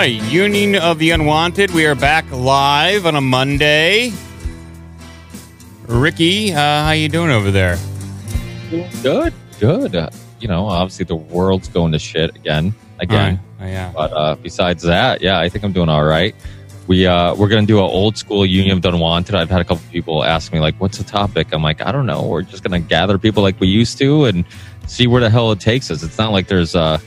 Right, Union of the Unwanted. We are back live on a Monday. Ricky, uh, how you doing over there? Good, good. Uh, you know, obviously the world's going to shit again, again. Oh, yeah. But uh, besides that, yeah, I think I'm doing all right. We uh, we're gonna do an old school Union of the Unwanted. I've had a couple people ask me like, "What's the topic?" I'm like, I don't know. We're just gonna gather people like we used to and see where the hell it takes us. It's not like there's uh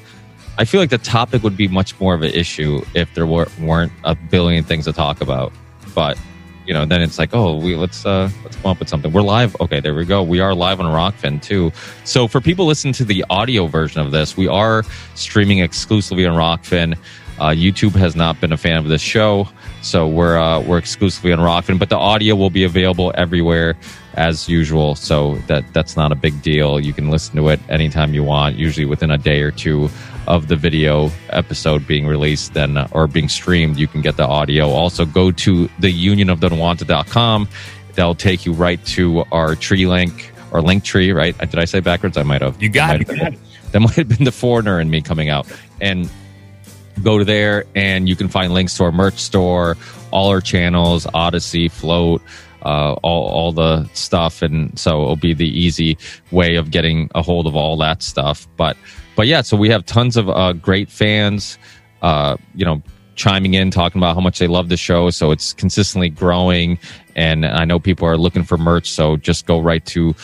I feel like the topic would be much more of an issue if there were, weren't a billion things to talk about. But you know, then it's like, oh, we let's uh, let's come up with something. We're live. Okay, there we go. We are live on Rokfin too. So for people listening to the audio version of this, we are streaming exclusively on Rokfin. Uh, YouTube has not been a fan of this show, so we're uh, we're exclusively on Rokfin. But the audio will be available everywhere as usual. So that that's not a big deal. You can listen to it anytime you want, usually within a day or two of the video episode being released then uh, or being streamed. You can get the audio. Also go to the union of the unwanted.com that'll take you right to our tree link or link tree right? Did i say backwards? I might have. You got That it. might have. Been- that might have been the foreigner in me coming out. And go to there and you can find links to our merch store all our channels Odysee float uh, all, all the stuff. And so it'll be the easy way of getting a hold of all that stuff. But but yeah so we have tons of uh, great fans uh, you know chiming in talking about how much they love the show so it's consistently growing and i know people are looking for merch so just go right to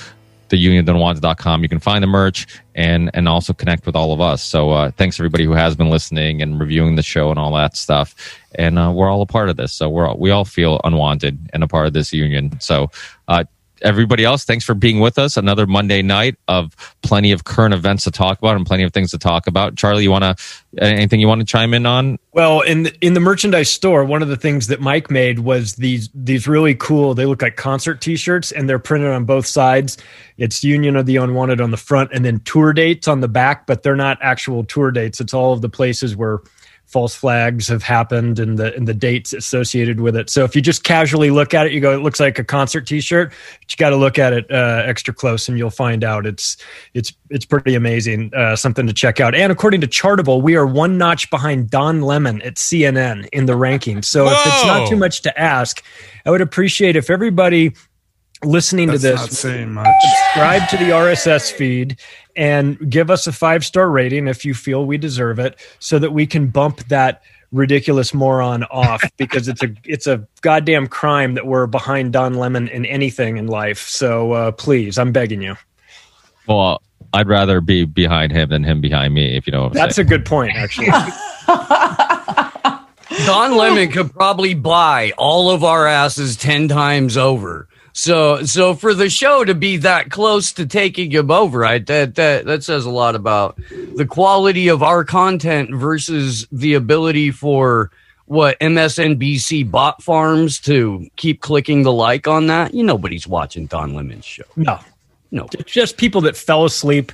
theunionunwanted.com. You can find the merch and and also connect with all of us. So uh, thanks everybody who has been listening and reviewing the show and all that stuff. And uh, we're all a part of this, so we're all, we all feel unwanted and a part of this union. So. Uh, Everybody else, thanks for being with us. Another Monday night of plenty of current events to talk about and plenty of things to talk about. Charlie, you want to anything you want to chime in on? Well, in the, in the merchandise store, one of the things that Mike made was these these really cool. They look like concert T-shirts, and they're printed on both sides. It's Union of the Unwanted on the front, and then tour dates on the back. But they're not actual tour dates. It's all of the places where false flags have happened and the and the dates associated with it. So if you just casually look at it, you go, it looks like a concert T-shirt. But you got to look at it uh, extra close, and you'll find out it's it's it's pretty amazing. Uh, something to check out. And according to Chartable, we are one notch behind Don Lemon at CNN in the rankings. So if it's not too much to ask, I would appreciate if everybody listening That's to not this saying much. subscribe to the RSS feed and give us a five star rating if you feel we deserve it, so that we can bump that ridiculous moron off because it's a it's a goddamn crime that we're behind Don Lemon in anything in life. So uh, please, I'm begging you. Well, I'd rather be behind him than him behind me. If you know what I'm That's saying. a good point, actually. Don Lemon could probably buy all of our asses 10 times over. So, so for the show to be that close to taking him over, I, that, that, that says a lot about the quality of our content versus the ability for what MSNBC bot farms to keep clicking the like on that. You nobody's watching Don Lemon's show. No, No. It's just people that fell asleep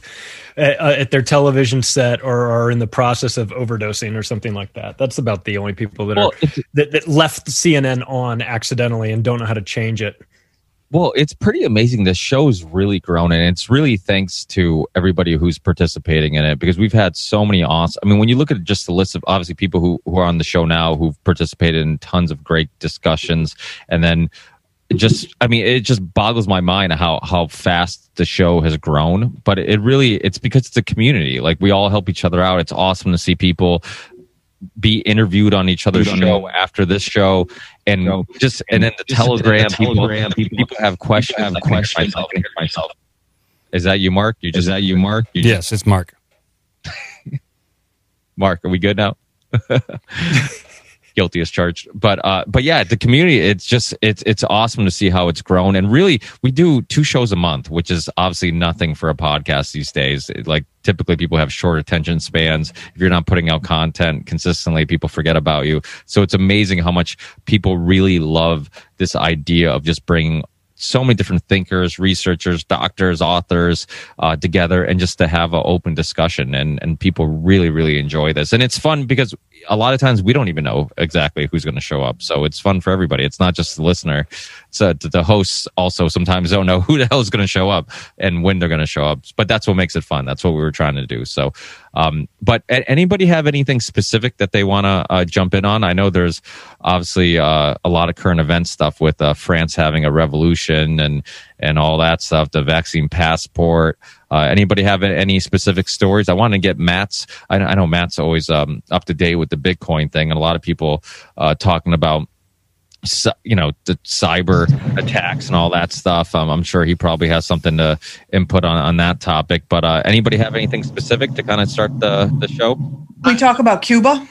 at, uh, at their television set or are in the process of overdosing or something like that. That's about the only people that Well, are that, that left CNN on accidentally and don't know how to change it. Well, it's pretty amazing. The show's really grown, and it's really thanks to everybody who's participating in it because we've had so many awesome. I mean, when you look at just the list of obviously people who, who are on the show now who've participated in tons of great discussions, and then just I mean, it just boggles my mind how how fast the show has grown. But it really it's because it's a community. Like we all help each other out. It's awesome to see people be interviewed on each other's show after this show and just and then the telegram, people, people have questions. Have questions. myself, myself is that you mark? You just is that you mark? You Yes, it's Mark. mark are we good now guilty as charged. But uh but yeah the community it's just it's it's awesome to see how it's grown. And really we do two shows a month which is obviously nothing for a podcast these days. It- like typically people have short attention spans. If you're not putting out content consistently people forget about you. So it's amazing how much people really love this idea of just bringing so many different thinkers, researchers, doctors, authors uh, together, and just to have an open discussion. And and people really really enjoy this, and it's fun because a lot of times we don't even know exactly who's going to show up. So it's fun for everybody. It's not just the listener. So the hosts also sometimes don't know who the hell is going to show up and when they're going to show up. But that's what makes it fun. That's what we were trying to do. So, um, but anybody have anything specific that they want to uh, jump in on? I know there's obviously uh, a lot of current event stuff with uh, France having a revolution and and all that stuff. The vaccine passport. Uh, anybody have any specific stories? I want to get Matt's. I, I know Matt's always um, up to date with the Bitcoin thing, and a lot of people uh, talking about you know the cyber attacks and all that stuff. Um, I'm sure he probably has something to input on on that topic. But uh, anybody have anything specific to kind of start the the show? we talk about Cuba?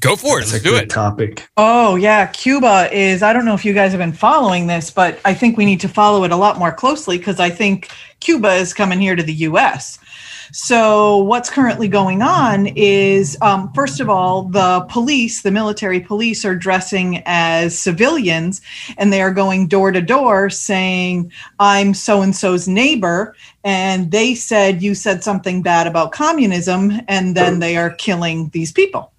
Go for it. That's Let's do it. topic. Oh, yeah. Cuba is, I don't know if you guys have been following this, but I think we need to follow it a lot more closely because I think Cuba is coming here to the US. So, what's currently going on is, um, first of all, the police, the military police, are dressing as civilians and they are going door to door saying, I'm so and so's neighbor. And they said, You said something bad about communism. And then they are killing these people.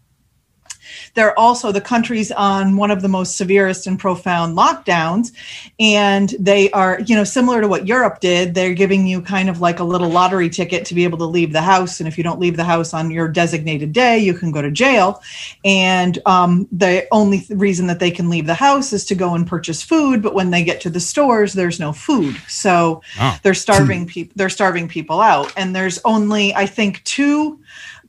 They're also the countries on one of the most severest and profound lockdowns. And they are, you know, similar to what Europe did. They're giving you kind of like a little lottery ticket to be able to leave the house. And if you don't leave the house on your designated day, you can go to jail. And um, the only reason that they can leave the house is to go and purchase food. But when they get to the stores, there's no food. So Oh. they're starving people. They're starving people out. And there's only, I think, two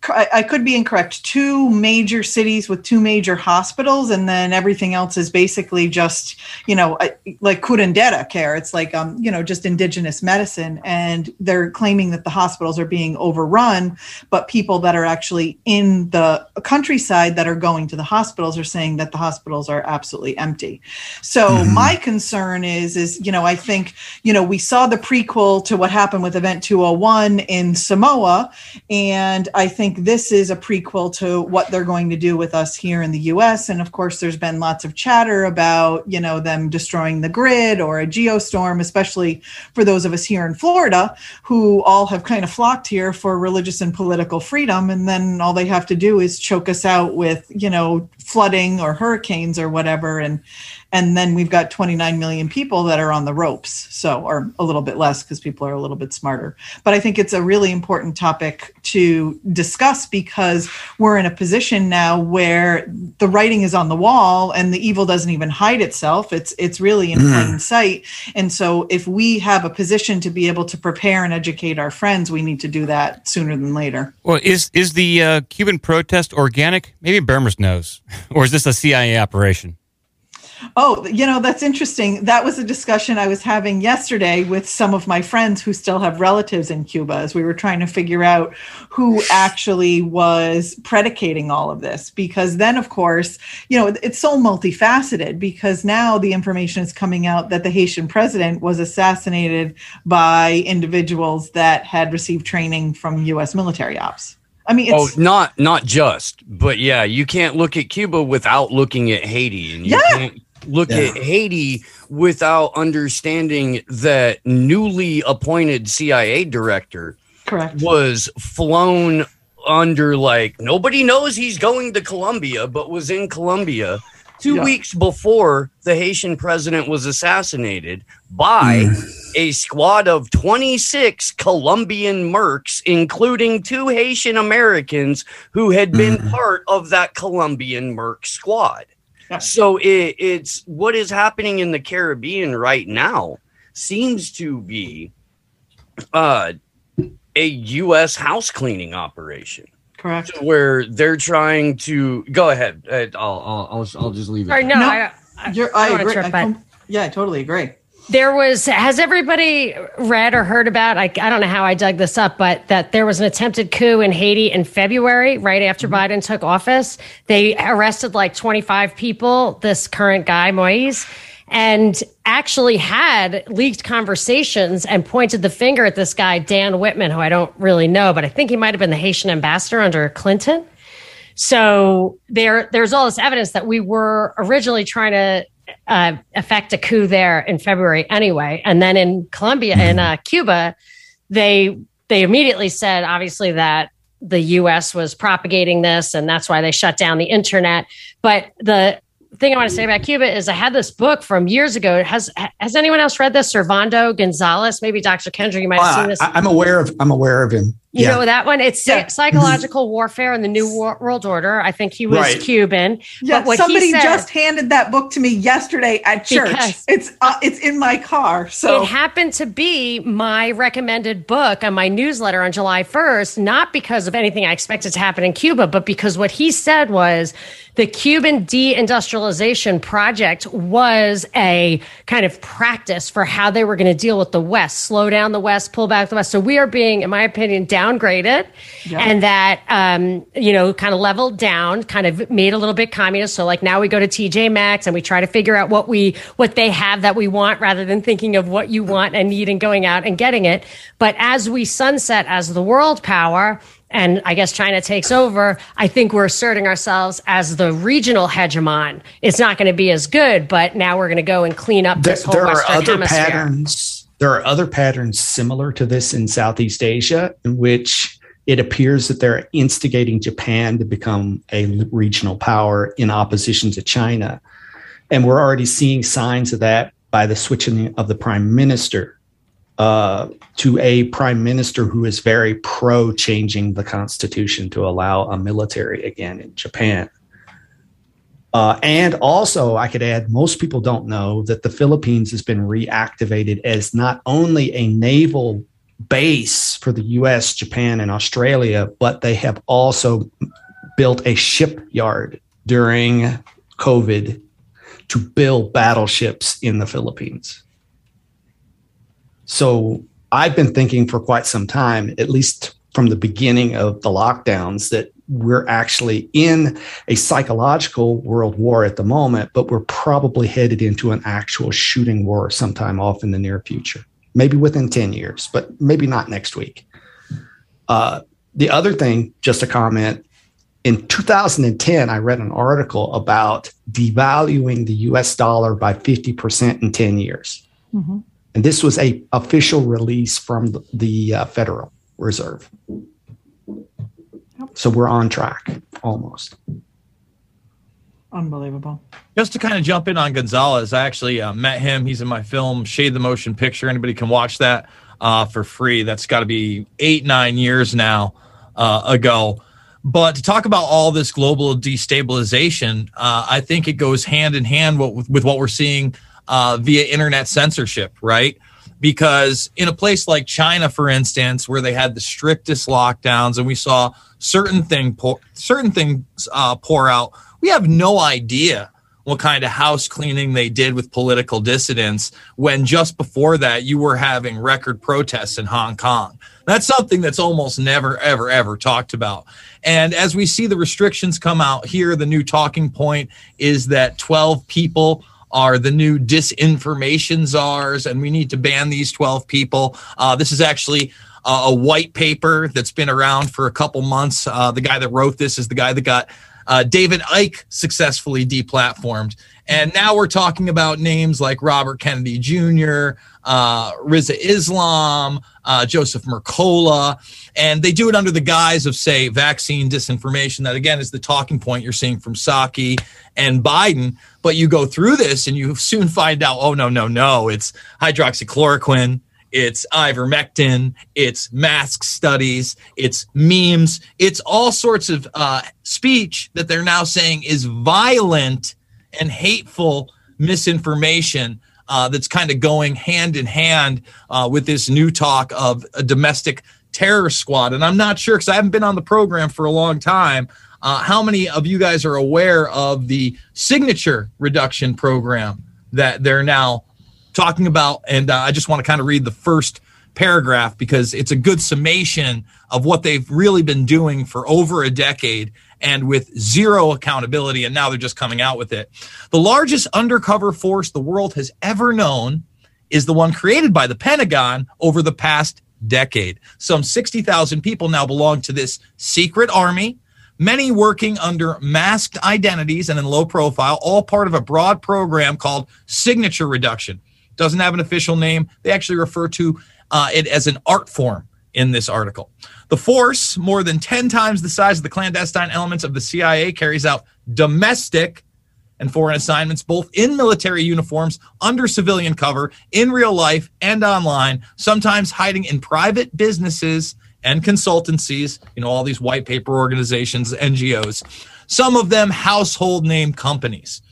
I I could be incorrect. Two major cities with two major hospitals, and then everything else is basically just, you know, like curandera care. It's like, um, you know, just indigenous medicine, and they're claiming that the hospitals are being overrun, but people that are actually in the countryside that are going to the hospitals are saying that the hospitals are absolutely empty. So my concern is, is you know, I think, you know, we saw the prequel to what happened with Event 201 in Samoa, and I think this is a prequel to what they're going to do with us here in the US. And of course, there's been lots of chatter about, you know, them destroying the grid or a geostorm, especially for those of us here in Florida who all have kind of flocked here for religious and political freedom. And then all they have to do is choke us out with, you know, flooding or hurricanes or whatever. And and then we've got 29 million people that are on the ropes. So or a little bit less because people are a little bit smarter. But i think it's a really important topic to discuss because we're in a position now where the writing is on the wall and the evil doesn't even hide itself. It's it's really in plain sight. And so if we have a position to be able to prepare and educate our friends we need to do that sooner than later. Well, is is the uh, Cuban protest organic? Maybe Bermas knows, or is this a CIA operation? Oh, you know, that's interesting. That was a discussion I was having yesterday with some of my friends who still have relatives in Cuba as we were trying to figure out who actually was predicating all of this. Because then, of course, you know, it's so multifaceted because now the information is coming out that the Haitian president was assassinated by individuals that had received training from US military ops. I mean, Oh, not not just, but yeah, you can't look at Cuba without looking at Haiti, and you Yeah. can't look Yeah. at Haiti without understanding that newly appointed CIA director correct. was flown under like nobody knows he's going to Colombia, but was in Colombia two Yeah. weeks before the Haitian president was assassinated by a squad of 26 Colombian mercs, including two Haitian Americans who had been Mhm. part of that Colombian merc squad. Yeah. So it, it's what is happening in the Caribbean right now seems to be uh, a U.S. house cleaning operation Correct. where they're trying to go ahead. Uh, I'll, I'll, I'll, I'll just leave it. Or no, No, I, I, You're, I I, agree. trip, I but- com- yeah, I totally agree. there was has everybody read or heard about I, I don't know how i dug this up but that there was an attempted coup in haiti in february right after biden took office they arrested like 25 people this current guy moise and actually had leaked conversations and pointed the finger at this guy dan whitman who i don't really know but i think he might have been the haitian ambassador under clinton so there, there's all this evidence that we were originally trying to uh, effect a coup there in February anyway, and then in Colombia and uh, Cuba, they they immediately said obviously that the U.S. was propagating this, and that's why they shut down the internet. But the thing I want to say about Cuba is I had this book from years ago. Has has anyone else read this? Servando Gonzalez, maybe Dr. Kendra, you might have seen Uh, this. I, I'm aware of. I'm aware of him. You yeah. know that one? It's Yeah. psychological warfare in the New Wor- World Order. I think he was Right. Cuban. Yeah, But what he somebody said- just handed that book to me yesterday at church. It's uh, it's in my car. So It happened to be my recommended book on my newsletter on July 1st, not because of anything I expected to happen in Cuba, but because what he said was the Cuban deindustrialization project was a kind of practice for how they were going to deal with the West, slow down the West, pull back the West. So we are being, in my opinion, downgraded and that, um, you know, kind of leveled down, kind of made a little bit communist. So like now we go to TJ Maxx and we try to figure out what we, what they have that we want rather than thinking of what you want and need and going out and getting it. But as we sunset as the world power, and I guess China takes over, I think we're asserting ourselves as the regional hegemon. It's not going to be as good, but now we're going to go and clean up there, this whole there are other hemisphere. patterns there are other patterns similar to this in southeast asia in which it appears that they're instigating japan to become a regional power in opposition to china. And we're already seeing signs of that by the switching of the prime minister uh, to a prime minister who is very pro changing the constitution to allow a military again in japan uh, and also, I could add, most people don't know that the Philippines has been reactivated as not only a naval base for the US, Japan, and Australia, but they have also built a shipyard during COVID to build battleships in the Philippines. So I've been thinking for quite some time, at least from the beginning of the lockdowns, that we're actually in a psychological world war at the moment, but we're probably headed into an actual shooting war sometime off in the near future, maybe within 10 years, but maybe not next week. Uh, the other thing, just a comment in 2010, I read an article about devaluing the US dollar by 50% in 10 years. Mhm. And this was a official release from the, the uh, Federal Reserve. So we're on track almost. unbelievable. Just to kind of jump in on Gonzalez, I actually uh, met him. He's in my film Shade the Motion Picture. Anybody can watch that uh, for free. That's got to be eight, nine years now uh, ago. But to talk about all this global destabilization, uh, I think it goes hand in hand with, with what we're seeing uh, via internet censorship, right? Because in a place like China, for instance, where they had the strictest lockdowns, and we saw certain thing pour, certain things uh, pour out, we have no idea what kind of house cleaning they did with political dissidents when just before that you were having record protests in Hong Kong. That's something that's almost never, ever, ever talked about. And as we see the restrictions come out here, the new talking point is that 12 people are the new disinformation czars, and we need to ban these 12 people. Uh, this is actually uh, a white paper that's been around for a couple months. Uh, the guy that wrote this is the guy that got uh, David Icke successfully deplatformed. And now we're talking about names like Robert Kennedy Jr., uh, Rizza Islam, uh, Joseph Mercola, and they do it under the guise of, say, vaccine disinformation. That again is the talking point you're seeing from Psaki and Biden. But you go through this and you soon find out, oh no, no, no, it's hydroxychloroquine. It's ivermectin, it's mask studies, it's memes, it's all sorts of uh, speech that they're now saying is violent and hateful misinformation uh, that's kind of going hand in hand uh, with this new talk of a domestic terror squad. And I'm not sure because I haven't been on the program for a long time. Uh, how many of you guys are aware of the signature reduction program that they're now talking about? And uh, I just want to kind of read the first paragraph because it's a good summation of what they've really been doing for over a decade and with zero accountability. And now they're just coming out with it. The largest undercover force the world has ever known is the one created by the Pentagon over the past decade. Some 60,000 people now belong to this secret army, many working under masked identities and in low profile, all part of a broad program called signature reduction. Doesn't have an official name. They actually refer to uh, it as an art form in this article. The force, more than 10 times the size of the clandestine elements of the CIA, carries out domestic and foreign assignments, both in military uniforms, under civilian cover, in real life, and online, sometimes hiding in private businesses and consultancies, you know, all these white paper organizations, NGOs, some of them household name companies.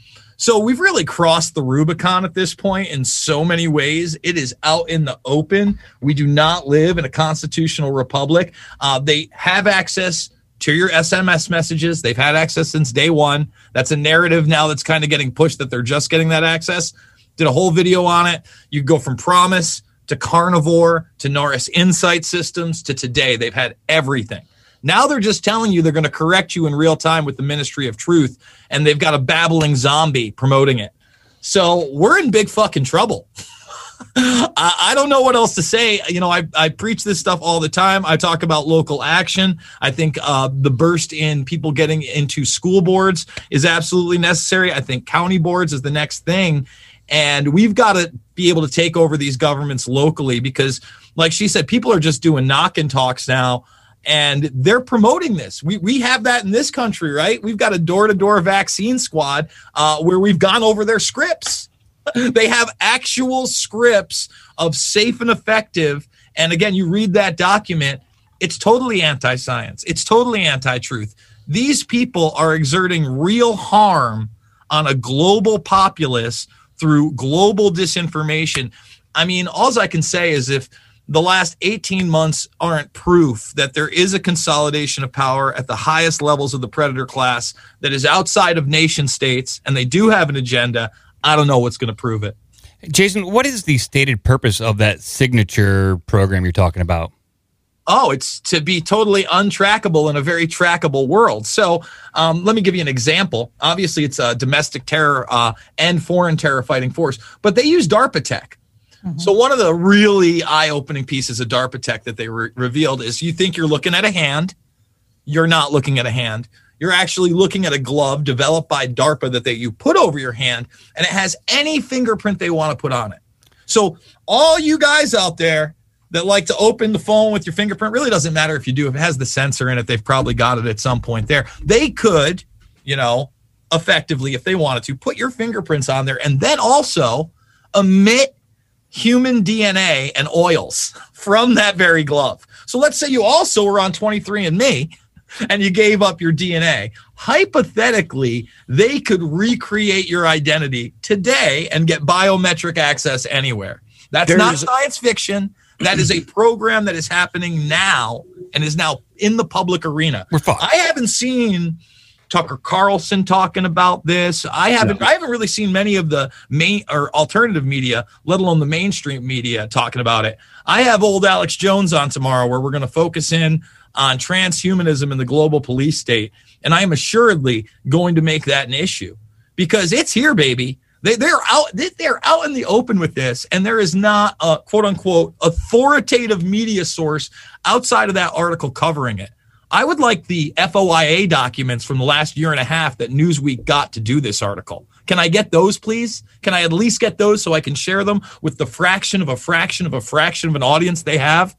So we've really crossed the Rubicon at this point in so many ways. It is out in the open. We do not live in a constitutional republic. Uh, they have access to your SMS messages. They've had access since day one. That's a narrative now that's kind of getting pushed that they're just getting that access. Did a whole video on it. You go from PROMIS to Carnivore to Narus Insight Systems to today. They've had everything. Now they're just telling you they're going to correct you in real time with the Ministry of Truth, and they've got a babbling zombie promoting it. So we're in big fucking trouble. I, don't know what else to say. You know, I, I preach this stuff all the time. I talk about local action. I think uh, the burst in people getting into school boards is absolutely necessary. I think county boards is the next thing. And we've got to be able to take over these governments locally because, like she said, people are just doing knock and talks now and they're promoting this. We we have that in this country, right? We've got a door to door vaccine squad uh, where we've gone over their scripts. they have actual scripts of safe and effective. And again, you read that document, it's totally anti science. It's totally anti truth. These people are exerting real harm on a global populace through global disinformation. I mean, all I can say is if the last 18 months aren't proof that there is a consolidation of power at the highest levels of the predator class that is outside of nation states and they do have an agenda. I don't know what's going to prove it. Jason, what is the stated purpose of that signature program you're talking about? Oh, it's to be totally untrackable in a very trackable world. So, um, let me give you an example. Obviously, it's a domestic terror uh, and foreign terror fighting force, but they use DARPA tech. Mm-hmm. So one of the really eye-opening pieces of DARPA tech that they re- revealed is you think you're looking at a hand, you're not looking at a hand. You're actually looking at a glove developed by DARPA that they you put over your hand, and it has any fingerprint they want to put on it. So all you guys out there that like to open the phone with your fingerprint really doesn't matter if you do if it has the sensor in it they've probably got it at some point there they could you know effectively if they wanted to put your fingerprints on there and then also emit human DNA and oils from that very glove. So let's say you also were on 23andMe and you gave up your DNA. Hypothetically, they could recreate your identity today and get biometric access anywhere. That's There's, not science fiction. That is a program that is happening now and is now in the public arena. We're fucked. I haven't seen Tucker Carlson talking about this. I haven't I haven't really seen many of the main or alternative media, let alone the mainstream media, talking about it. I have old Alex Jones on tomorrow where we're going to focus in on transhumanism in the global police state, and I am assuredly going to make that an issue because it's here, baby. They they're out they're out in the open with this, and there is not a quote unquote authoritative media source outside of that article covering it. I would like the FOIA documents from the last year and a half that Newsweek got to do this article. Can I get those, please? Can I at least get those so I can share them with the fraction of a fraction of a fraction of an audience they have?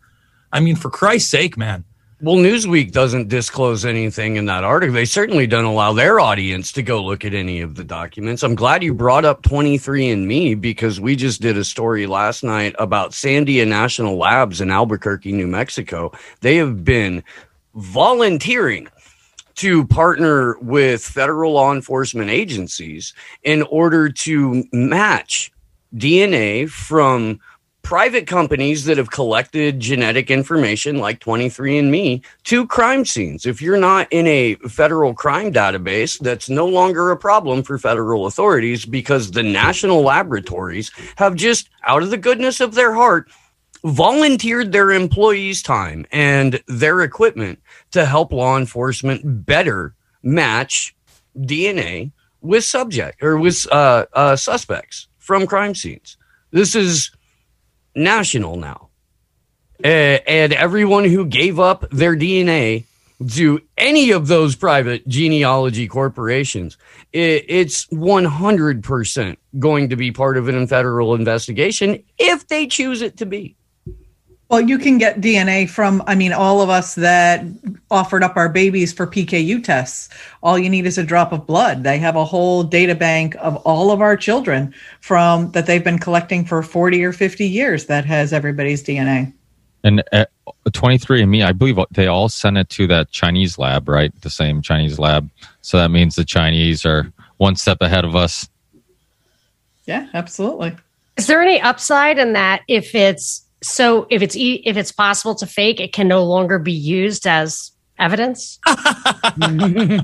I mean, for Christ's sake, man. Well, Newsweek doesn't disclose anything in that article. They certainly don't allow their audience to go look at any of the documents. I'm glad you brought up 23andMe because we just did a story last night about Sandia National Labs in Albuquerque, New Mexico. They have been volunteering to partner with federal law enforcement agencies in order to match DNA from private companies that have collected genetic information like 23andMe to crime scenes. If you're not in a federal crime database, that's no longer a problem for federal authorities because the national laboratories have just, out of the goodness of their heart, volunteered their employees' time and their equipment to help law enforcement better match DNA with subject or with uh, uh, suspects from crime scenes. This is national now. Uh, and everyone who gave up their DNA to any of those private genealogy corporations, it, it's 100% going to be part of an federal investigation if they choose it to be. Well, you can get DNA from, I mean, all of us that offered up our babies for PKU tests. All you need is a drop of blood. They have a whole data bank of all of our children from that they've been collecting for 40 or 50 years that has everybody's DNA. And uh, 23andMe, I believe they all sent it to that Chinese lab, right? The same Chinese lab. So that means the Chinese are one step ahead of us. Yeah, absolutely. Is there any upside in that if it's so if it's e- if it's possible to fake, it can no longer be used as evidence? yeah,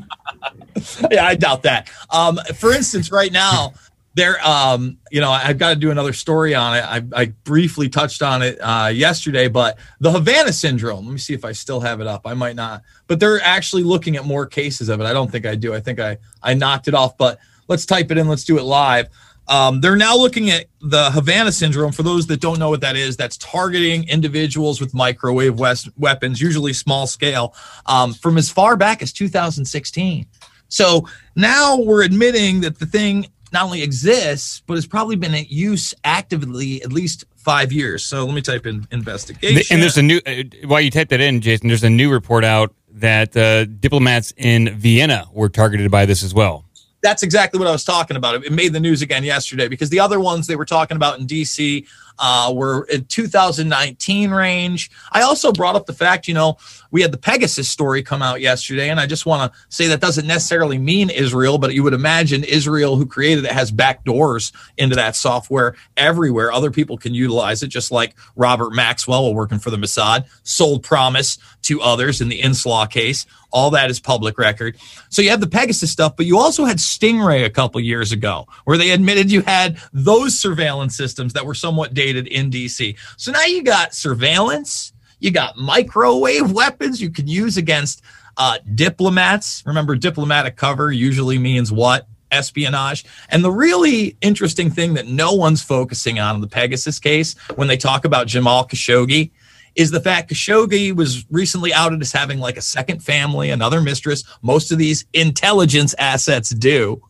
I doubt that. Um, for instance, right now, there, um, you know, I've got to do another story on it. I, I briefly touched on it uh, yesterday, but the Havana syndrome. Let me see if I still have it up. I might not, but they're actually looking at more cases of it. I don't think I do. I think I I knocked it off, but let's type it in. Let's do it live. Um, they're now looking at the Havana syndrome. For those that don't know what that is, that's targeting individuals with microwave west- weapons, usually small scale, um, from as far back as 2016. So now we're admitting that the thing not only exists, but has probably been in use actively at least five years. So let me type in investigation. And there's a new, uh, while you type that in, Jason, there's a new report out that uh, diplomats in Vienna were targeted by this as well that's exactly what I was talking about. It made the news again yesterday because the other ones they were talking about in DC uh, were in 2019 range. I also brought up the fact, you know, we had the Pegasus story come out yesterday, and I just want to say that doesn't necessarily mean Israel, but you would imagine Israel, who created it, has back doors into that software everywhere. Other people can utilize it, just like Robert Maxwell, while working for the Mossad, sold PROMIS to others in the Inslaw case. All that is public record. So you have the Pegasus stuff, but you also had Stingray a couple years ago, where they admitted you had those surveillance systems that were somewhat dated in DC. So now you got surveillance you got microwave weapons you can use against uh, diplomats. Remember, diplomatic cover usually means what? Espionage. And the really interesting thing that no one's focusing on in the Pegasus case when they talk about Jamal Khashoggi is the fact Khashoggi was recently outed as having like a second family, another mistress. Most of these intelligence assets do.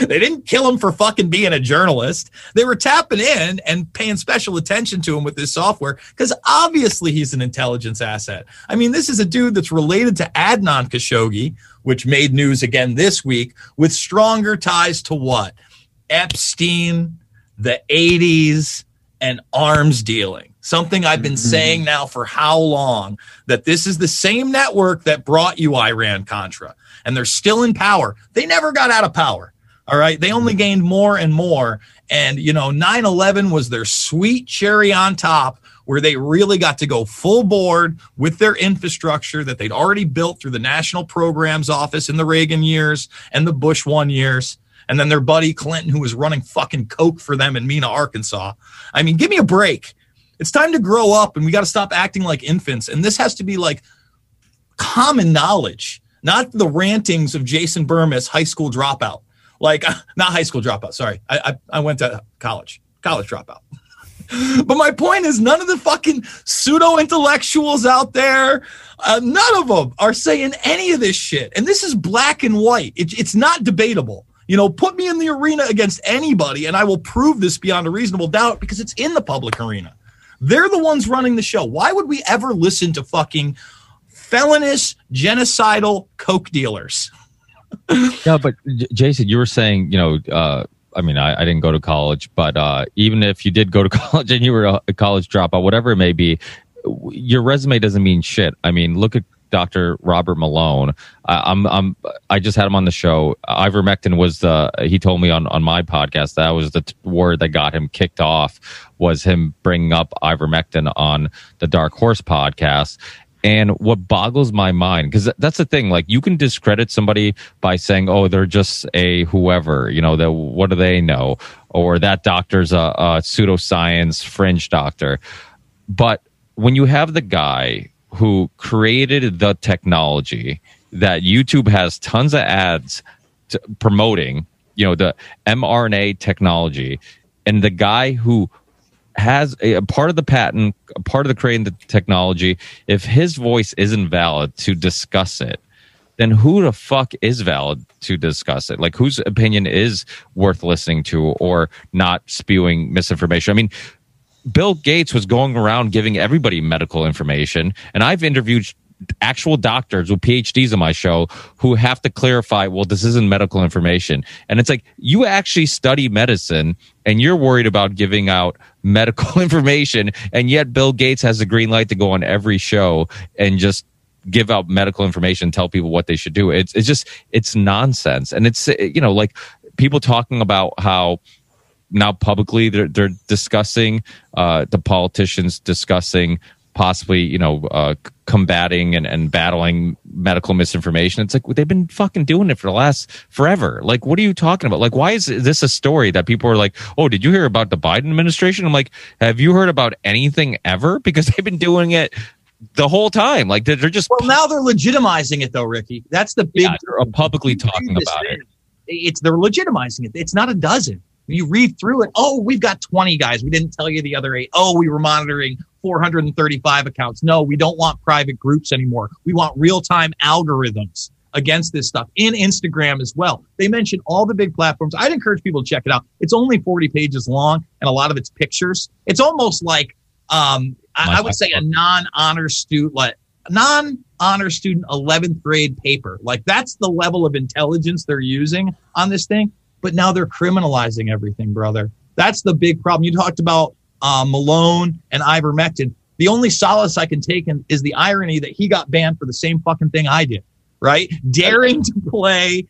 They didn't kill him for fucking being a journalist. They were tapping in and paying special attention to him with this software because obviously he's an intelligence asset. I mean, this is a dude that's related to Adnan Khashoggi, which made news again this week, with stronger ties to what? Epstein, the 80s, and arms dealing. Something I've been mm-hmm. saying now for how long that this is the same network that brought you Iran Contra, and they're still in power. They never got out of power. All right. They only gained more and more. And, you know, 9 11 was their sweet cherry on top where they really got to go full board with their infrastructure that they'd already built through the National Programs Office in the Reagan years and the Bush one years. And then their buddy Clinton, who was running fucking Coke for them in Mena, Arkansas. I mean, give me a break. It's time to grow up and we got to stop acting like infants. And this has to be like common knowledge, not the rantings of Jason Bermas, high school dropout. Like not high school dropout. Sorry, I I, I went to college, college dropout. but my point is, none of the fucking pseudo intellectuals out there, uh, none of them are saying any of this shit. And this is black and white. It, it's not debatable. You know, put me in the arena against anybody, and I will prove this beyond a reasonable doubt because it's in the public arena. They're the ones running the show. Why would we ever listen to fucking felonious, genocidal coke dealers? yeah, but J- Jason, you were saying, you know, uh, I mean, I, I, didn't go to college, but uh, even if you did go to college and you were a, a college dropout, whatever it may be, your resume doesn't mean shit. I mean, look at Dr. Robert Malone. I'm, I'm, I just had him on the show. Ivermectin was the, he told me on, on my podcast that was the t- word that got him kicked off was him bringing up ivermectin on the Dark Horse podcast. And what boggles my mind, because that's the thing, like you can discredit somebody by saying, oh, they're just a whoever, you know, what do they know? Or that doctor's a, a pseudoscience fringe doctor. But when you have the guy who created the technology that YouTube has tons of ads promoting, you know, the mRNA technology, and the guy who has a, a, part of the patent, a part of the creating the technology, if his voice isn't valid to discuss it, then who the fuck is valid to discuss it? Like whose opinion is worth listening to or not spewing misinformation? I mean, Bill Gates was going around giving everybody medical information, and I've interviewed actual doctors with PhDs on my show who have to clarify, well, this isn't medical information. And it's like, you actually study medicine and you're worried about giving out medical information. And yet Bill Gates has a green light to go on every show and just give out medical information, tell people what they should do. It's, it's just, it's nonsense. And it's, you know, like people talking about how, now publicly they're, they're discussing uh, the politicians discussing possibly you know uh, combating and, and battling medical misinformation. It's like they've been fucking doing it for the last forever. Like what are you talking about? Like why is this a story that people are like oh did you hear about the biden administration? I'm like have you heard about anything ever? Because they've been doing it the whole time. Like they're, just well now they're legitimizing it though ricky. That's the big yeah, they're publicly talking about it. it's they're legitimizing it. It's not a dozen you read through it. Oh, we've got 20 guys. We didn't tell you the other eight. Oh, we were monitoring 435 accounts. No, we don't want private groups anymore. We want real time algorithms against this stuff in Instagram as well. They mention all the big platforms. I'd encourage people to check it out. It's only 40 pages long and a lot of it's pictures. It's almost like, um, I, I would say a non honor student, like non honor student 11th grade paper. Like that's the level of intelligence they're using on this thing but now they're criminalizing everything, brother. That's the big problem. You talked about uh, Malone and ivermectin. The only solace I can take in is the irony that he got banned for the same fucking thing I did, right? Daring to play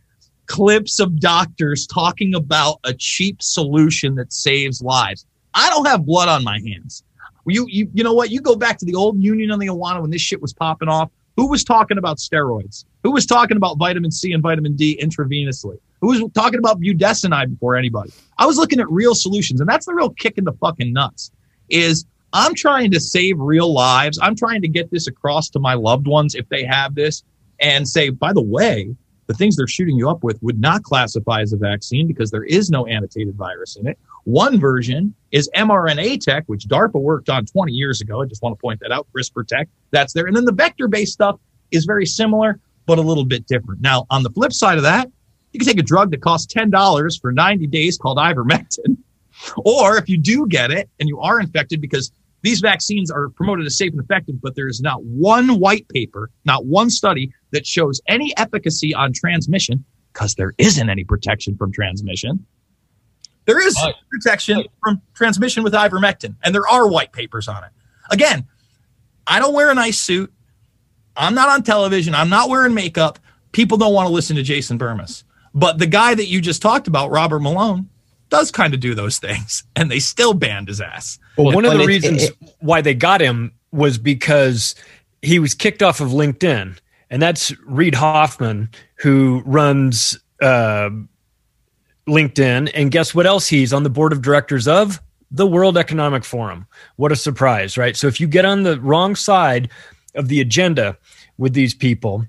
clips of doctors talking about a cheap solution that saves lives. I don't have blood on my hands. You, you, you know what? You go back to the old Union of the Unwanted when this shit was popping off. Who was talking about steroids? Who was talking about vitamin C and vitamin D intravenously? Who was talking about budesonide before anybody? I was looking at real solutions, and that's the real kick in the fucking nuts. Is I'm trying to save real lives. I'm trying to get this across to my loved ones if they have this, and say, by the way, the things they're shooting you up with would not classify as a vaccine because there is no attenuated virus in it. One version is mRNA tech, which DARPA worked on 20 years ago. I just want to point that out. CRISPR tech, that's there. And then the vector based stuff is very similar, but a little bit different. Now, on the flip side of that, you can take a drug that costs $10 for 90 days called ivermectin. Or if you do get it and you are infected, because these vaccines are promoted as safe and effective, but there is not one white paper, not one study that shows any efficacy on transmission because there isn't any protection from transmission. There is right. protection right. from transmission with ivermectin, and there are white papers on it. Again, I don't wear a nice suit. I'm not on television. I'm not wearing makeup. People don't want to listen to Jason Bermas. But the guy that you just talked about, Robert Malone, does kind of do those things, and they still banned his ass. Well, one of the reasons it, it, why they got him was because he was kicked off of LinkedIn, and that's Reid Hoffman, who runs uh, LinkedIn. And guess what else he's on the board of directors of? The World Economic Forum. What a surprise, right? So if you get on the wrong side of the agenda with these people,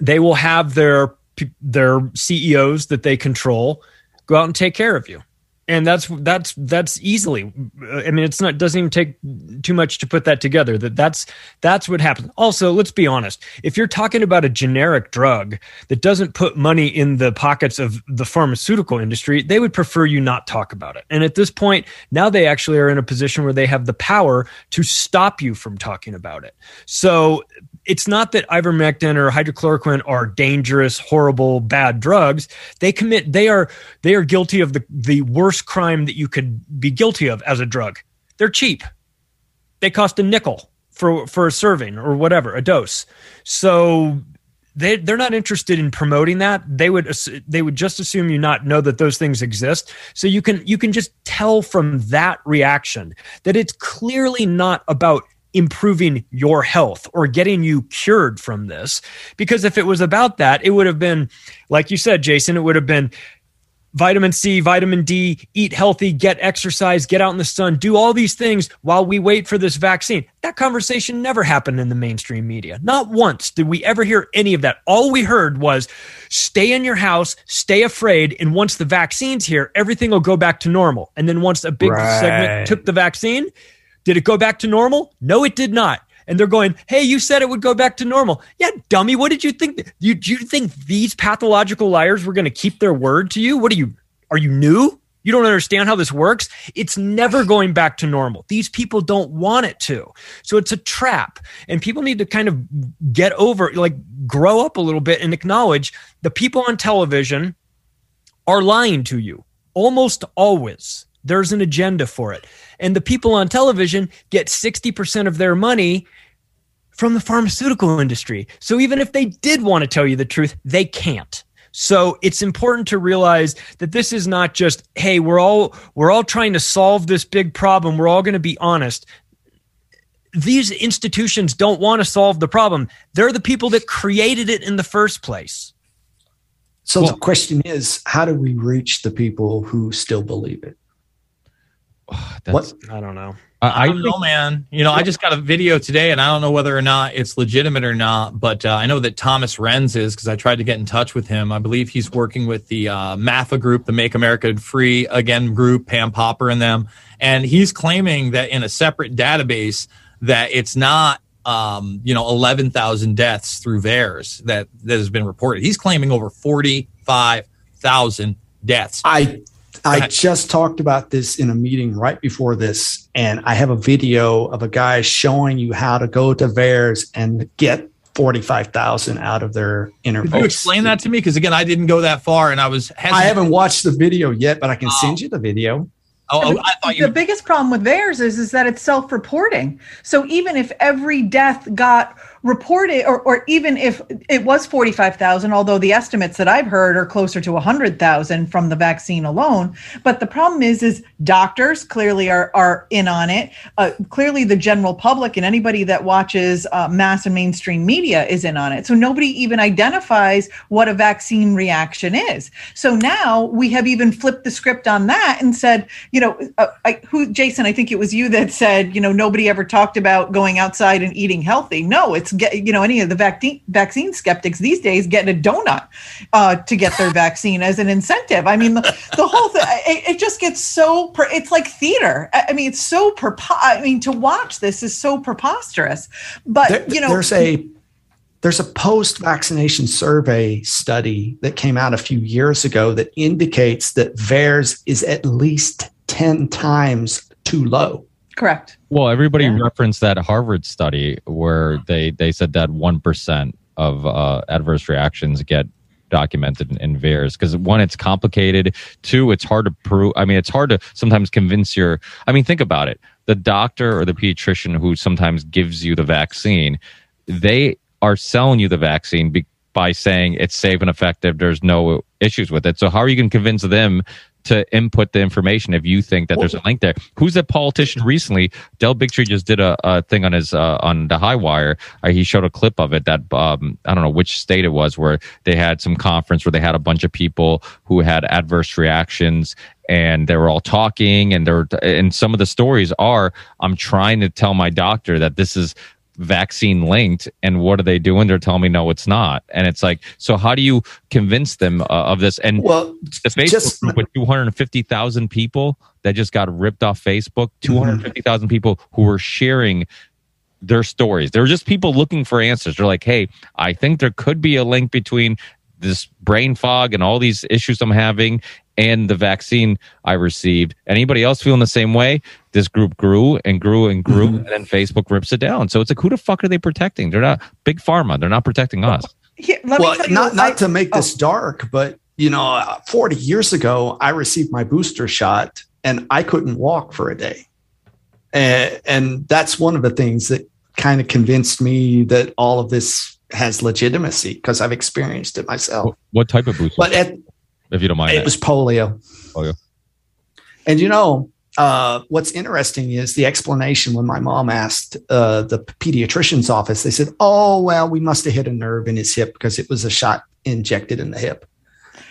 they will have their their CEOs that they control go out and take care of you. And that's that's that's easily. Uh, I mean, it's not doesn't even take too much to put that together. That that's that's what happens. Also, let's be honest. If you're talking about a generic drug that doesn't put money in the pockets of the pharmaceutical industry, they would prefer you not talk about it. And at this point, now they actually are in a position where they have the power to stop you from talking about it. So it's not that ivermectin or hydrochloroquine are dangerous, horrible, bad drugs. They commit they are they are guilty of the the worst crime that you could be guilty of as a drug. They're cheap. They cost a nickel for for a serving or whatever, a dose. So they they're not interested in promoting that. They would they would just assume you not know that those things exist. So you can you can just tell from that reaction that it's clearly not about improving your health or getting you cured from this. Because if it was about that, it would have been, like you said, Jason, it would have been vitamin C, vitamin D, eat healthy, get exercise, get out in the sun, do all these things while we wait for this vaccine. That conversation never happened in the mainstream media. Not once did we ever hear any of that. All we heard was stay in your house, stay afraid, and once the vaccine's here, everything will go back to normal. And then once a big Right. segment took the vaccine, did it go back to normal? No, it did not. And they're going, "Hey, you said it would go back to normal." Yeah, dummy. What did you think? You you think these pathological liars were going to keep their word to you? What are you? Are you new? You don't understand how this works. It's never going back to normal. These people don't want it to. So it's a trap. And people need to kind of get over, like, grow up a little bit and acknowledge the people on television are lying to you almost always. There's an agenda for it. And the people on television get 60% of their money from the pharmaceutical industry. So even if they did want to tell you the truth, they can't. So it's important to realize that this is not just, hey, we're all we're all trying to solve this big problem. We're all going to be honest. These institutions don't want to solve the problem. They're the people that created it in the first place. So the question is, how do we reach the people who still believe it? That's, I don't know. I, don't know, man. You know, I just got a video today, and I don't know whether or not it's legitimate or not. But uh, I know that Thomas Renz is because I tried to get in touch with him. I believe he's working with the uh, MAFA group, the Make America Free Again group, Pam Popper and them, and he's claiming that in a separate database that it's not. Um, you know, eleven thousand deaths through VAERS that that has been reported. He's claiming over forty five thousand deaths. I I just talked about this in a meeting right before this, and I have a video of a guy showing you how to go to VAERS and get forty-five thousand out of their interviews. Could you explain that to me? Because again, I didn't go that far, and I was. Hesitant. I haven't watched the video yet, but I can oh. send you the video. Oh, oh I thought the biggest problem with VAERS is is that it's self-reporting. So even if every death got reported, or, or even if it was forty-five thousand, although the estimates that I've heard are closer to hundred thousand from the vaccine alone. But the problem is, is doctors clearly are are in on it. Uh, clearly, the general public and anybody that watches uh, mass and mainstream media is in on it. So nobody even identifies what a vaccine reaction is. So now we have even flipped the script on that and said, you know, uh, I, who Jason, I think it was you that said, you know, nobody ever talked about going outside and eating healthy. No, it's get, you know, any of the vaccine vaccine skeptics these days getting a donut uh, to get their vaccine as an incentive. I mean, the, the whole thing, it, it just gets so, per, it's like theater. I, mean, it's so, prepo- I mean, to watch this is so preposterous. But, There- you know, there's a there's a post-vaccination survey study that came out a few years ago that indicates that VAERS is at least 10 times too low. Correct. Well, everybody referenced that Harvard study where they they said that one percent of uh, adverse reactions get documented in, in VAERS because one, it's complicated. Two, it's hard to prove. I mean, it's hard to sometimes convince your. I mean, think about it. The doctor or the pediatrician who sometimes gives you the vaccine, they are selling you the vaccine be, by saying it's safe and effective. There's no issues with it. So how are you going to convince them? To input the information if you think that there's a link there. Who's that politician recently? Del Bigtree just did a, a thing on his uh, on the High Wire. Uh, he showed a clip of it that um, I don't know which state it was where they had some conference where they had a bunch of people who had adverse reactions and they were all talking and they're and some of the stories are I'm trying to tell my doctor that this is vaccine linked and what are they doing? They're telling me no it's not. And it's like so how do you convince them uh, of this? And well the facebook just- group with 250000 people that just got ripped off facebook Mm-hmm. 250000 people who were sharing their stories. They're just people looking for answers. They're like hey i think there could be a link between this brain fog and all these issues i'm having and the vaccine i received anybody else feeling the same way this group grew and grew and grew Mm-hmm. and then facebook rips it down so it's like who the fuck are they protecting they're not big pharma they're not protecting us Here, let me well, tell not what not I- to make oh. this dark, but you know, uh, 40 years ago, I received my booster shot and I couldn't walk for a day. And, and that's one of the things that kind of convinced me that all of this has legitimacy because I've experienced it myself. what type of booster But at, if you don't mind it was polio. Polio. And you know, uh, what's interesting is the explanation when my mom asked uh, the pediatrician's office, they said, Oh, well, we must have hit a nerve in his hip because it was a shot injected in the hip.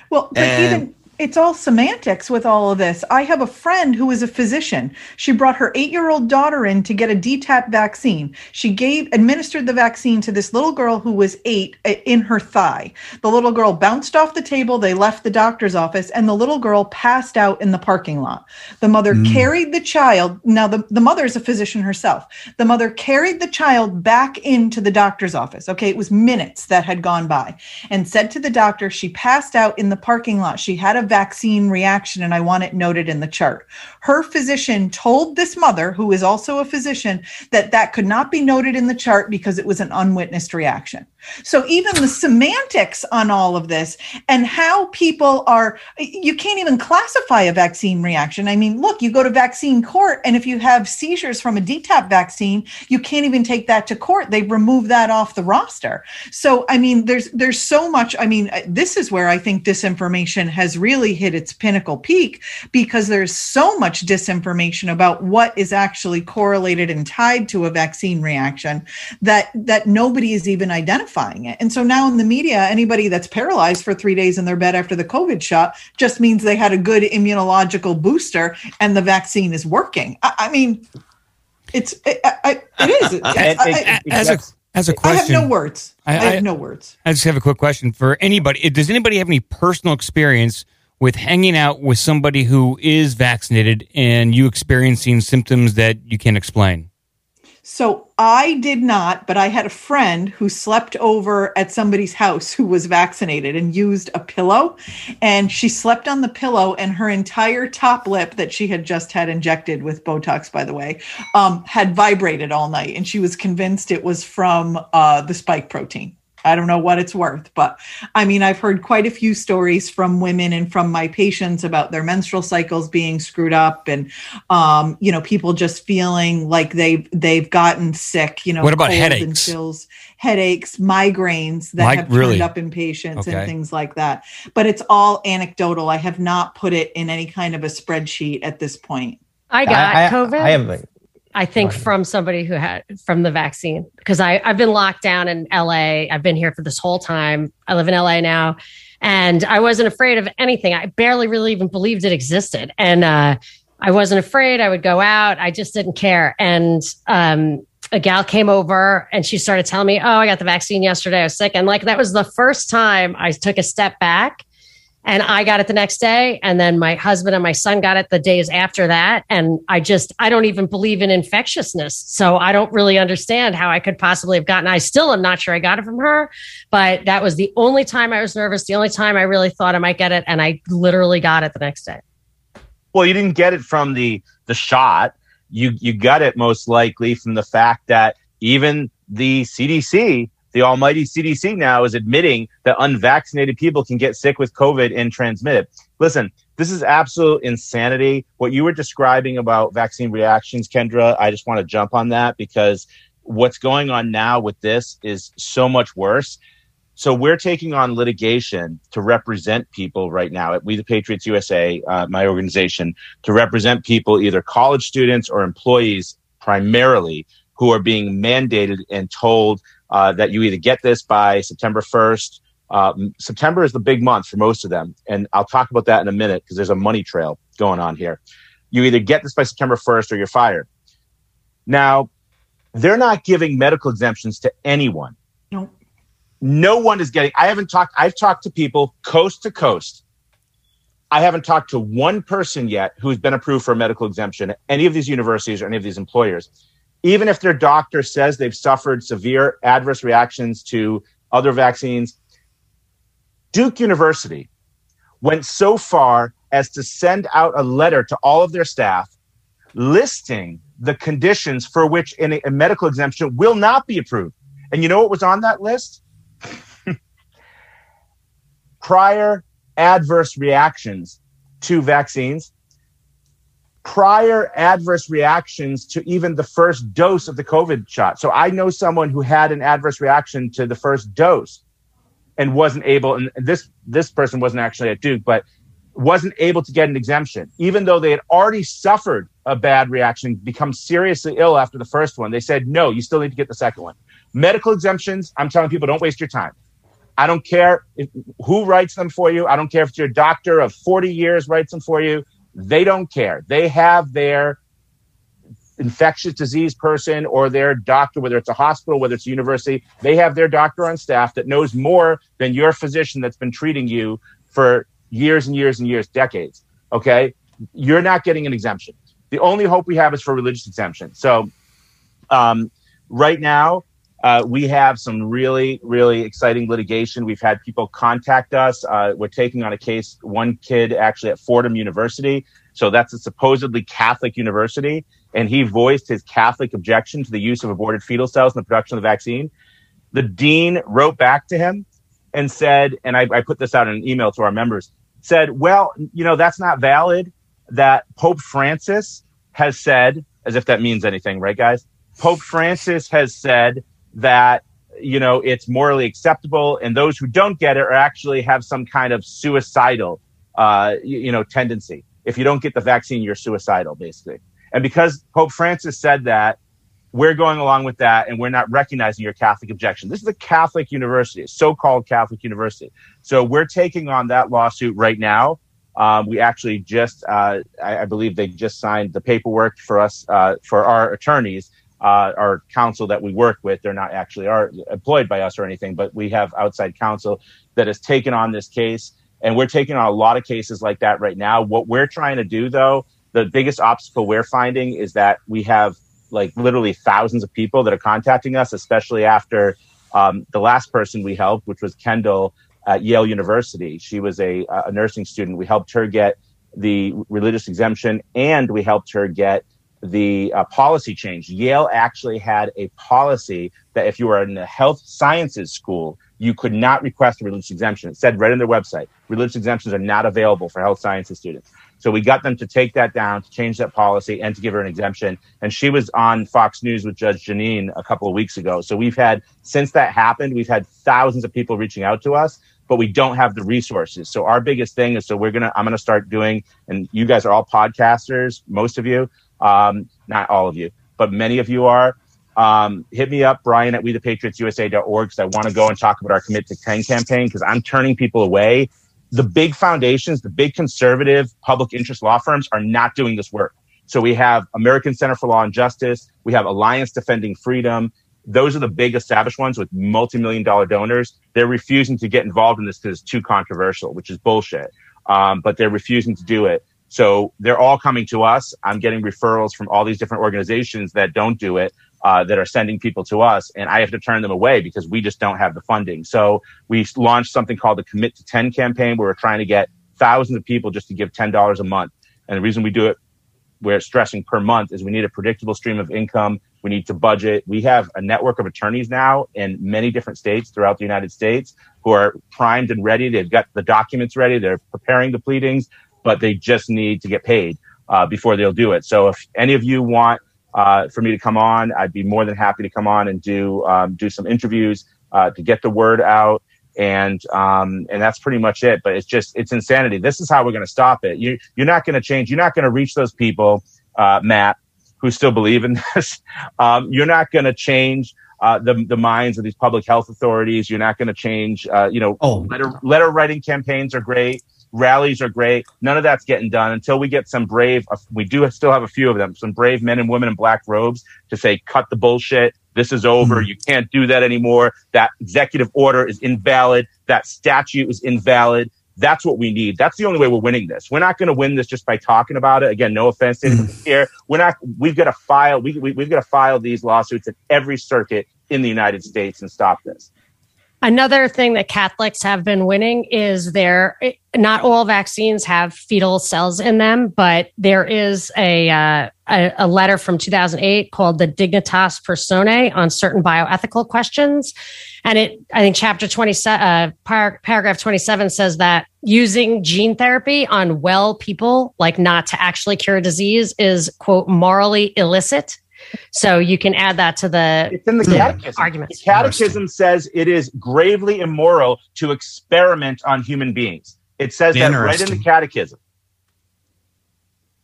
Well, but And- even it's all semantics with all of this. I have a friend who is a physician. She brought her eight-year-old daughter in to get a DTaP vaccine. She gave administered the vaccine to this little girl who was eight uh, in her thigh. The little girl bounced off the table. They left the doctor's office, and the little girl passed out in the parking lot. The mother carried the child. Now, the, the mother is a physician herself. The mother carried the child back into the doctor's office. Okay, it was minutes that had gone by, and said to the doctor, she passed out in the parking lot. She had a vaccine reaction, and I want it noted in the chart. Her physician told this mother, who is also a physician, that that could not be noted in the chart because it was an unwitnessed reaction. So even the semantics on all of this and how people are, you can't even classify a vaccine reaction. I mean, look, you go to vaccine court, and if you have seizures from a DTaP vaccine, you can't even take that to court. They remove that off the roster. So I mean, there's there's so much. I mean, this is where I think disinformation has really hit its pinnacle peak because there's so much disinformation about what is actually correlated and tied to a vaccine reaction that that nobody is even identifying it. And so now in the media, anybody that's paralyzed for three days in their bed after the COVID shot just means they had a good immunological booster and the vaccine is working. I, I mean, it's it, I, I- it is. It's- I- I- as a as I have no words. I, I- I- have no words. I just have a quick question for anybody. Does anybody have any personal experience with hanging out with somebody who is vaccinated and you experiencing symptoms that you can't explain? So I did not, but I had a friend who slept over at somebody's house who was vaccinated and used a pillow. And she slept on the pillow, and her entire top lip that she had just had injected with Botox, by the way, um, had vibrated all night. And she was convinced it was from uh, the spike protein. I don't know what it's worth, but I mean, I've heard quite a few stories from women and from my patients about their menstrual cycles being screwed up, and um, you know, people just feeling like they've they've gotten sick. You know, What about cold and headaches? chills, headaches, migraines that Mig- have really? turned up in patients Okay. and things like that. But it's all anecdotal. I have not put it in any kind of a spreadsheet at this point. I got I- I- COVID. I have I think from somebody who had from the vaccine because I I've been locked down in LA. I've been here for this whole time. I live in LA now, and I wasn't afraid of anything. I barely really even believed it existed, and uh, I wasn't afraid. I would go out. I just didn't care. And um, a gal came over and she started telling me, "Oh, I got the vaccine yesterday. I was sick," and like that was the first time I took a step back and I got it the next day. And then my husband and my son got it the days after that. And I just, I don't even believe in infectiousness. So I don't really understand how I could possibly have gotten, I still am not sure I got it from her, but that was the only time I was nervous, the only time I really thought I might get it. And I literally got it the next day. Well, you didn't get it from the the shot. You you got it most likely from the fact that even the CDC, the almighty CDC now is admitting that unvaccinated people can get sick with COVID and transmit it. Listen, this is absolute insanity. What you were describing about vaccine reactions, Kendra, I just want to jump on that because what's going on now with this is so much worse. So we're taking on litigation to represent people right now at We the Patriots USA, uh, my organization, to represent people, either college students or employees primarily, who are being mandated and told uh, that you either get this by September 1st. Um, September is the big month for most of them. And I'll talk about that in a minute because there's a money trail going on here. You either get this by September 1st or you're fired. Now, they're not giving medical exemptions to anyone. No. No one is getting. I haven't talked. I've talked to people coast to coast. I haven't talked to one person yet who's been approved for a medical exemption at any of these universities or any of these employers. Even if their doctor says they've suffered severe adverse reactions to other vaccines, Duke University went so far as to send out a letter to all of their staff listing the conditions for which a, medical exemption will not be approved. And you know what was on that list? Prior adverse reactions to vaccines, prior adverse reactions to even the first dose of the COVID shot. So I know someone who had an adverse reaction to the first dose and wasn't able, and this this person wasn't actually at Duke, but wasn't able to get an exemption, even though they had already suffered a bad reaction, become seriously ill after the first one. They said, no, you still need to get the second one. Medical exemptions, I'm telling people, don't waste your time. I don't care if, who writes them for you. I don't care if your doctor of 40 years writes them for you. They don't care. They have their infectious disease person or their doctor, whether it's a hospital, whether it's a university, they have their doctor on staff that knows more than your physician that's been treating you for years and years and years, decades. Okay. You're not getting an exemption. The only hope we have is for religious exemption. So, um, right now, uh, we have some really, really exciting litigation. We've had people contact us. Uh, we're taking on a case, one kid actually at Fordham University. So that's a supposedly Catholic university. And he voiced his Catholic objection to the use of aborted fetal cells in the production of the vaccine. The dean wrote back to him and said, and I, I put this out in an email to our members, said, well, you know, that's not valid. That Pope Francis has said, as if that means anything, right, guys? Pope Francis has said that you know it's morally acceptable and those who don't get it are actually have some kind of suicidal uh, you, you know tendency. If you don't get the vaccine you're suicidal basically. And because pope francis said that we're going along with that and we're not recognizing your catholic objection. This is a catholic university a so-called catholic university. So we're taking on that lawsuit right now. Um, we actually just uh, I, I, believe they just signed the paperwork for us uh, for our attorneys uh, our counsel that we work with. They're not actually are employed by us or anything, but we have outside counsel that has taken on this case. And we're taking on a lot of cases like that right now. What we're trying to do though, the biggest obstacle we're finding is that we have like literally thousands of people that are contacting us, especially after um, the last person we helped, which was Kendall at Yale University. She was a, a nursing student. We helped her get the religious exemption and we helped her get the uh, policy change. Yale actually had a policy that if you were in a health sciences school, you could not request a religious exemption. It said right on their website, religious exemptions are not available for health sciences students. So we got them to take that down, to change that policy, and to give her an exemption. And she was on Fox News with Judge Janine a couple of weeks ago. So we've had, since that happened, we've had thousands of people reaching out to us, but we don't have the resources. So our biggest thing is so we're going to, I'm going to start doing, and you guys are all podcasters, most of you. Um, not all of you, but many of you are. Um, hit me up, Brian at we the patriotsusa.org, because I want to go and talk about our Commit to 10 campaign because I'm turning people away. The big foundations, the big conservative public interest law firms are not doing this work. So we have American Center for Law and Justice. We have Alliance Defending Freedom. Those are the big established ones with multi-million dollar donors. They're refusing to get involved in this because it's too controversial, which is bullshit. Um, but they're refusing to do it. So they're all coming to us. I'm getting referrals from all these different organizations that don't do it, uh, that are sending people to us, and I have to turn them away because we just don't have the funding. So we launched something called the Commit to 10 campaign where we're trying to get thousands of people just to give $10 a month. And the reason we do it, we're stressing per month, is we need a predictable stream of income. We need to budget. We have a network of attorneys now in many different states throughout the United States who are primed and ready. They've got the documents ready. They're preparing the pleadings but they just need to get paid uh, before they'll do it. So if any of you want uh, for me to come on, I'd be more than happy to come on and do um, do some interviews uh, to get the word out. And um, and that's pretty much it. But it's just it's insanity. This is how we're going to stop it. You you're not going to change. You're not going to reach those people, uh, Matt, who still believe in this. Um, you're not going to change. Uh, the the minds of these public health authorities. You're not going to change. Uh, you know, oh. letter letter writing campaigns are great Rallies are great. None of that's getting done until we get some brave. uh, We do still have a few of them. Some brave men and women in black robes to say, "Cut the bullshit. This is over. You can't do that anymore. That executive order is invalid. That statute is invalid." That's what we need. That's the only way we're winning this. We're not going to win this just by talking about it. Again, no offense to anyone here. We're not. We've got to file. We, we, we've got to file these lawsuits at every circuit in the United States and stop this. Another thing that Catholics have been winning is their not all vaccines have fetal cells in them, but there is a uh, a, a letter from 2008 called the Dignitas Personae on certain bioethical questions, and it I think chapter 27 uh, par- paragraph 27 says that using gene therapy on well people, like not to actually cure a disease, is quote morally illicit. So you can add that to the, It's in the catechism. arguments. The catechism says it is gravely immoral to experiment on human beings. It says that right in the catechism.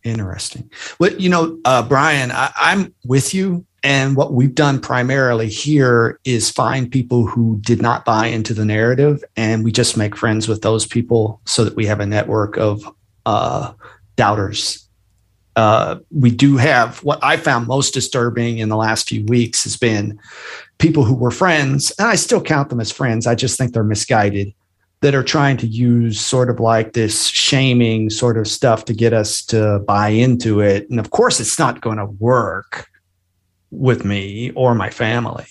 Interesting. Well, you know, uh, Brian, I, I'm with you. And what we've done primarily here is find people who did not buy into the narrative, and we just make friends with those people so that we have a network of uh, doubters. Uh, we do have what I found most disturbing in the last few weeks has been people who were friends, and I still count them as friends. I just think they're misguided that are trying to use sort of like this shaming sort of stuff to get us to buy into it. And of course, it's not going to work with me or my family,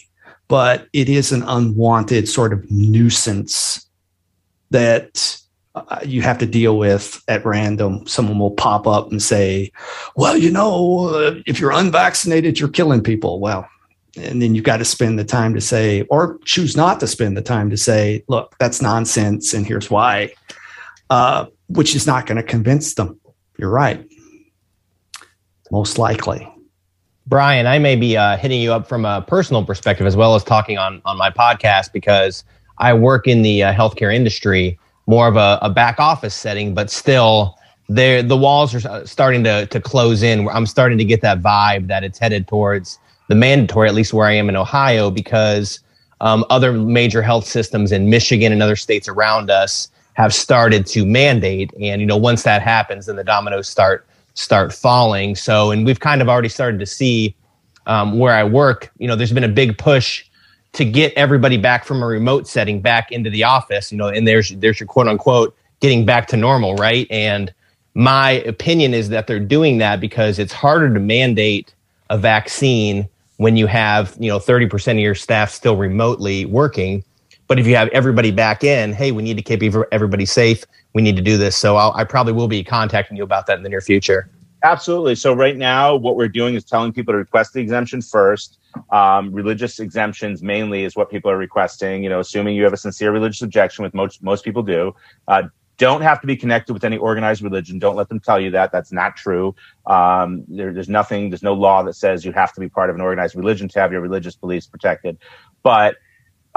but it is an unwanted sort of nuisance that uh, you have to deal with at random. Someone will pop up and say, Well, you know, uh, if you're unvaccinated, you're killing people. Well, and then you've got to spend the time to say, or choose not to spend the time to say, look, that's nonsense, and here's why, uh, which is not going to convince them. You're right. Most likely. Brian, I may be uh, hitting you up from a personal perspective as well as talking on on my podcast because I work in the uh, healthcare industry, more of a, a back office setting, but still, there the walls are uh, starting to to close in. I'm starting to get that vibe that it's headed towards the mandatory, at least where I am in Ohio, because um, other major health systems in Michigan and other states around us have started to mandate, and you know once that happens, then the dominoes start start falling. So, and we've kind of already started to see um, where I work. You know, there's been a big push to get everybody back from a remote setting back into the office. You know, and there's there's your quote unquote getting back to normal, right? And my opinion is that they're doing that because it's harder to mandate a vaccine when you have you know 30% of your staff still remotely working but if you have everybody back in hey we need to keep everybody safe we need to do this so I'll, i probably will be contacting you about that in the near future Absolutely. So right now, what we're doing is telling people to request the exemption first. Um, religious exemptions mainly is what people are requesting. You know, assuming you have a sincere religious objection, which most most people do. Uh, don't have to be connected with any organized religion. Don't let them tell you that. That's not true. Um, there, there's nothing. There's no law that says you have to be part of an organized religion to have your religious beliefs protected. But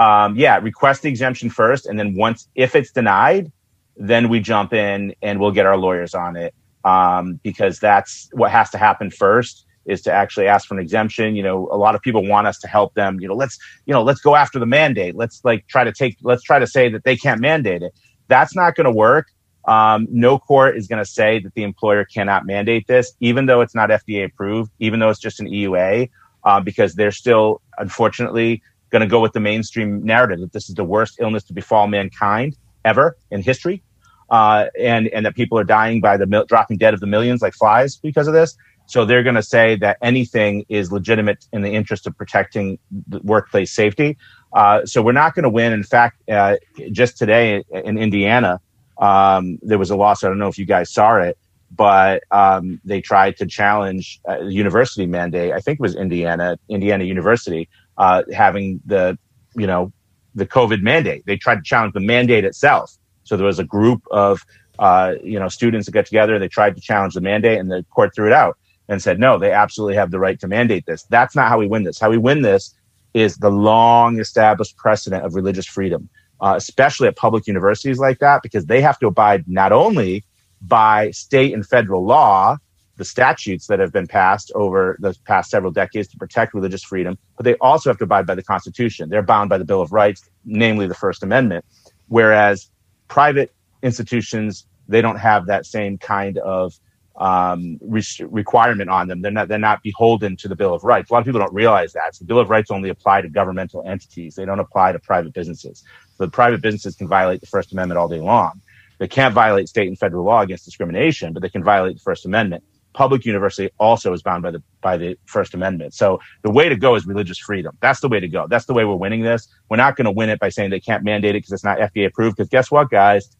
um, yeah, request the exemption first, and then once if it's denied, then we jump in and we'll get our lawyers on it um, because that's what has to happen first is to actually ask for an exemption. You know, a lot of people want us to help them. You know, let's you know let's go after the mandate. Let's like try to take. Let's try to say that they can't mandate it. That's not going to work. Um, no court is going to say that the employer cannot mandate this, even though it's not FDA approved, even though it's just an EUA, uh, because they're still, unfortunately, going to go with the mainstream narrative that this is the worst illness to befall mankind ever in history, uh, and and that people are dying by the mil- dropping dead of the millions like flies because of this. So they're going to say that anything is legitimate in the interest of protecting the workplace safety. Uh, so we're not going to win. In fact, uh, just today in Indiana, um, there was a lawsuit. I don't know if you guys saw it, but um, they tried to challenge a university mandate. I think it was Indiana, Indiana University, uh, having the, you know, the COVID mandate. They tried to challenge the mandate itself. So there was a group of, uh, you know, students that got together. They tried to challenge the mandate, and the court threw it out and said, no, they absolutely have the right to mandate this. That's not how we win this. How we win this is the long established precedent of religious freedom, uh, especially at public universities like that, because they have to abide not only by state and federal law, the statutes that have been passed over the past several decades to protect religious freedom, but they also have to abide by the Constitution. They're bound by the Bill of Rights, namely the First Amendment. Whereas private institutions they don't have that same kind of um, re- requirement on them. They're not they're not beholden to the Bill of Rights. A lot of people don't realize that. So the Bill of Rights only apply to governmental entities. They don't apply to private businesses. So the private businesses can violate the First Amendment all day long. They can't violate state and federal law against discrimination, but they can violate the First Amendment. Public university also is bound by the by the First Amendment. So the way to go is religious freedom. That's the way to go. That's the way we're winning this. We're not going to win it by saying they can't mandate it because it's not FDA approved. Because guess what, guys?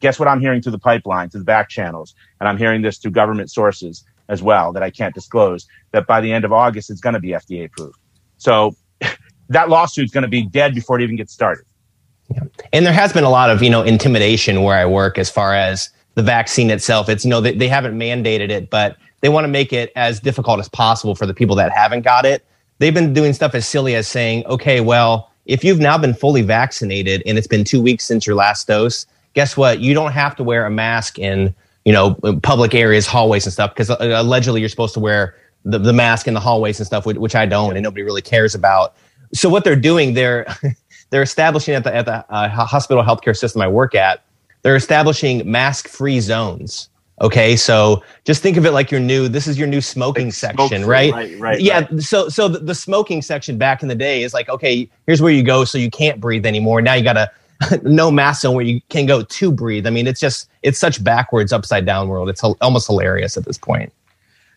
Guess what I'm hearing through the pipeline, through the back channels, and I'm hearing this through government sources as well that I can't disclose. That by the end of August, it's going to be FDA approved. So that lawsuit's going to be dead before it even gets started. Yeah. And there has been a lot of, you know, intimidation where I work as far as the vaccine itself. It's, you know, they, they haven't mandated it, but they want to make it as difficult as possible for the people that haven't got it. They've been doing stuff as silly as saying, okay, well, if you've now been fully vaccinated and it's been two weeks since your last dose, guess what? You don't have to wear a mask in, you know, public areas, hallways and stuff, because allegedly you're supposed to wear the, the mask in the hallways and stuff, which, which I don't and nobody really cares about. So what they're doing, they're they're establishing at the at the uh, hospital healthcare system I work at, they're establishing mask free zones. Okay, so just think of it like your new. This is your new smoking section, smoke-free, right? right, right, Yeah. right. So, so the, the smoking section back in the day is like, okay, here's where you go, so you can't breathe anymore. Now you got to no mask zone where you can go to breathe. I mean, it's just it's such backwards, upside down world. It's almost hilarious at this point.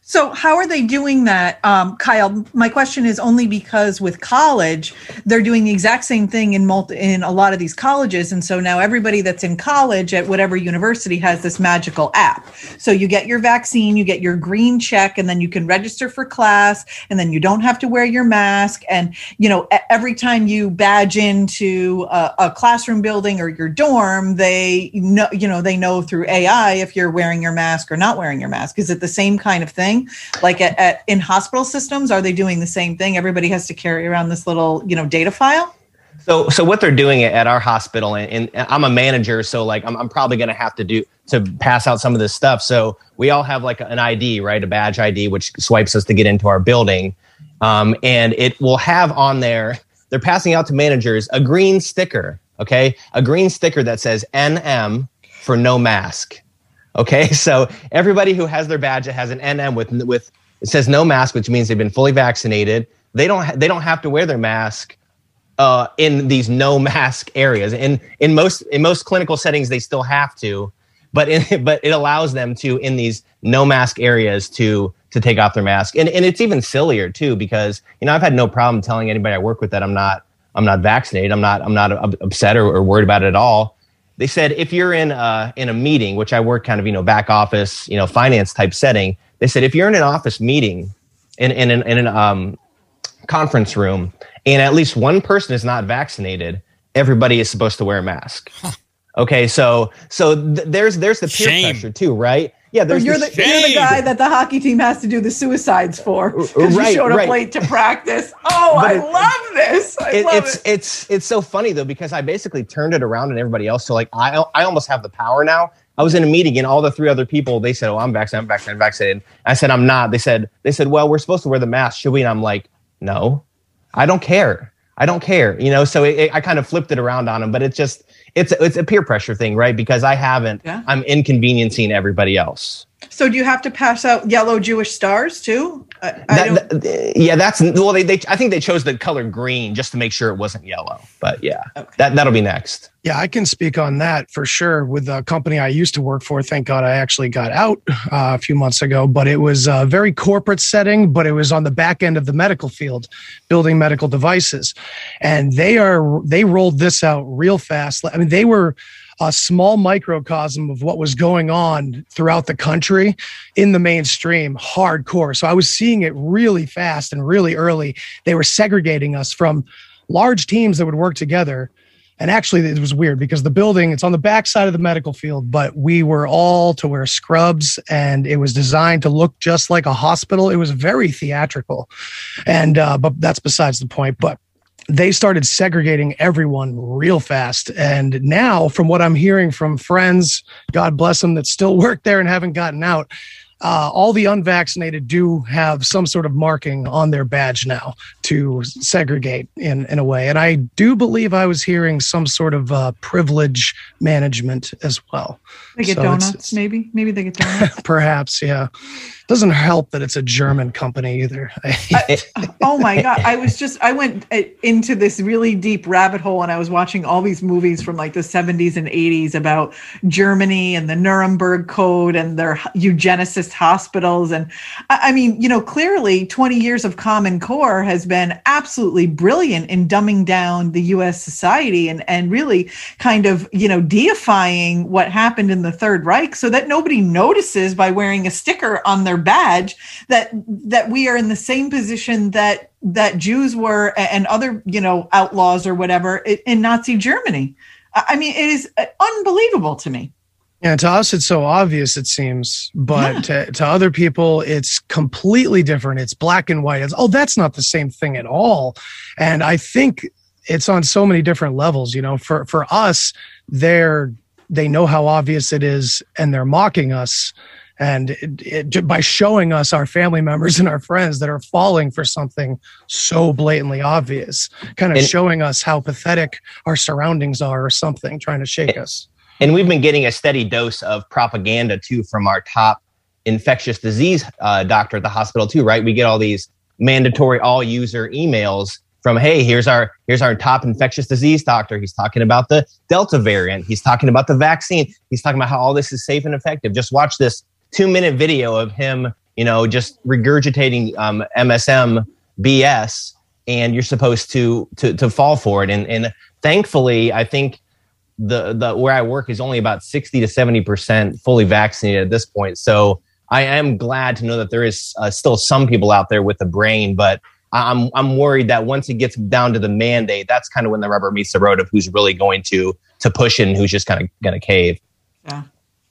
So, how are they doing that, um, Kyle? My question is only because with college, they're doing the exact same thing in multi, in a lot of these colleges, and so now everybody that's in college at whatever university has this magical app. So you get your vaccine, you get your green check, and then you can register for class, and then you don't have to wear your mask. And you know, every time you badge into a, a classroom building or your dorm, they know you know they know through AI if you're wearing your mask or not wearing your mask. Is it the same kind of thing? Like at, at in hospital systems, are they doing the same thing? Everybody has to carry around this little you know data file. So, so what they're doing at our hospital, and, and I'm a manager, so like I'm, I'm probably going to have to do to pass out some of this stuff. So we all have like an ID, right, a badge ID, which swipes us to get into our building, um, and it will have on there. They're passing out to managers a green sticker, okay, a green sticker that says NM for no mask. Okay, so everybody who has their badge that has an NM with with it says no mask, which means they've been fully vaccinated. They don't ha- they don't have to wear their mask uh, in these no mask areas. In in most in most clinical settings, they still have to, but in, but it allows them to in these no mask areas to to take off their mask. And and it's even sillier too because you know I've had no problem telling anybody I work with that I'm not I'm not vaccinated. I'm not I'm not upset or, or worried about it at all. They said if you're in a, in a meeting, which I work kind of you know back office you know finance type setting, they said if you're in an office meeting in in an, in an um, conference room and at least one person is not vaccinated, everybody is supposed to wear a mask. Okay, so so th- there's there's the peer Shame. pressure too, right? Yeah, there's you're the you're the guy that the hockey team has to do the suicides for uh, because Right, you showed up right. late to practice. Oh, But I it- love this. I it, love it's it. it's it's so funny though because I basically turned it around and everybody else. So like I I almost have the power now. I was in a meeting and all the three other people they said, "Oh, I'm vaccinated, I'm vaccinated, I'm vaccinated." I said, "I'm not." They said they said, "Well, we're supposed to wear the mask, should we?" And I'm like, "No, I don't care. I don't care." You know, so I kind of flipped it around on them, but it's just it's it's a peer pressure thing, right? Because I haven't, Yeah. I'm inconveniencing everybody else. So do you have to pass out yellow Jewish stars too? I, I That- don't, that- yeah, that's well. They, they I think they chose the color green just to make sure it wasn't yellow. But yeah, that that'll be next. Yeah, I can speak on that for sure. With the company I used to work for, thank God I actually got out uh, a few months ago. But it was a very corporate setting, but it was on the back end of the medical field, building medical devices, and they are they rolled this out real fast. I mean, they were a small microcosm of what was going on throughout the country in the mainstream hardcore. So I was seeing it really fast and really early. They were segregating us from large teams that would work together. And actually, it was weird because the building, it's on the back side of the medical field, but we were all to wear scrubs and it was designed to look just like a hospital. It was very theatrical. And, uh, but that's besides the point. But they started segregating everyone real fast. And now, from what I'm hearing from friends, God bless them, that still work there and haven't gotten out, uh, all the unvaccinated do have some sort of marking on their badge now to segregate in in a way. And I do believe I was hearing some sort of uh, privilege management as well. They get So it's- donuts, maybe. Maybe they get donuts. Perhaps, yeah. Doesn't help that it's a German company either. oh my god i was just i went uh, into this really deep rabbit hole and i was watching all these movies from like the 70s and 80s about germany and the nuremberg code and their eugenicist hospitals and i, I mean you know clearly 20 years of common core has been absolutely brilliant in dumbing down the us society and and really kind of you know deifying what happened in the third reich so that nobody notices by wearing a sticker on their badge that that we are in the same position that that Jews were and other you know outlaws or whatever i- in Nazi Germany. I I mean, it is uh, unbelievable to me. Yeah, to us it's so obvious it seems, but to, to other people it's completely different. It's black and white. It's oh, that's not the same thing at all. And I think it's on so many different levels. You know, for for us, they're they know how obvious it is, and they're mocking us. And it, it, by showing us our family members and our friends that are falling for something so blatantly obvious, kind of And- showing us how pathetic our surroundings are, or something, trying to shake us. And we've been getting a steady dose of propaganda too from our top infectious disease uh, doctor at the hospital too, right? We get all these mandatory all user emails from, hey, here's our here's our top infectious disease doctor. He's talking about the Delta variant. He's talking about the vaccine. He's talking about how all this is safe and effective. Just watch this two minute video of him, you know, just regurgitating um, MSM BS, and you're supposed to to to fall for it. And and thankfully, I think the the where I work is only about 60 to 70 percent fully vaccinated at this point. So I am glad to know that there is uh, still some people out there with the brain, but I'm I'm worried that once it gets down to the mandate, that's kind of when the rubber meets the road of who's really going to to push it and who's just kind of going to cave.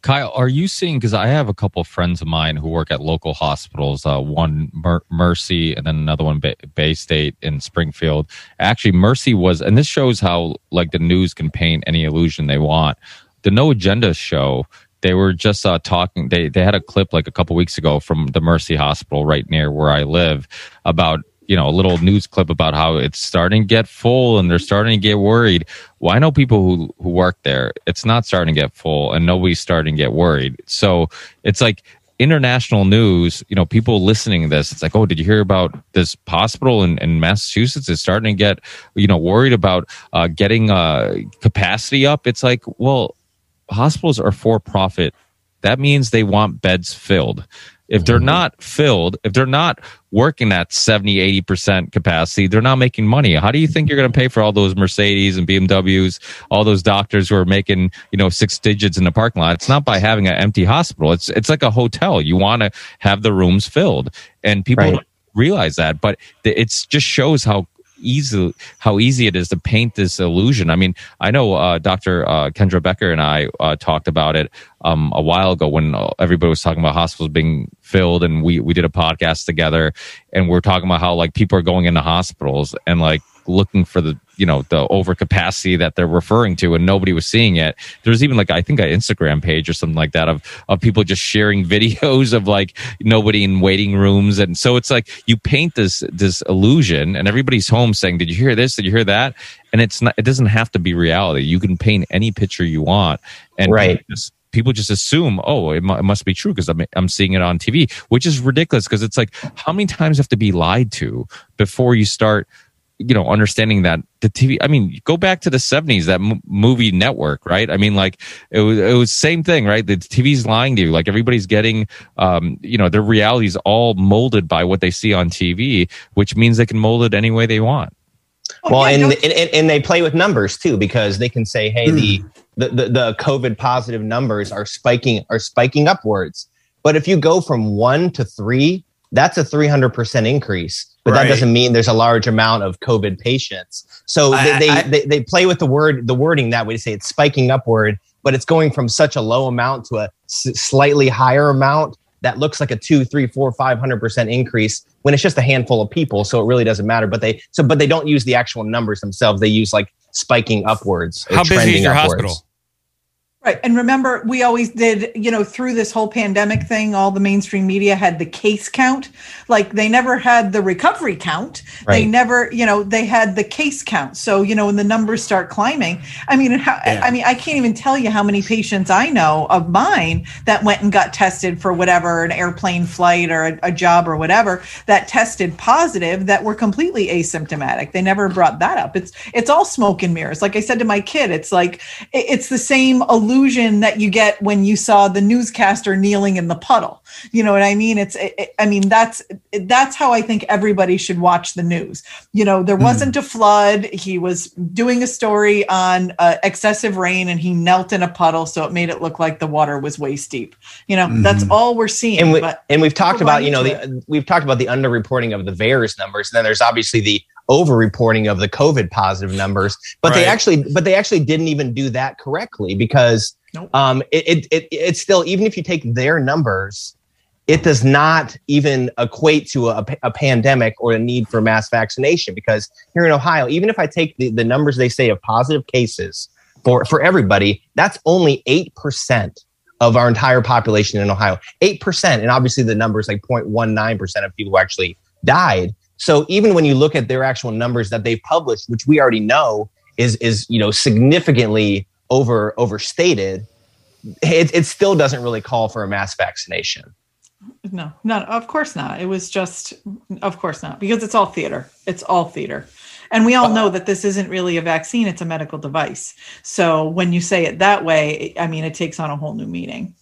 Kyle, are you seeing? Because I have a couple of friends of mine who work at local hospitals. Uh, one Mer- Mercy, and then another one Bay, Bay State in Springfield. Actually, Mercy was, and this shows how like the news can paint any illusion they want. The No Agenda show. They were just uh, talking. They they had a clip like a couple weeks ago from the Mercy Hospital right near where I live about you know a little news clip about how it's starting to get full and they're starting to get worried. Well, I know people who who work there. It's not starting to get full, and nobody's starting to get worried. So it's like international news. You know, people listening to this. It's like, oh, did you hear about this hospital in, in Massachusetts? Is starting to get you know worried about uh, getting uh, capacity up. It's like, well, hospitals are for profit. That means they want beds filled. If they're mm-hmm. not filled, if they're not working at 70, 80% capacity, they're not making money. How do you think you're going to pay for all those Mercedes and BMWs, all those doctors who are making, you know, six digits in the parking lot? It's not by having an empty hospital. It's, it's like a hotel. You want to have the rooms filled and people Right. don't realize that, but it just shows how easy how easy it is to paint this illusion. I mean, I know uh, Dr. Uh, Kendra Becker and I uh, talked about it um, a while ago when uh, everybody was talking about hospitals being filled, and we we did a podcast together, and we're talking about how like people are going into hospitals and like looking for the you know the overcapacity that they're referring to and nobody was seeing it. There's even like i think an instagram page or something like that of of people just sharing videos of like nobody in waiting rooms. And so it's like you paint this this illusion and everybody's home saying did you hear this? Did you hear that? And it's not it doesn't have to be reality. You can paint any picture you want and Right. people just, people just assume oh it must be true because I'm, I'm seeing it on tv which is ridiculous because it's like how many times have to be lied to before you start you know understanding that the tv i mean go back to the 70s that m- movie network right? I mean like it was it was same thing right? The tv's lying to you. Like everybody's getting um you know their reality is all molded by what they see on tv which means they can mold it any way they want. Well, and, and and and they play with numbers too because they can say, "Hey, the, the the the COVID positive numbers are spiking are spiking upwards." But if you go from one to three, that's a three hundred percent increase. But Right. that doesn't mean there's a large amount of COVID patients. So they I- they, I- they they play with the word the wording that way to say it's spiking upward, but it's going from such a low amount to a s- slightly higher amount that looks like a two, three, four, five hundred percent increase when it's just a handful of people. So it really doesn't matter. But they so but they don't use the actual numbers themselves. They use like spiking upwards. How busy is trending your upwards. hospital? Right. And remember, we always did, you know, through this whole pandemic thing, all the mainstream media had the case count. Like they never had the recovery count. They never, you know, they had the case count. So, you know, when the numbers start climbing, I mean, how, I mean, I can't even tell you how many patients I know of mine that went and got tested for whatever, an airplane flight or a, a job or whatever, that tested positive that were completely asymptomatic. They never brought that up. It's, it's all smoke and mirrors. Like I said to my kid, it's like, it's the same illusion that you get when you saw the newscaster kneeling in the puddle. You know what I mean? It's, it, it- I mean, that's, that's how I think everybody should watch the news. You know, there wasn't a flood. He was doing a story on uh, excessive rain and he knelt in a puddle. So it made it look like the water was waist deep. You know, that's Mhm. all we're seeing. and we, we've talked about you know the we've talked about the underreporting of the VAERS numbers, and then there's obviously the overreporting of the COVID positive numbers. But they actually but they actually didn't even do that correctly because um it, it, it it's still even if you take their numbers, it does not even equate to a, a pandemic or a need for mass vaccination because here in Ohio, even if I take the, the numbers they say of positive cases for for everybody, that's only eight percent of our entire population in Ohio. 8%. And obviously the numbers like 0.19% of people who actually died. So even when you look at their actual numbers that they've published, which we already know is is you know significantly over overstated, it, it still doesn't really call for a mass vaccination. No, no, of course not. It was just, of course not, because it's all theater. It's all theater. And we all know that this isn't really a vaccine, it's a medical device. So when you say it that way, I mean, it takes on a whole new meaning.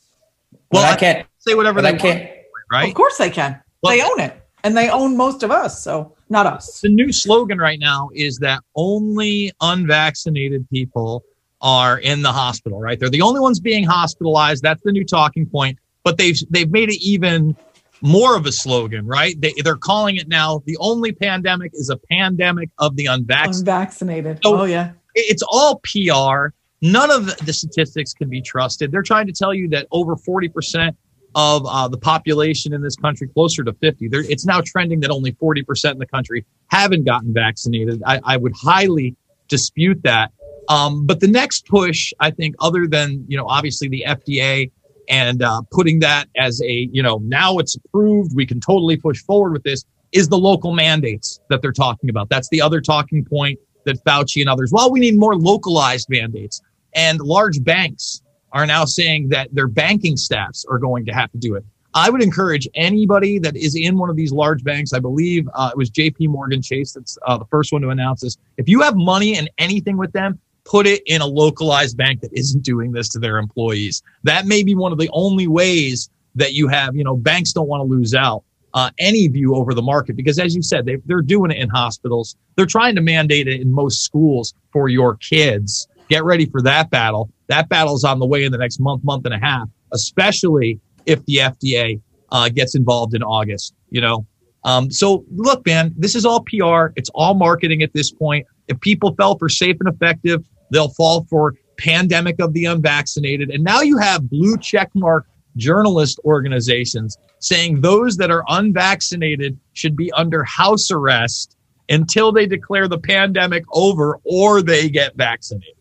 Well, I can't say whatever they I can't- want, right? Of course they can. they own it and they own most of us. So not us. The new slogan right now is that only unvaccinated people are in the hospital, right? They're the only ones being hospitalized. That's the new talking point. But they've they've made it even more of a slogan, right? They, they're calling it now the only pandemic is a pandemic of the unvaccinated. Unvaccinated. So oh, yeah. It's all PR. None of the statistics can be trusted. They're trying to tell you that over 40% of uh, the population in this country, closer to 50, there, it's now trending that only 40% in the country haven't gotten vaccinated. I, I would highly dispute that. Um, but the next push, I think, other than, you know, obviously the FDA and uh, putting that as a, you know, now it's approved, we can totally push forward with this, is the local mandates that they're talking about. That's the other talking point that Fauci and others, well, we need more localized mandates. And large banks are now saying that their banking staffs are going to have to do it. I would encourage anybody that is in one of these large banks. I believe uh, it was JP Morgan Chase that's uh, the first one to announce this. If you have money and anything with them, put it in a localized bank that isn't doing this to their employees. That may be one of the only ways that you have, you know, banks don't want to lose out uh, any view over the market because, as you said, they, they're doing it in hospitals. They're trying to mandate it in most schools for your kids. Get ready for that battle. That battle's on the way in the next month, month and a half, especially if the FDA uh, gets involved in August. You know, um, so look, man, this is all PR. It's all marketing at this point. If people fell for safe and effective, they'll fall for pandemic of the unvaccinated. And now you have blue checkmark journalist organizations saying those that are unvaccinated should be under house arrest until they declare the pandemic over or they get vaccinated.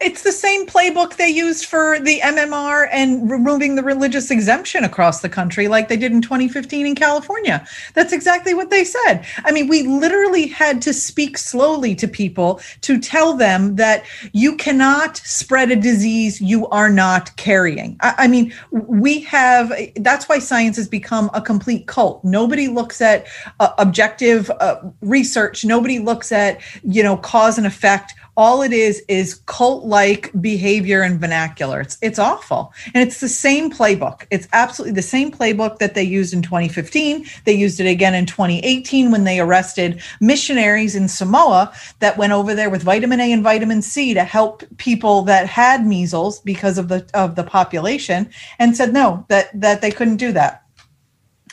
It's the same playbook they used for the MMR and removing the religious exemption across the country, like they did in 2015 in California. That's exactly what they said. I mean, we literally had to speak slowly to people to tell them that you cannot spread a disease you are not carrying. I, I mean, we have, that's why science has become a complete cult. Nobody looks at uh, objective uh, research, nobody looks at, you know, cause and effect all it is is cult like behavior and vernacular. It's it's awful. And it's the same playbook. It's absolutely the same playbook that they used in 2015 they used it again in 2018 when they arrested missionaries in Samoa that went over there with vitamin A and vitamin C to help people that had measles because of the of the population and said no that that they couldn't do that.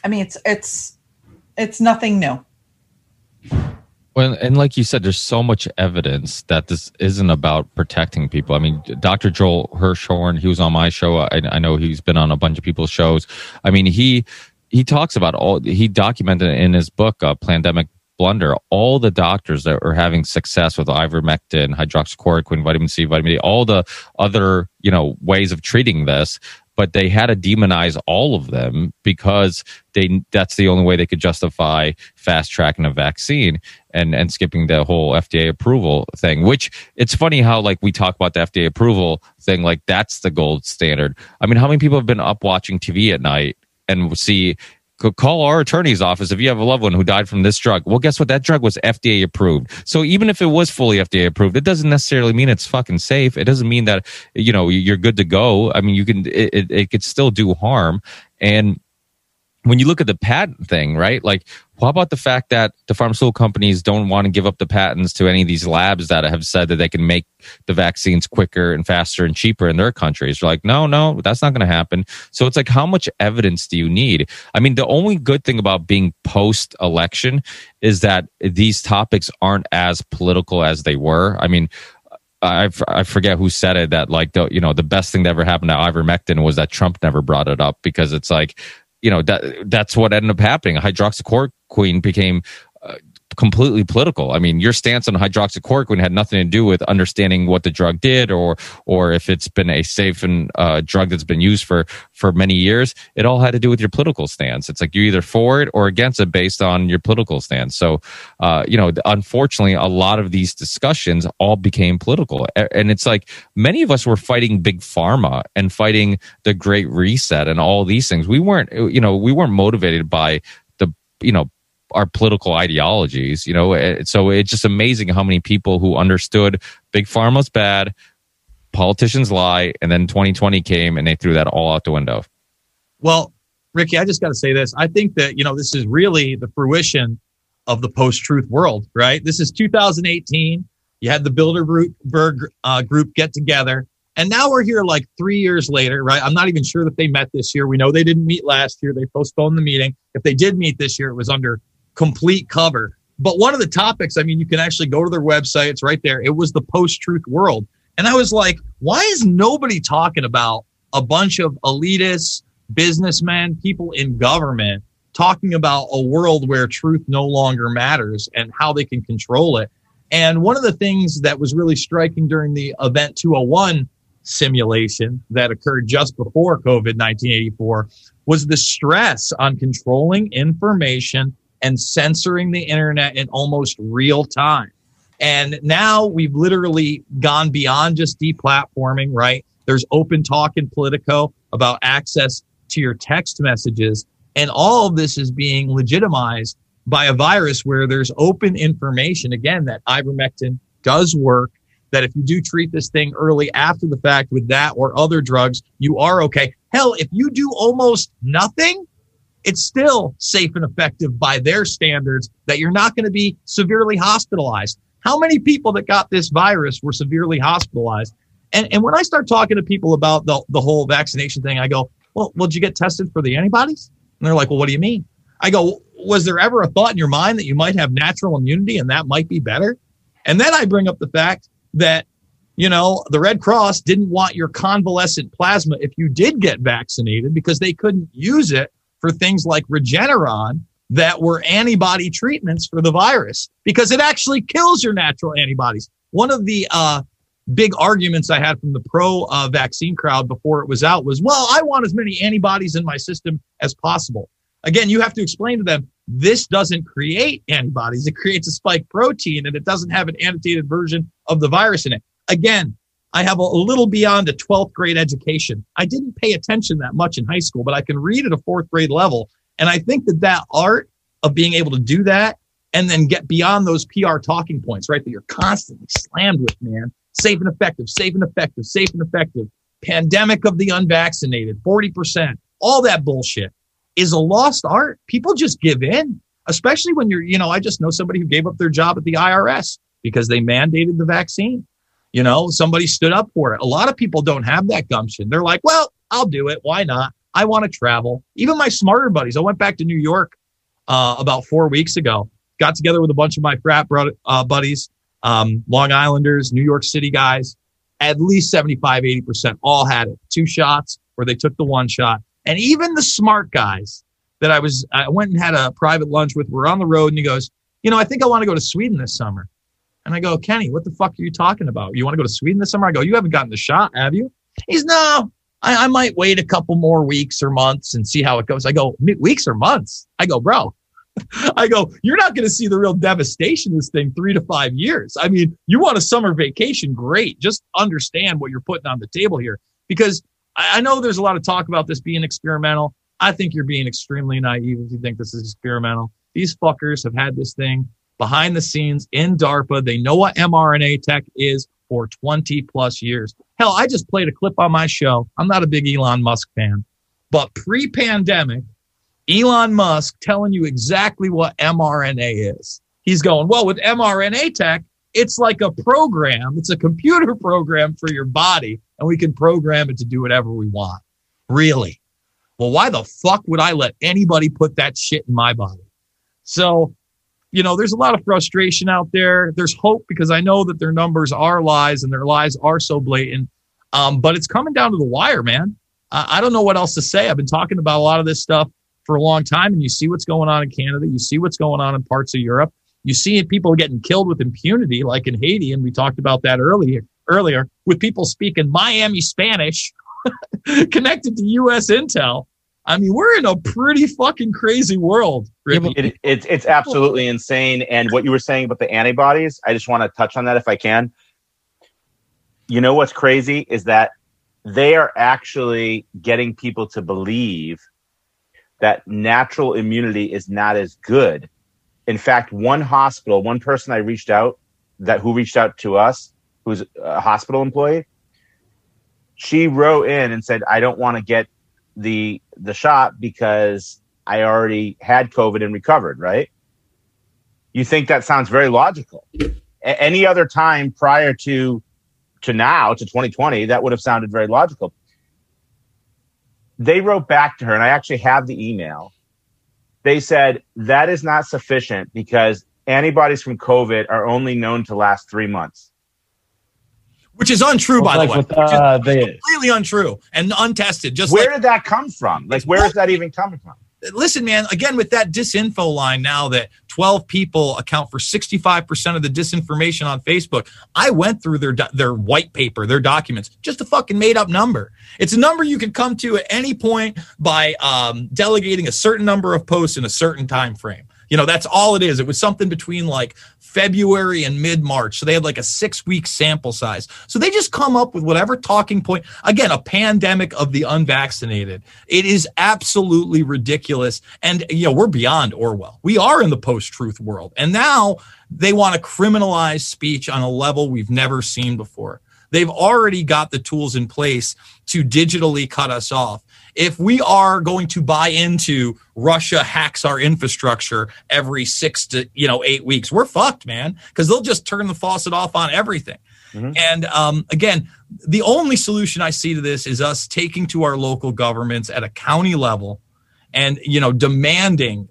I mean it's it's it's nothing new Well, and like you said, there's so much evidence that this isn't about protecting people. I mean, Dr. Joel Hirschhorn, he was on my show. I, I know he's been on a bunch of people's shows. I mean, he he talks about all. He documented in his book, uh, "Pandemic blunder. All the doctors that were having success with ivermectin, hydroxychloroquine, vitamin C, vitamin D, all the other you know ways of treating this, but they had to demonize all of them because they that's the only way they could justify fast tracking a vaccine and and skipping the whole FDA approval thing. Which it's funny how like we talk about the FDA approval thing, like that's the gold standard. I mean, how many people have been up watching TV at night and see call our attorney's office if you have a loved one who died from this drug. Well, guess what? That drug was FDA approved. So even if it was fully FDA approved, it doesn't necessarily mean it's fucking safe. It doesn't mean that, you know, you're good to go. I mean, you can, it, it, it could still do harm. And when you look at the patent thing, right? Like, how about the fact that the pharmaceutical companies don't want to give up the patents to any of these labs that have said that they can make the vaccines quicker and faster and cheaper in their countries? They're like, no, no, that's not going to happen. So it's like, how much evidence do you need? I mean, the only good thing about being post election is that these topics aren't as political as they were. I mean, I, I forget who said it that like the you know the best thing that ever happened to ivermectin was that Trump never brought it up because it's like you know that that's what ended up happening. Hydroxychloroquine became completely political. I mean, your stance on hydroxychloroquine had nothing to do with understanding what the drug did or or if it's been a safe and uh, drug that's been used for for many years. It all had to do with your political stance. It's like you're either for it or against it based on your political stance. So, uh, you know, unfortunately, a lot of these discussions all became political, and it's like many of us were fighting big pharma and fighting the Great Reset and all these things. We weren't, you know, we weren't motivated by the you know our political ideologies, you know. eh, So it's just amazing how many people who understood big pharma's bad, politicians lie, and then 2020 came and they threw that all out the window. Well, Ricky, I just got to say this. I think that, you know, this is really the fruition of the post truth world, right? This is 2018. You had the Bilderberg uh, group get together. And now we're here like three years later, right? I'm not even sure that they met this year. We know they didn't meet last year. They postponed the meeting. If they did meet this year, it was under complete cover. But one of the topics, I mean, you can actually go to their website. It's right there. It was the post truth world. And I was like, why is nobody talking about a bunch of elitists, businessmen, people in government talking about a world where truth no longer matters and how they can control it? And one of the things that was really striking during the Event 201 simulation that occurred just before COVID 1984 was the stress on controlling information and censoring the internet in almost real time. And now we've literally gone beyond just deplatforming, right? There's open talk in Politico about access to your text messages. And all of this is being legitimized by a virus where there's open information, again, that ivermectin does work, that if you do treat this thing early after the fact with that or other drugs, you are okay. Hell, if you do almost nothing, it's still safe and effective by their standards that you're not going to be severely hospitalized. How many people that got this virus were severely hospitalized? And, and when I start talking to people about the, the whole vaccination thing, I go, well, well, did you get tested for the antibodies? And they're like, well, what do you mean? I go, was there ever a thought in your mind that you might have natural immunity and that might be better? And then I bring up the fact that, you know, the Red Cross didn't want your convalescent plasma if you did get vaccinated because they couldn't use it for things like Regeneron that were antibody treatments for the virus because it actually kills your natural antibodies. One of the uh, big arguments I had from the pro uh, vaccine crowd before it was out was, well, I want as many antibodies in my system as possible. Again, you have to explain to them this doesn't create antibodies. It creates a spike protein and it doesn't have an attenuated version of the virus in it. Again, I have a, little beyond a 12th grade education. I didn't pay attention that much in high school, but I can read at a fourth grade level. And I think that that art of being able to do that and then get beyond those PR talking points, right? That you're constantly slammed with, man. Safe and effective, safe and effective, safe and effective. Pandemic of the unvaccinated, 40%, all that bullshit is a lost art. People just give in, especially when you're, you know, I just know somebody who gave up their job at the IRS because they mandated the vaccine. You know, somebody stood up for it. A lot of people don't have that gumption. They're like, well, I'll do it. Why not? I want to travel. Even my smarter buddies. I went back to New York uh, about four weeks ago. Got together with a bunch of my frat bro- uh, buddies, um, Long Islanders, New York City guys. At least 75, 80% all had it. Two shots where they took the one shot. And even the smart guys that I was, I went and had a private lunch with were on the road and he goes, you know, I think I want to go to Sweden this summer. And I go, Kenny, what the fuck are you talking about? You want to go to Sweden this summer? I go, you haven't gotten the shot, have you? He's no, I, I might wait a couple more weeks or months and see how it goes. I go, weeks or months? I go, bro, I go, you're not going to see the real devastation of this thing three to five years. I mean, you want a summer vacation? Great. Just understand what you're putting on the table here because I, I know there's a lot of talk about this being experimental. I think you're being extremely naive if you think this is experimental. These fuckers have had this thing behind the scenes in DARPA. They know what mRNA tech is for 20 plus years. Hell, I just played a clip on my show. I'm not a big Elon Musk fan, but pre pandemic, Elon Musk telling you exactly what mRNA is. He's going, well, with mRNA tech, it's like a program. It's a computer program for your body, and we can program it to do whatever we want. Really? Well, why the fuck would I let anybody put that shit in my body? So, you know, there's a lot of frustration out there. There's hope because I know that their numbers are lies and their lies are so blatant. Um, but it's coming down to the wire, man. I, I don't know what else to say. I've been talking about a lot of this stuff for a long time, and you see what's going on in Canada. You see what's going on in parts of Europe. You see people getting killed with impunity, like in Haiti, and we talked about that earlier. Earlier, with people speaking Miami Spanish connected to U.S. intel. I mean, we're in a pretty fucking crazy world. Ricky. It, it's it's absolutely insane. And what you were saying about the antibodies, I just want to touch on that if I can. You know what's crazy is that they are actually getting people to believe that natural immunity is not as good. In fact, one hospital, one person I reached out that who reached out to us, who's a hospital employee, she wrote in and said, "I don't want to get the the shot because I already had COVID and recovered." Right? You think that sounds very logical? A- any other time prior to to now to 2020, that would have sounded very logical. They wrote back to her, and I actually have the email. They said that is not sufficient because antibodies from COVID are only known to last three months. Which is untrue, by Like the way. with, uh, the- completely untrue and untested. Just Where like, did that come from? Like, where is that even coming from? listen, man, again, with that disinfo line now that 12 people account for 65% of the disinformation on Facebook, I went through their, their white paper, their documents, just a fucking made up number. It's a number you can come to at any point by um, delegating a certain number of posts in a certain time frame. You know, that's all it is. It was something between like February and mid March. So they had like a six week sample size. So they just come up with whatever talking point. Again, a pandemic of the unvaccinated. It is absolutely ridiculous. And, you know, we're beyond Orwell. We are in the post truth world. And now they want to criminalize speech on a level we've never seen before. They've already got the tools in place to digitally cut us off. If we are going to buy into Russia hacks our infrastructure every six to you know eight weeks, we're fucked, man. Because they'll just turn the faucet off on everything. And um, again, the only solution I see to this is us taking to our local governments at a county level and you know demanding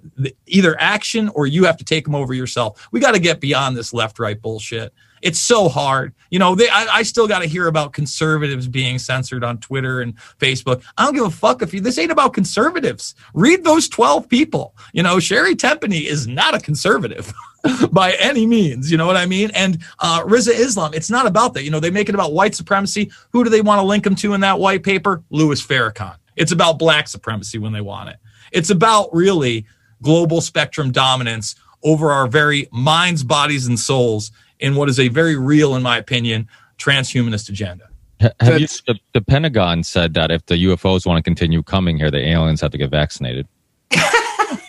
either action or you have to take them over yourself. We got to get beyond this left right bullshit. It's so hard. You know, they, I, I still got to hear about conservatives being censored on Twitter and Facebook. I don't give a fuck if you. This ain't about conservatives. Read those twelve people. You know, Sherri Tenpenny is not a conservative. by any means. You know what I mean? And uh, Rizza Islam, it's not about that. You know, they make it about white supremacy. Who do they want to link them to in that white paper? Louis Farrakhan. It's about black supremacy when they want it. It's about really global spectrum dominance over our very minds, bodies, and souls in what is a very real, in my opinion, transhumanist agenda. Have you, the, the Pentagon said that if the UFOs want to continue coming here, the aliens have to get vaccinated.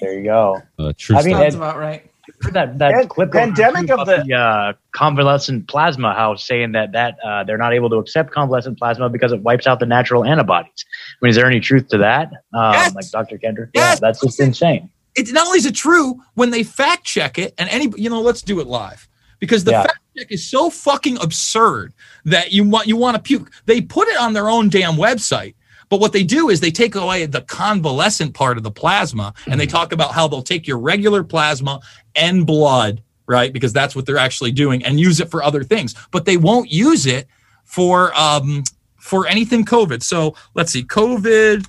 There you go. Uh, true I mean, story. Ed- about right. For that that Pan- clip pandemic of the uh, convalescent plasma house saying that that uh, they're not able to accept convalescent plasma because it wipes out the natural antibodies. I mean, is there any truth to that? Um, Yes. Like Dr. Kendrick? Yes. Yeah, that's just insane. It's not only is it true when they fact check it, and any you know, let's do it live because the Yeah. fact check is so fucking absurd that you want you want to puke. They put it on their own damn website. But what they do is they take away the convalescent part of the plasma and they talk about how they'll take your regular plasma and blood, right? Because that's what they're actually doing and use it for other things. But they won't use it for um for anything COVID. So let's see, COVID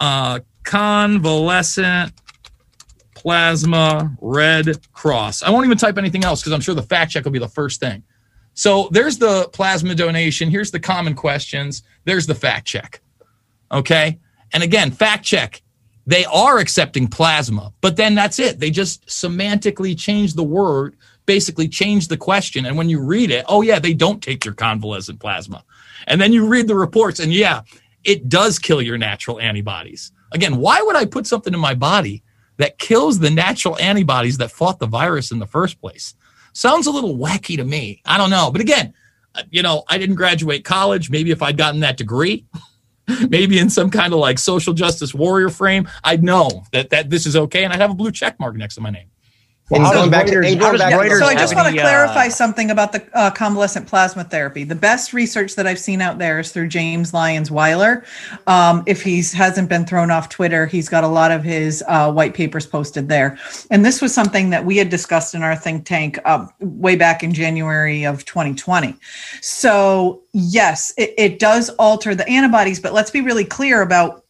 uh convalescent Plasma Red Cross. I won't even type anything else because I'm sure the fact check will be the first thing. So there's the plasma donation. Here's the common questions. There's the fact check. Okay. And again, fact check. They are accepting plasma, but then that's it. They just semantically change the word, basically change the question. And when you read it, oh, yeah, they don't take your convalescent plasma. And then you read the reports, and yeah, it does kill your natural antibodies. Again, why would I put something in my body that kills the natural antibodies that fought the virus in the first place? Sounds a little wacky to me. I don't know. But again, uh, you know, I didn't graduate college. Maybe if I'd gotten that degree, maybe in some kind of like social justice warrior frame, I'd know that, that this is okay and I'd have a blue check mark next to my name. And going back to, and going back so I just want to any, uh, clarify something about the uh, convalescent plasma therapy. The best research that I've seen out there is through James Lyons Weiler. Um, if he hasn't been thrown off Twitter, he's got a lot of his uh, white papers posted there. And this was something that we had discussed in our think tank uh, way back in January of 2020. So yes, it, it does alter the antibodies, but let's be really clear about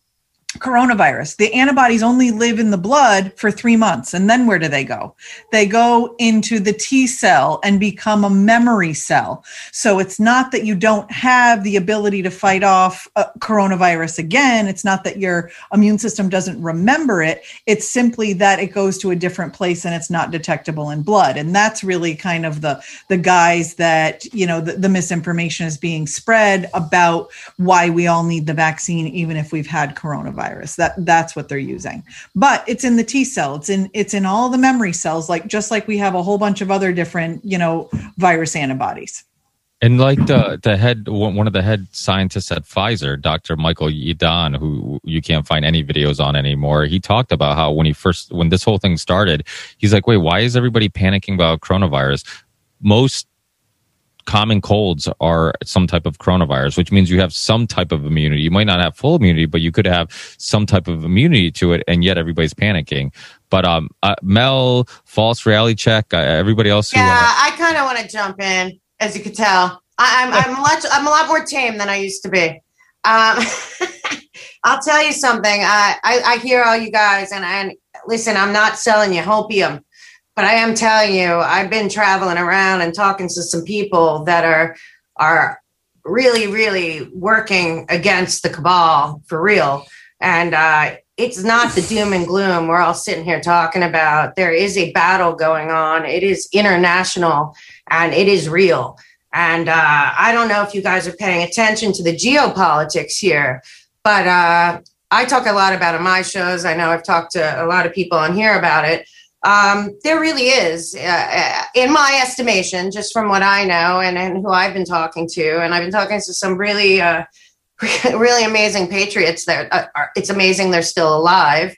coronavirus. The antibodies only live in the blood for three months. And then where do they go? They go into the T cell and become a memory cell. So it's not that you don't have the ability to fight off uh, coronavirus again. It's not that your immune system doesn't remember it. It's simply that it goes to a different place and it's not detectable in blood. And that's really kind of the, the guys that, you know, the, the misinformation is being spread about why we all need the vaccine, even if we've had coronavirus that that's what they're using but it's in the t cell it's in it's in all the memory cells like just like we have a whole bunch of other different you know virus antibodies And like the the head one of the head scientists at Pfizer, Dr. Michael Yeadon, who you can't find any videos on anymore, he talked about how when he first when this whole thing started, he's like, "Wait, why is everybody panicking about coronavirus?" Most common colds are some type of coronavirus, which means you have some type of immunity. You might not have full immunity, but you could have some type of immunity to it, and yet everybody's panicking. But um, uh, Mel, false reality check. Uh, everybody else who Yeah, uh, I kind of want to jump in, as you could tell. I, I'm I'm a lot I'm a lot more tame than I used to be. Um, I'll tell you something. I, I I hear all you guys, and and listen, I'm not selling you hopium, but I am telling you, I've been traveling around and talking to some people that are are really really working against the cabal for real, and uh, it's not the doom and gloom we're all sitting here talking about. There is a battle going on. It is international, and it is real. And uh, I don't know if you guys are paying attention to the geopolitics here, but uh, I talk a lot about in my shows. I know I've talked to a lot of people on here about it. Um, there really is, uh, in my estimation, just from what I know and, and who I've been talking to, and I've been talking to some really, uh, really amazing patriots. That uh, are, it's amazing they're still alive.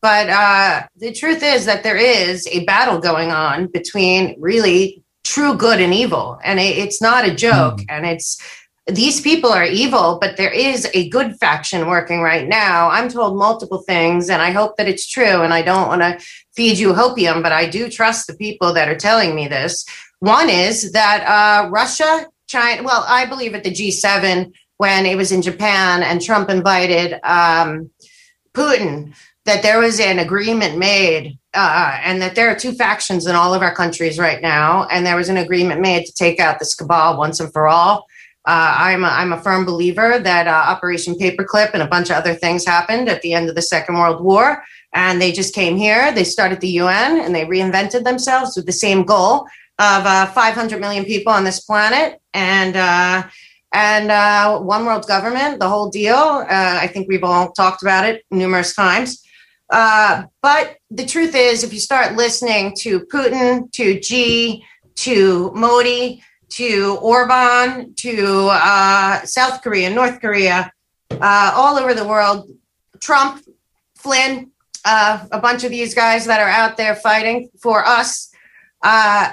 But uh, the truth is that there is a battle going on between really true good and evil, and it, it's not a joke. And it's these people are evil, but there is a good faction working right now. I'm told multiple things, and I hope that it's true. And I don't want to feed you hopium, but I do trust the people that are telling me this. One is that uh, Russia, China, well, I believe at the G7 when it was in Japan and Trump invited um, Putin, that there was an agreement made uh, and that there are two factions in all of our countries right now. And there was an agreement made to take out this cabal once and for all. Uh, I'm, a, I'm a firm believer that uh, Operation Paperclip and a bunch of other things happened at the end of the Second World War. And they just came here, they started the UN, and they reinvented themselves with the same goal of uh, 500 million people on this planet and uh, and uh, one world government, the whole deal. Uh, I think we've all talked about it numerous times. But the truth is, if you start listening to Putin, to Xi, to Modi, to Orban, to uh, South Korea, North Korea, uh, all over the world, Trump, Flynn, uh, a bunch of these guys that are out there fighting for us, uh,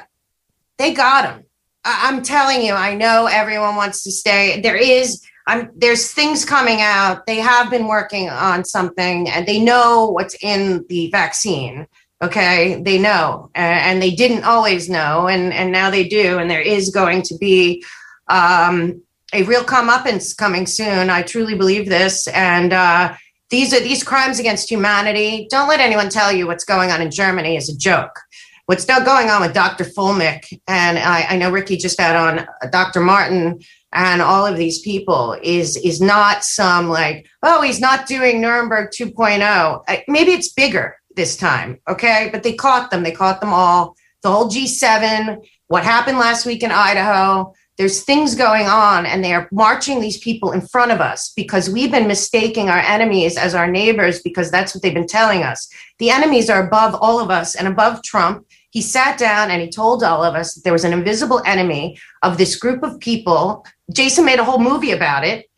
they got him. I- I'm telling you, I know everyone wants to stay. There is, I'm, there's things coming out. They have been working on something, and they know what's in the vaccine. Okay, they know, and they didn't always know, and and now they do. And there is going to be um, a real comeuppance coming soon. I truly believe this, and uh, These are these crimes against humanity. Don't let anyone tell you what's going on in Germany is a joke. What's now going on with Dr. Fuellmich, and I, I know Ricky just had on uh, Dr. Martin and all of these people is is not some like oh he's not doing Nuremberg 2.0. Uh, Maybe it's bigger this time, okay? But they caught them. They caught them all. The whole G7. What happened last week in Idaho? There's things going on, and they are marching these people in front of us because we've been mistaking our enemies as our neighbors because that's what they've been telling us. The enemies are above all of us and above Trump. He sat down and he told all of us that there was an invisible enemy of this group of people. Jason made a whole movie about it.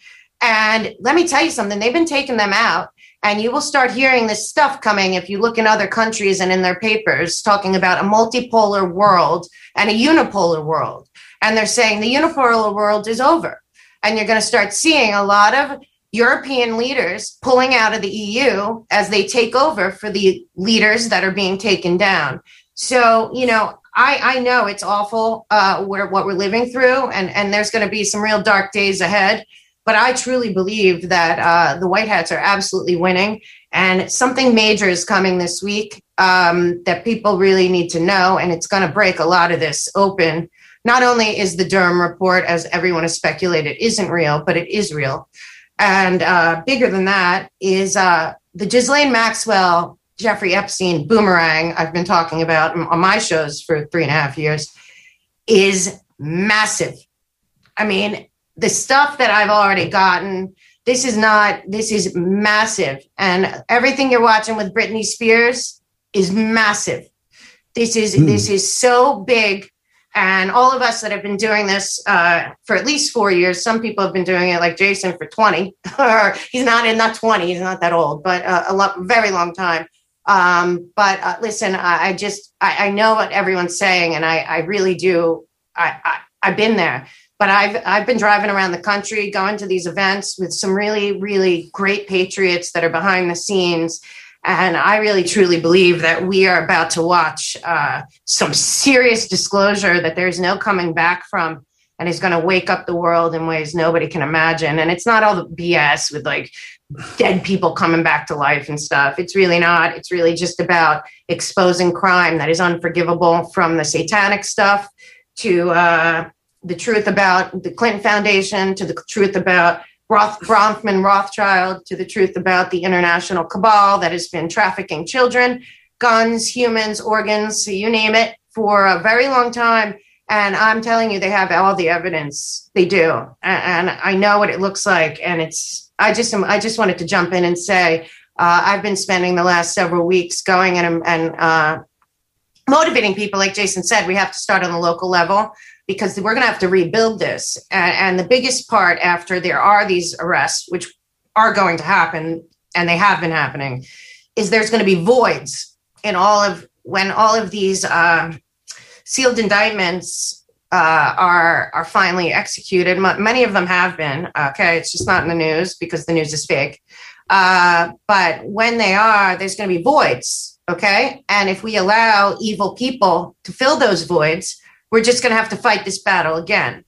And let me tell you something, they've been taking them out. And you will start hearing this stuff coming if you look in other countries and in their papers talking about a multipolar world and a unipolar world. And they're saying the unipolar world is over. And you're going to start seeing a lot of European leaders pulling out of the EU as they take over for the leaders that are being taken down. So, you know, I, I know it's awful uh, where, what we're living through, and, and there's going to be some real dark days ahead. But I truly believe that uh, the White Hats are absolutely winning, and something major is coming this week um, that people really need to know, and it's going to break a lot of this open. Not only is the Durham report, as everyone has speculated, isn't real, but it is real. And uh, bigger than that is uh, the Ghislaine Maxwell, Jeffrey Epstein boomerang I've been talking about on my shows for three and a half years is massive. I mean, the stuff that I've already gotten, this is not, this is massive. And everything you're watching with Britney Spears is massive. This is, this is so big. And all of us that have been doing this uh, for at least four years, some people have been doing it like Jason for 20, or he's not in, not 20, he's not that old, but uh, a lot, very long time. Um, but uh, listen, I, I just, I, I know what everyone's saying, and I, I really do. I, I, I've been there, but I've, I've been driving around the country, going to these events with some really, really great patriots that are behind the scenes. And I really truly believe that we are about to watch uh, some serious disclosure that there's no coming back from and is going to wake up the world in ways nobody can imagine. And it's not all the BS with like dead people coming back to life and stuff. It's really not. It's really just about exposing crime that is unforgivable from the satanic stuff to uh, the truth about the Clinton Foundation to the truth about Roth, Bronfman Rothschild to the truth about the international cabal that has been trafficking children, guns, humans, organs, you name it, for a very long time. And I'm telling you, they have all the evidence. They do, and, and I know what it looks like. And it's, I just, I just wanted to jump in and say, uh, I've been spending the last several weeks going and, and uh, motivating people. Like Jason said, we have to start on the local level because we're going to have to rebuild this. And, and the biggest part after there are these arrests, which are going to happen, and they have been happening, is there's going to be voids in all of when all of these uh, sealed indictments uh, are are finally executed. M- many of them have been. Okay, it's just not in the news because the news is fake. Uh, but when they are, there's going to be voids. Okay, and if we allow evil people to fill those voids, we're just going to have to fight this battle again.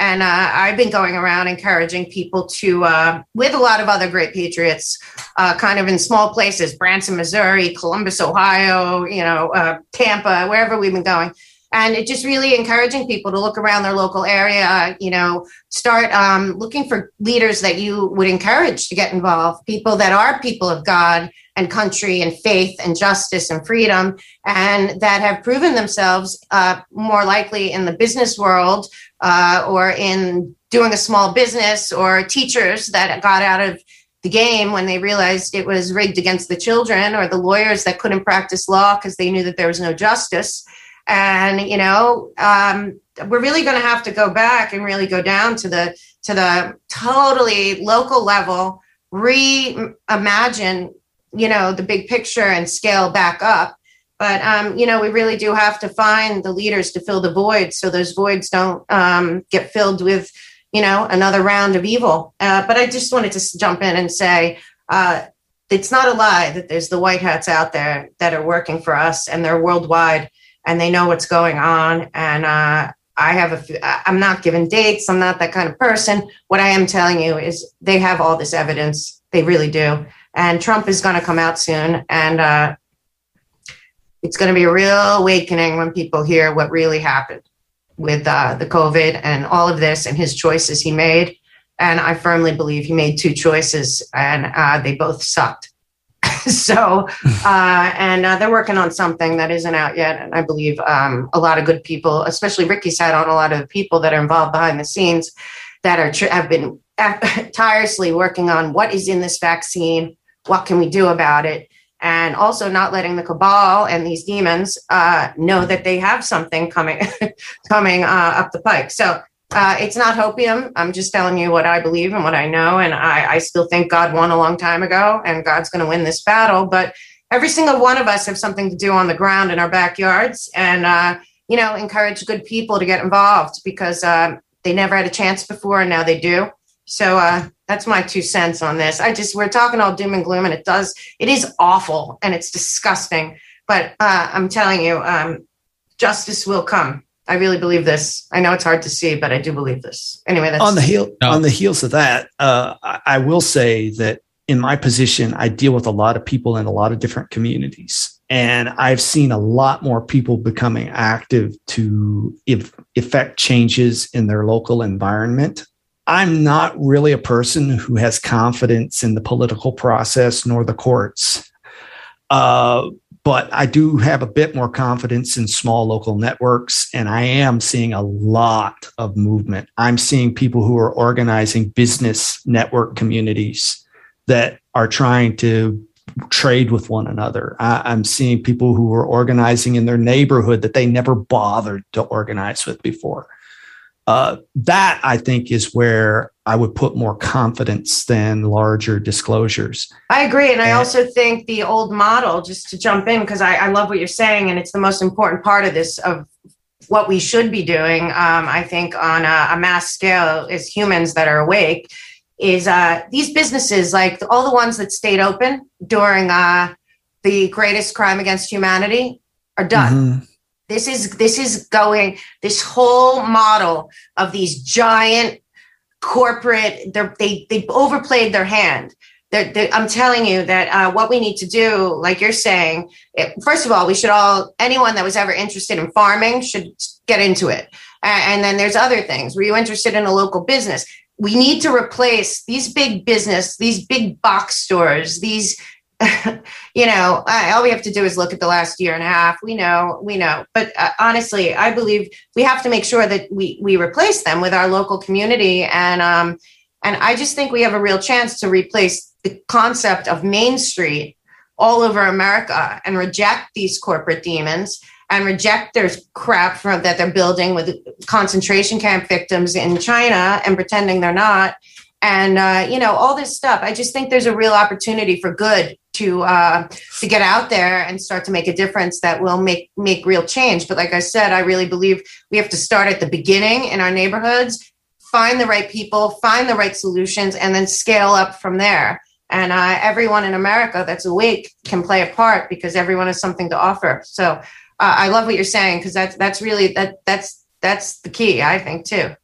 And uh, I've been going around encouraging people to, uh, with a lot of other great patriots, uh, kind of in small places, Branson, Missouri, Columbus, Ohio, you know, uh, Tampa, wherever we've been going. And it just really encouraging people to look around their local area, you know, start um, looking for leaders that you would encourage to get involved, people that are people of God and country and faith and justice and freedom, and that have proven themselves uh, more likely in the business world uh, or in doing a small business or teachers that got out of the game when they realized it was rigged against the children or the lawyers that couldn't practice law because they knew that there was no justice. And, you know, um, we're really going to have to go back and really go down to the to the totally local level reimagine you know the big picture and scale back up. But um, you know we really do have to find the leaders to fill the voids so those voids don't um, get filled with you know another round of evil. Uh, but i just wanted to jump in and say uh, it's not a lie that there's the white hats out there that are working for us and they're worldwide and they know what's going on. And uh, i have a few, i'm not giving dates. I'm not that kind of person. What i am telling you is they have all this evidence. They really do And Trump is going to come out soon. And uh, it's going to be a real awakening when people hear what really happened with uh, the COVID and all of this and his choices he made. And I firmly believe he made two choices and uh, they both sucked. so, uh, and uh, they're working on something that isn't out yet. And I believe um, a lot of good people, especially Ricky's had on a lot of people that are involved behind the scenes that are tr- have been tirelessly working on what is in this vaccine, what can we do about it, and also not letting the cabal and these demons uh, know that they have something coming coming uh, up the pike. So uh, it's not hopium. I'm just telling you what I believe and what I know, and I, I still think God won a long time ago, and God's going to win this battle. But every single one of us have something to do on the ground in our backyards, and uh, you know, encourage good people to get involved because uh, they never had a chance before, and now they do. So uh, that's my two cents on this. I just we're talking all doom and gloom, and it does it is awful and it's disgusting. But uh, I'm telling you, um, justice will come. I really believe this. I know it's hard to see, but I do believe this. Anyway, that's on the heel on the heels of that. Uh, I, I will say that in my position, I deal with a lot of people in a lot of different communities, and I've seen a lot more people becoming active to if, effect changes in their local environment. I'm not really a person who has confidence in the political process nor the courts. Uh, but I do have a bit more confidence in small local networks, and I am seeing a lot of movement. I'm seeing people who are organizing business network communities that are trying to trade with one another. I, am seeing people who are organizing in their neighborhood that they never bothered to organize with before. Uh, that I think is where I would put more confidence than larger disclosures. I agree. And I also think the old model, just to jump in, because I, I, love what you're saying, and it's the most important part of this, of what we should be doing, um, I think, on a, a, mass scale as humans that are awake, is uh, these businesses, like all the ones that stayed open during uh, the greatest crime against humanity, are done. Mm-hmm. This is this is going this whole model of these giant corporate they they overplayed their hand. They're, they're, I'm telling you that uh, what we need to do, like you're saying, it, first of all, we should all anyone that was ever interested in farming should get into it. And, and then there's other things. Were you interested in a local business? We need to replace these big business, these big box stores, these you know, all we have to do is look at the last year and a half. We know, we know. But uh, honestly, I believe we have to make sure that we we replace them with our local community, and um, and I just think we have a real chance to replace the concept of Main Street all over America and reject these corporate demons and reject their crap from that they're building with concentration camp victims in China and pretending they're not and uh, you know all this stuff i just think there's a real opportunity for good to uh, to get out there and start to make a difference that will make make real change. But like I said, I really believe we have to start at the beginning in our neighborhoods, find the right people, find the right solutions, and then scale up from there. And uh, everyone in America that's awake can play a part because everyone has something to offer. So uh, I love what you're saying because that's that's really that that's that's the key, I think, too.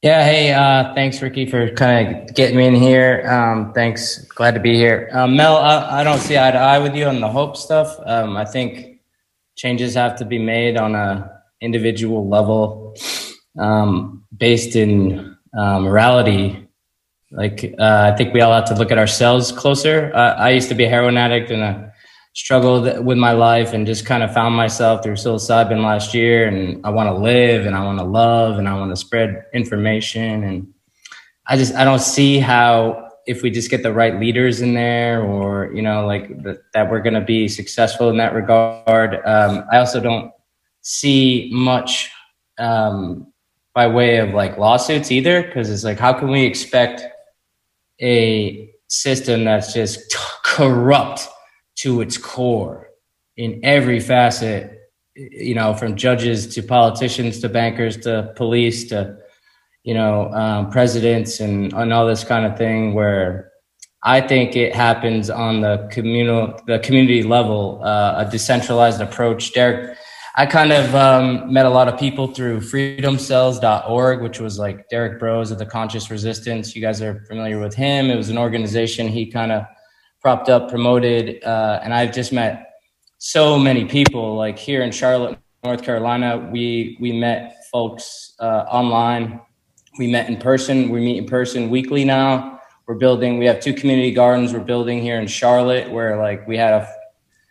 Yeah, hey, uh, thanks, Ricky, for kind of getting me in here. Um, thanks, glad to be here. Um, Mel, I, I, don't see eye to eye with you on the hope stuff. Um, I think changes have to be made on a individual level, um, based in uh, morality. Like, uh, I think we all have to look at ourselves closer. Uh, I used to be a heroin addict and a struggled with my life and just kind of found myself through psilocybin last year. And i want to live and i want to love and i want to spread information. And i just i don't see how if we just get the right leaders in there or you know like the, that we're going to be successful in that regard. Um, i also don't see much um, by way of like lawsuits either. Because it's like how can we expect a system that's just corrupt to its core in every facet, you know, from judges to politicians to bankers to police to, you know, um, presidents and, and all this kind of thing where I think it happens on the communal, the community level, uh, a decentralized approach. Derrick, I kind of um, met a lot of people through freedomcells.org, which was like Derrick Broze of the Conscious Resistance. You guys are familiar with him. It was an organization he kind of propped up, promoted, uh, and I've just met so many people. Like here in Charlotte, North Carolina, we we met folks uh, online. We met in person. We meet in person weekly now. We're building. We have two community gardens. We're building here in Charlotte, where like we had a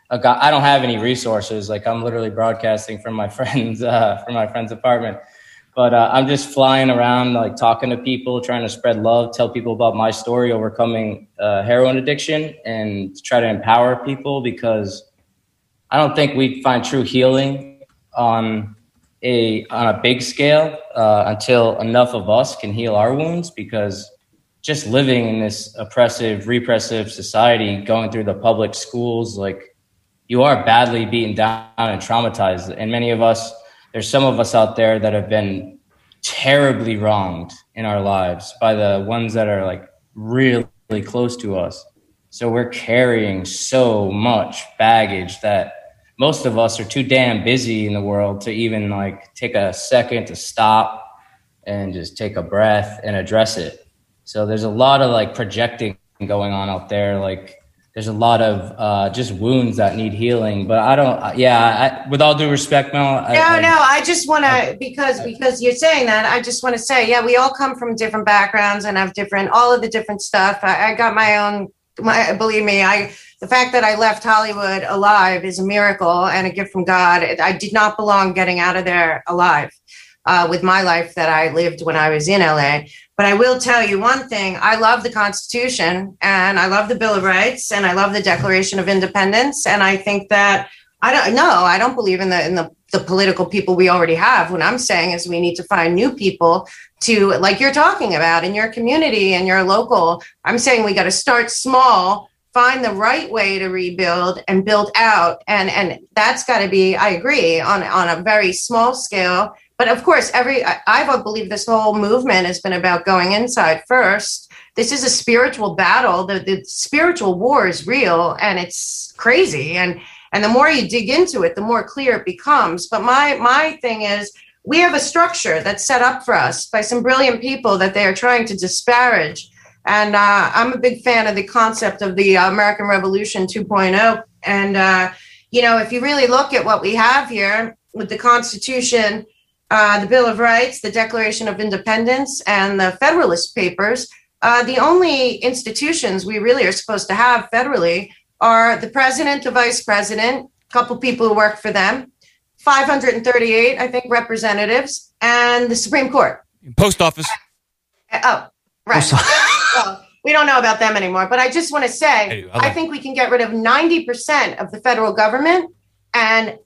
I don't have any resources. Like I'm literally broadcasting from my friend's uh, from my friend's apartment. But uh, I'm just flying around, like talking to people, trying to spread love, tell people about my story overcoming uh, heroin addiction, and try to empower people because I don't think we find true healing on a on a big scale uh, until enough of us can heal our wounds. Because just living in this oppressive, repressive society, going through the public schools, like you are badly beaten down and traumatized. And many of us, there's some of us out there that have been terribly wronged in our lives by the ones that are like really close to us. So we're carrying so much baggage that most of us are too damn busy in the world to even like take a second to stop and just take a breath and address it. So there's a lot of like projecting going on out there. Like there's a lot of uh, just wounds that need healing. But I don't. Yeah, I, with all due respect, Mel. I, no, I, no. I just want to because because you're saying that. I just want to say, yeah, we all come from different backgrounds and have different all of the different stuff. I, I got my own. My believe me, I the fact that I left Hollywood alive is a miracle and a gift from God. I did not belong getting out of there alive uh, with my life that I lived when I was in LA. But I will tell you one thing I love the Constitution and I love the Bill of Rights and I love the Declaration of Independence. And I think that I don't know, I don't believe in the in the the political people we already have. What I'm saying is we need to find new people to like you're talking about in your community and your local. I'm saying we got to start small, find the right way to rebuild and build out. And and that's got to be, I agree, on on a very small scale but of course, every I, I believe this whole movement has been about going inside first. This is a spiritual battle. The, the spiritual war is real and it's crazy. And and the more you dig into it, the more clear it becomes. But my my thing is we have a structure that's set up for us by some brilliant people that they are trying to disparage. And uh, I'm a big fan of the concept of the American Revolution 2.0. And, uh, you know, if you really look at what we have here with the Constitution, uh, the Bill of Rights, the Declaration of Independence, and the Federalist Papers, uh, the only institutions we really are supposed to have federally are the president, the vice president, a couple people who work for them, 538, I think, representatives, and the Supreme Court. Post office. Uh, oh, right. well, we don't know about them anymore. But I just want to say, I think we can get rid of 90% of the federal government and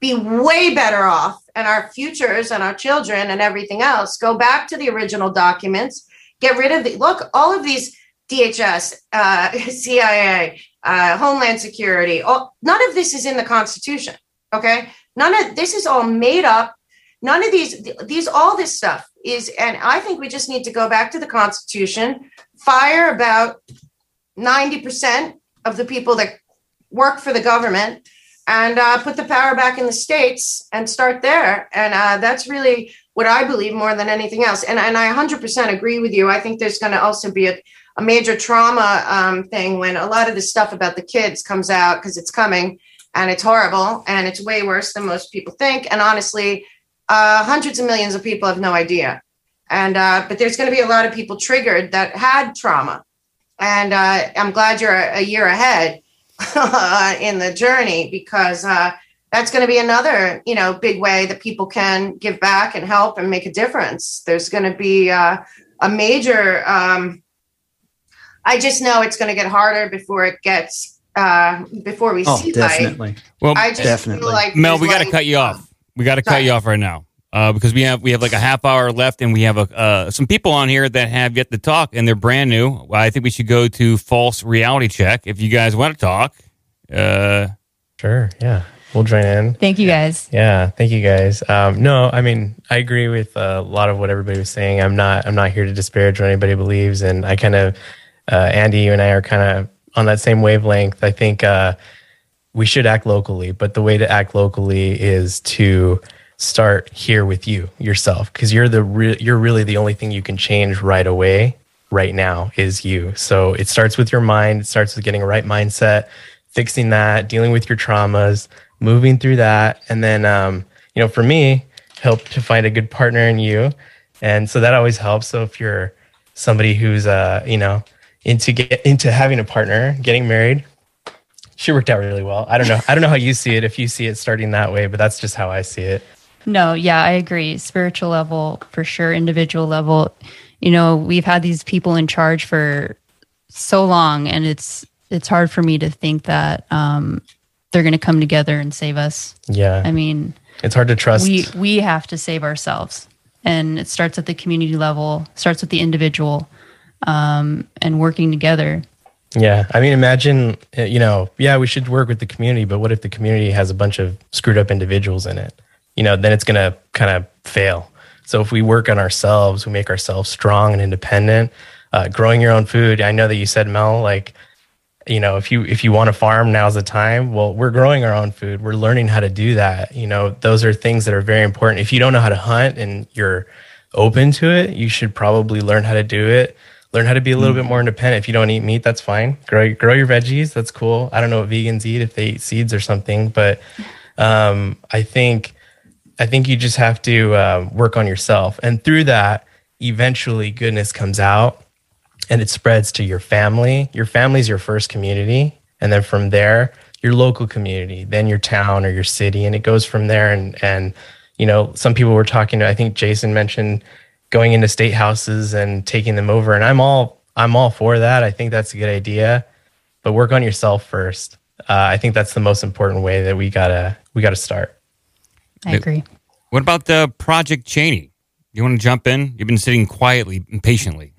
be way better off and our futures and our children and everything else. Go back to the original documents. Get rid of the look all of these dhs uh, cia uh, homeland security all, none of this is in the constitution okay? None of this is all made up. None of these these all this stuff is and i think we just need to go back to the constitution fire about 90% of the people that work for the government and uh, put the power back in the states and start there. And uh, that's really what I believe more than anything else. And, and I 100% agree with you. I think there's going to also be a, a major trauma um, thing when a lot of the stuff about the kids comes out because it's coming and it's horrible and it's way worse than most people think. And honestly, uh, hundreds of millions of people have no idea. And uh, but there's going to be a lot of people triggered that had trauma. And uh, I'm glad you're a, a year ahead in the journey because uh, that's going to be another you know big way that people can give back and help and make a difference there's going to be uh, a major um, i just know it's going to get harder before it gets uh, before we Oh, see definitely. light Well, i just definitely. feel like Mel, we got to cut you off. We got to cut you off right now uh, because we have we have like a half hour left, and we have a, uh, some people on here that have yet to talk, and they're brand new. I think we should go to false reality check if you guys want to talk. Uh, Sure. Yeah. We'll join in. Thank you guys. Yeah. Thank you guys. Um, no, I mean, I agree with uh, a lot of what everybody was saying. I'm not, I'm not here to disparage what anybody believes. And I kind of, uh, Andy, you and I are kind of on that same wavelength. I think, uh, we should act locally, but the way to act locally is to start here with you yourself because you're the re- you're really the only thing you can change right away right now is you. So it starts with your mind, it starts with getting a right mindset, fixing that, dealing with your traumas, moving through that and then um you know for me help to find a good partner in you. And so that always helps. So if you're somebody who's uh you know into get into having a partner, getting married, she worked out really well. I don't know. I don't know how you see it if you see it starting that way, but that's just how I see it. No, yeah, I agree. Spiritual level for sure, individual level. You know, we've had these people in charge for so long and it's it's hard for me to think that um they're going to come together and save us. Yeah. I mean, It's hard to trust. we we have to save ourselves. And it starts at the community level, starts with the individual um and working together. Yeah. I mean, imagine, you know, yeah, we should work with the community, but what if the community has a bunch of screwed up individuals in it? You know, then it's going to kind of fail. So if we work on ourselves, we make ourselves strong and independent, uh, growing your own food. I know that you said, Mel, like, you know, if you if you want to farm, now's the time. Well, we're growing our own food. We're learning how to do that. You know, those are things that are very important. If you don't know how to hunt and you're open to it, you should probably learn how to do it. Learn how to be a little bit more independent. If you don't eat meat, that's fine. Grow grow your veggies. That's cool. I don't know what vegans eat if they eat seeds or something, but um, I think I think you just have to uh, work on yourself, and through that, eventually, goodness comes out, and it spreads to your family. Your family's your first community, and then from there, your local community, then your town or your city, and it goes from there. And and you know, some people were talking to. I think Jason mentioned going into state houses and taking them over, and I'm all I'm all for that. I think that's a good idea, but work on yourself first. Uh, I think that's the most important way that we gotta we gotta start. I agree. What about the Project Cheney? You want to jump in? You've been sitting quietly and patiently.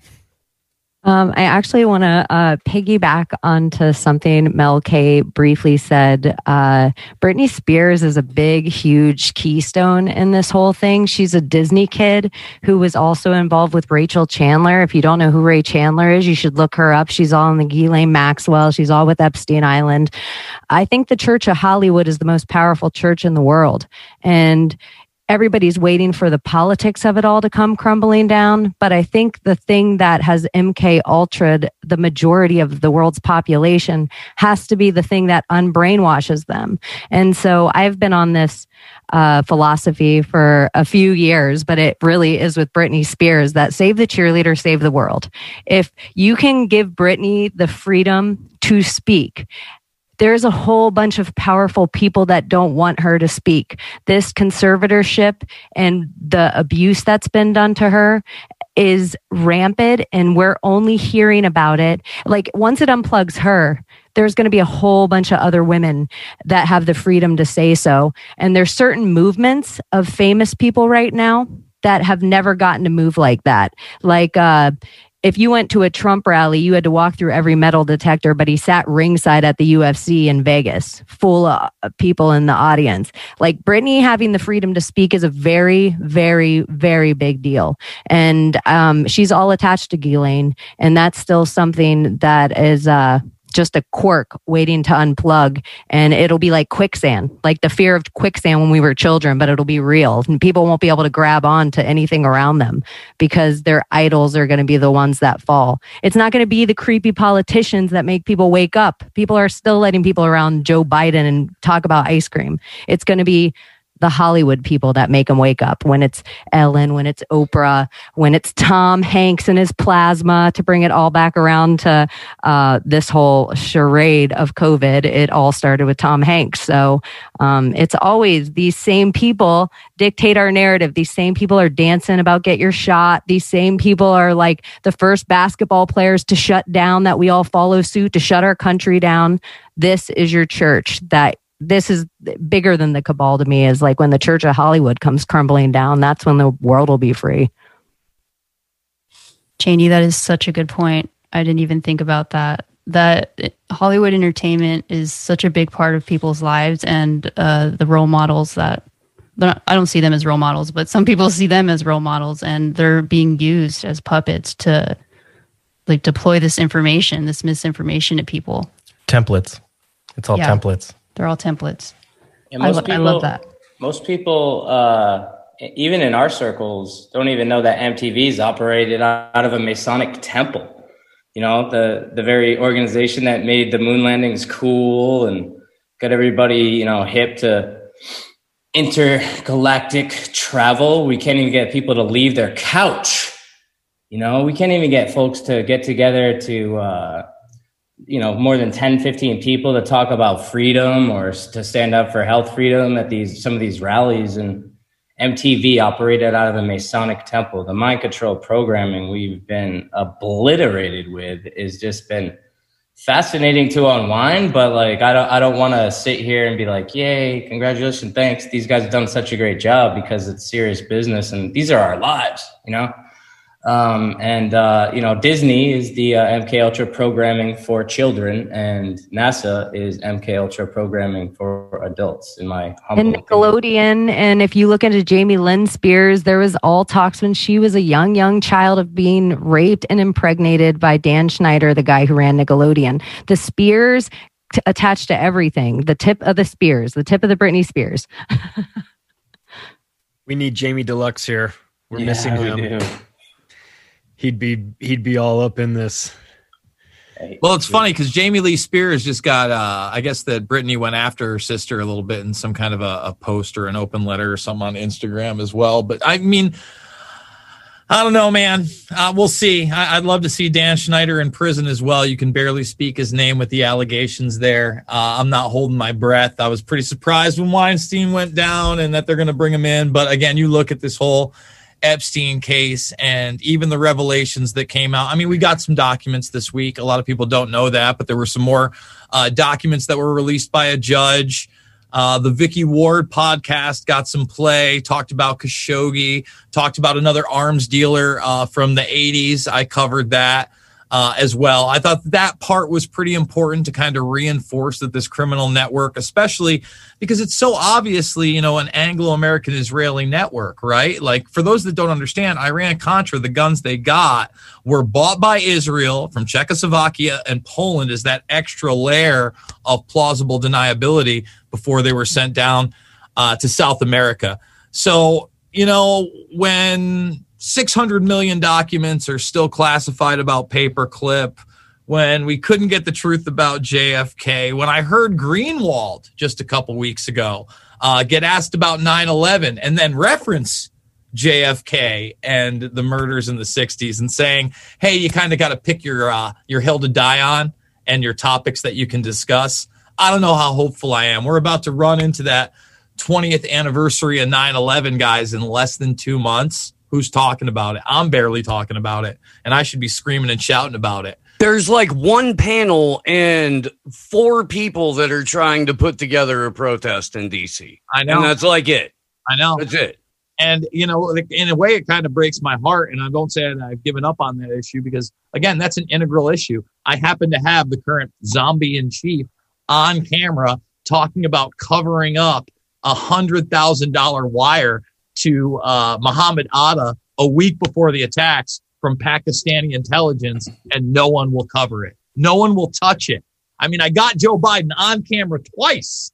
Um, I actually want to uh, piggyback onto something Mel K briefly said. Uh, Britney Spears is a big, huge keystone in this whole thing. She's a Disney kid who was also involved with Rachel Chandler. If you don't know who Ray Chandler is, you should look her up. She's all in the Ghislaine Maxwell. She's all with Epstein Island. I think the Church of Hollywood is the most powerful church in the world. And everybody's waiting for the politics of it all to come crumbling down. But I think the thing that has MK ultra'd the majority of the world's population has to be the thing that unbrainwashes them. And so I've been on this uh, philosophy for a few years, but it really is with Britney Spears that save the cheerleader, save the world. If you can give Britney the freedom to speak there's a whole bunch of powerful people that don't want her to speak. This conservatorship and the abuse that's been done to her is rampant and we're only hearing about it. Like once it unplugs her, there's going to be a whole bunch of other women that have the freedom to say so. And there's certain movements of famous people right now that have never gotten to move like that. Like, uh, if you went to a Trump rally, you had to walk through every metal detector, but he sat ringside at the UFC in Vegas, full of people in the audience. Like Britney having the freedom to speak is a very, very, very big deal. And um, she's all attached to Ghislaine, and that's still something that is uh, just a quirk waiting to unplug and it'll be like quicksand like the fear of quicksand when we were children but it'll be real. And people won't be able to grab on to anything around them because their idols are going to be the ones that fall. It's not going to be the creepy politicians that make people wake up. People are still letting people around joe biden and talk about ice cream. It's going to be the Hollywood people that make them wake up when it's Ellen, when it's Oprah, when it's Tom Hanks and his plasma to bring it all back around to uh, this whole charade of COVID. It all started with Tom Hanks. So um, it's always these same people dictate our narrative. These same people are dancing about get your shot. These same people are like the first basketball players to shut down that we all follow suit to shut our country down. This is your church that this is bigger than the cabal to me is like when the church of hollywood comes crumbling down that's when the world will be free Cheney, that is such a good point. I didn't even think about that. That Hollywood entertainment is such a big part of people's lives, and uh, the role models that not- I don't see them as role models, but some people see them as role models, and they're being used as puppets to like deploy this information, this misinformation to people. Templates. It's all Yeah. templates. They're all templates. Yeah, I, lo- people, I love that. Most people, uh, even in our circles, don't even know that MTV is operated out of a Masonic temple. You know, the the very organization that made the moon landings cool and got everybody, you know, hip to intergalactic travel. We can't even get people to leave their couch. You know, we can't even get folks to get together to, uh, you know, more than 10, 15 people to talk about freedom or to stand up for health freedom at these, some of these rallies. And MTV operated out of a Masonic temple. The mind control programming we've been obliterated with is just been fascinating to unwind, but like I don't I don't want to sit here and be like, "Yay, congratulations, thanks. These guys have done such a great job because it's serious business and these are our lives, you know." Um, and uh, you know, Disney is the uh, MK Ultra programming for children, and NASA is MK Ultra programming for adults. In my humble and Nickelodeon. And if you look into Jamie Lynn Spears, there was all talks when she was a young, young child of being raped and impregnated by Dan Schneider, the guy who ran Nickelodeon. The Spears t- attached to everything. The tip of the Spears, the tip of the Britney Spears. We need Jamie Deluxe here. We're Yeah, missing we him. do. He'd be he'd be all up in this. Well, it's funny because Jamie Lynn Spears just got, uh, I guess that Britney went after her sister a little bit in some kind of a, a post or an open letter or something on Instagram as well. But I mean, I don't know, man. Uh, we'll see. I, I'd love to see Dan Schneider in prison as well. You can barely speak his name with the allegations there. Uh, I'm not holding my breath. I was pretty surprised when Weinstein went down and that they're going to bring him in. But again, you look at this whole Epstein case and even the revelations that came out. I mean, we got some documents this week. A lot of people don't know that, but there were some more uh, documents that were released by a judge. Uh, the Vicky Ward podcast got some play, talked about Khashoggi, talked about another arms dealer uh, from the 80s. I covered that uh, as well. I thought that part was pretty important to kind of reinforce that this criminal network, especially because it's so obviously, you know, an Anglo American Israeli network, right? Like, for those that don't understand, Iran Contra, the guns they got were bought by Israel from Czechoslovakia and Poland as that extra layer of plausible deniability before they were sent down uh, to South America. So, you know, when 600 million documents are still classified about paperclip, when we couldn't get the truth about JFK, when I heard Greenwald just a couple weeks ago uh, get asked about 9 11 and then reference JFK and the murders in the 60s and saying, hey, you kind of got to pick your, uh, your hill to die on and your topics that you can discuss. I don't know how hopeful I am. We're about to run into that 20th anniversary of 9 11, guys, in less than two months. Who's talking about it? I'm barely talking about it, and I should be screaming and shouting about it. There's like one panel and four people that are trying to put together a protest in DC. I know. And that's like it. I know. That's it. And you know, in a way, it kind of breaks my heart. And I don't say that I've given up on that issue because, again, that's an integral issue. I happen to have the current zombie in chief on camera talking about covering up a hundred thousand dollar wire to uh, Muhammad Atta a week before the attacks from Pakistani intelligence, and no one will cover it. No one will touch it. I mean, I got Joe Biden on camera twice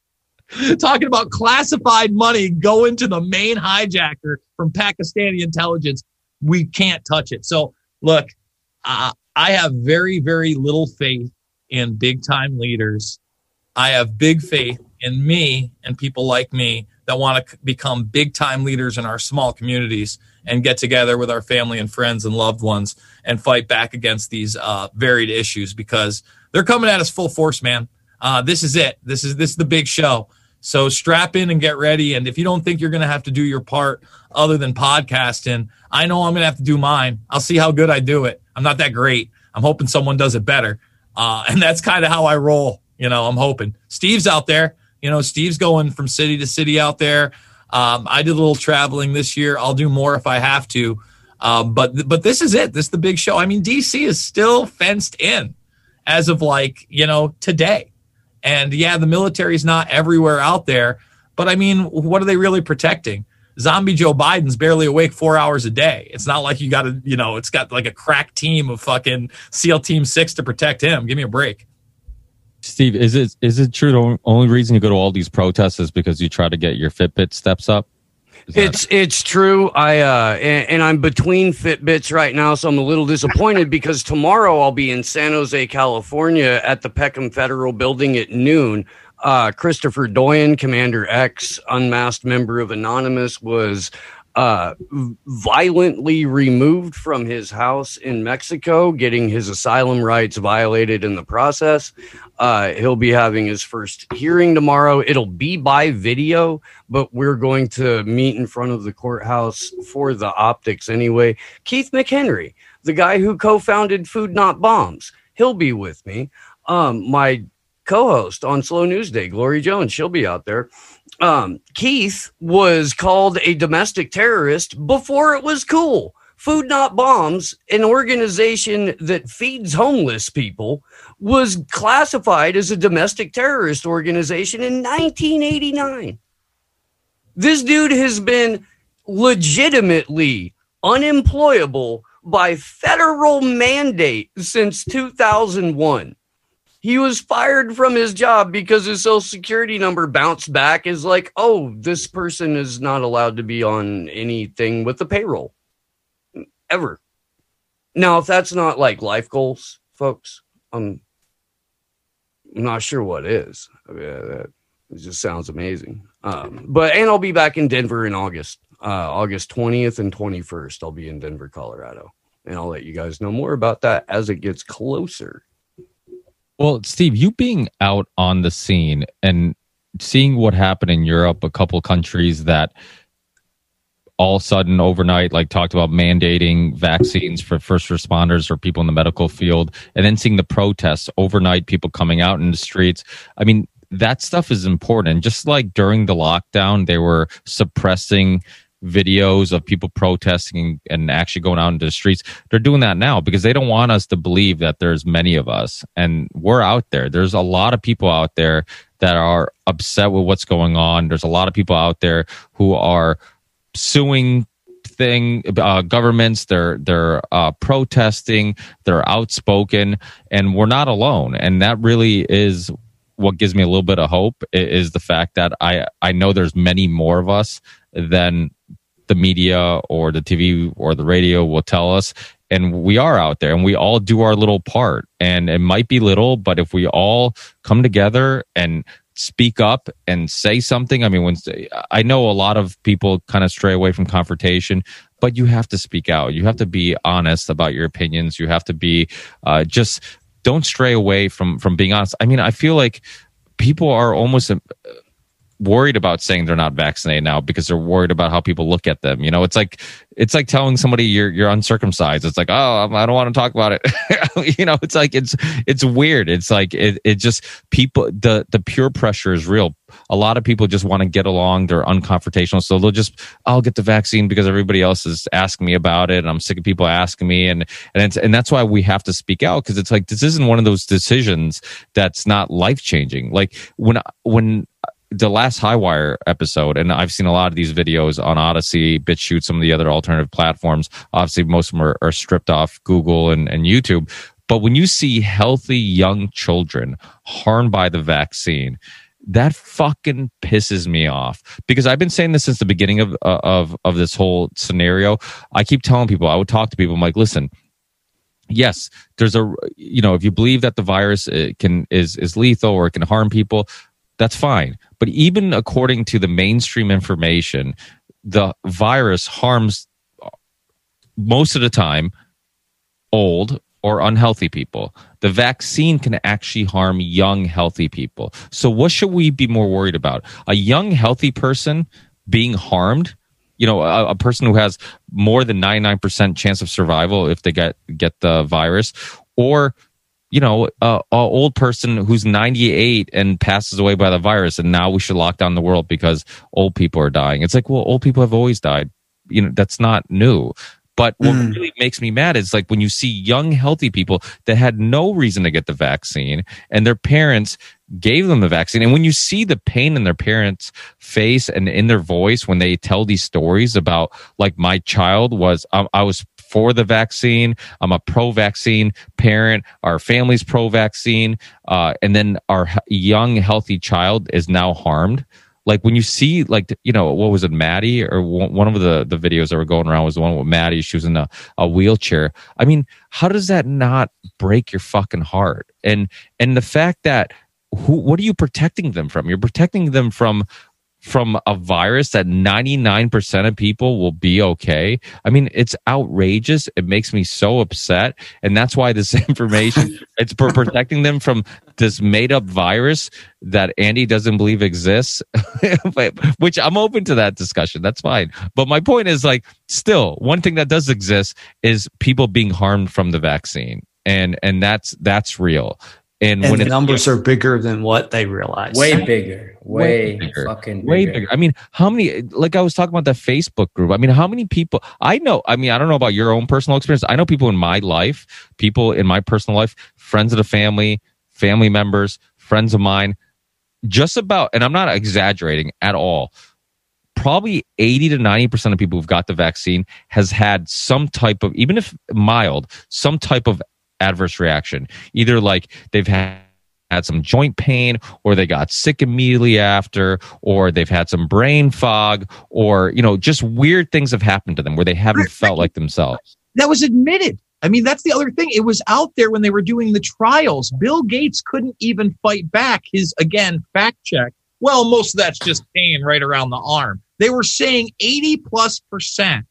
talking about classified money going to the main hijacker from Pakistani intelligence. We can't touch it. So, look, uh, I have very, very little faith in big time leaders. I have big faith in me and people like me that want to become big time leaders in our small communities and get together with our family and friends and loved ones and fight back against these uh, varied issues because they're coming at us full force, man. Uh, this is it. This is this is the big show. So strap in and get ready. And if you don't think you're going to have to do your part other than podcasting, I know I'm going to have to do mine. I'll see how good I do it. I'm not that great. I'm hoping someone does it better. Uh, and that's kind of how I roll. You know, I'm hoping Steve's out there. You know, Steve's going from city to city out there. Um, I did a little traveling this year. I'll do more if I have to. Um, but but this is it. This is the big show. I mean, DC is still fenced in as of like you know today. And yeah, the military's not everywhere out there, but I mean, what are they really protecting? Zombie Joe Biden's barely awake four hours a day. It's not like you got to, you know, it's got like a crack team of fucking SEAL Team Six to protect him. Give me a break. Steve, is it is it true the only reason you go to all these protests is because you try to get your Fitbit steps up? It's it's true. I uh and, and I'm between Fitbits right now, so I'm a little disappointed because tomorrow I'll be in San Jose, California, at the Peckham Federal Building at noon. Uh, Christopher Doyon, Commander X, unmasked member of Anonymous, was uh, violently removed from his house in Mexico, getting his asylum rights violated in the process. Uh, he'll be having his first hearing tomorrow. It'll be by video, but we're going to meet in front of the courthouse for the optics anyway. Keith McHenry, the guy who co founded Food Not Bombs, he'll be with me. Um, my co host on Slow News Day, Glory Jones, she'll be out there um, Keith was called a domestic terrorist before it was cool. Food Not Bombs, an organization that feeds homeless people, was classified as a domestic terrorist organization in 1989. This dude has been legitimately unemployable by federal mandate since 2001. He was fired from his job because his social security number bounced back is like, oh, this person is not allowed to be on anything with the payroll ever. Now, if that's not like life goals, folks, I'm, I'm not sure what is. I mean, that, just sounds amazing. Um, but and I'll be back in Denver in August, uh, August 20th and 21st. I'll be in Denver, Colorado, and I'll let you guys know more about that as it gets closer. Well, Steve, you being out on the scene and seeing what happened in Europe, a couple countries that all of a sudden overnight like talked about mandating vaccines for first responders or people in the medical field and then seeing the protests overnight people coming out in the streets. I mean that stuff is important. Just like during the lockdown they were suppressing videos of people protesting and actually going out into the streets. They're doing that now because they don't want us to believe that there's many of us and we're out there. There's a lot of people out there that are upset with what's going on. There's a lot of people out there who are suing thing uh, governments they're they're uh, protesting they're outspoken and we're not alone and that really is what gives me a little bit of hope is the fact that I I know there's many more of us than the media or the TV or the radio will tell us. And we are out there and we all do our little part. And it might be little, but if we all come together and speak up and say something, I mean, when I know a lot of people kind of stray away from confrontation, but you have to speak out. You have to be honest about your opinions. You have to be uh, just don't stray away from from being honest. I mean, I feel like people are almost worried about saying they're not vaccinated now because they're worried about how people look at them. You know, it's like it's like telling somebody you're you're uncircumcised. It's like, oh, I don't want to talk about it. you know, it's like it's it's weird. It's like it it just people the the pure pressure is real. A lot of people just want to get along. They're unconfrontational, so they'll just I'll get the vaccine because everybody else is asking me about it, and I'm sick of people asking me, and and it's, and that's why we have to speak out because it's like this isn't one of those decisions that's not life changing. Like when when the last Highwire episode, and I've seen a lot of these videos on Odysee, BitChute, some of the other alternative platforms. Obviously, most of them are, are stripped off Google and, and YouTube. But when you see healthy young children harmed by the vaccine, that fucking pisses me off because I've been saying this since the beginning of uh, of of this whole scenario. I keep telling people, I would talk to people, I'm like, listen, yes, there's a you know, if you believe that the virus uh, can is is lethal or it can harm people, that's fine. But even according to the mainstream information, the virus harms uh, most of the time old or unhealthy people. The vaccine can actually harm young, healthy people. So, what should we be more worried about? A young, healthy person being harmed? You know, a, a person who has more than 99% chance of survival if they get, get the virus, or you know, a, a, old person who's 98 and passes away by the virus, and now we should lock down the world because old people are dying. It's like, well, old people have always died. You know, that's not new. But what mm. really makes me mad is like when you see young, healthy people that had no reason to get the vaccine and their parents gave them the vaccine. And when you see the pain in their parents' face and in their voice when they tell these stories about, like, my child was, um, I was for the vaccine. I'm a pro-vaccine parent. Our family's pro-vaccine, uh, and then our young, healthy child is now harmed. Like when you see, like you know, what was it, Maddie, or one one of the the videos that were going around was the one with Maddie. She was in a, a wheelchair. I mean, how does that not break your fucking heart? And and the fact that who, what are you protecting them from? You're protecting them from from a virus that 99% of people will be okay. I mean, it's outrageous. It makes me so upset. And that's why this information, it's for protecting them from this made up virus that Andy doesn't believe exists, which I'm open to that discussion. That's fine. But my point is like, still, one thing that does exist is people being harmed from the vaccine. And, and that's, that's real. And, And when the it's numbers are bigger than what they realize. Way bigger. Way, fucking way bigger. bigger. I mean, how many? Like I was talking about the Facebook group. I mean, how many people? I know. I mean, I don't know about your own personal experience. I know people in my life, people in my personal life, friends of the family, family members, friends of mine. Just about, and I'm not exaggerating at all. Probably 80 to 90 percent of people who've got the vaccine has had some type of, even if mild, some type of adverse reaction. Either like they've had had some joint pain or they got sick immediately after or they've had some brain fog or you know just weird things have happened to them where they haven't felt like themselves that was admitted. I mean, that's the other thing. It was out there when they were doing the trials. Bill Gates couldn't even fight back his, again, fact check. Well, most of that's just pain right around the arm. They were saying 80 plus percent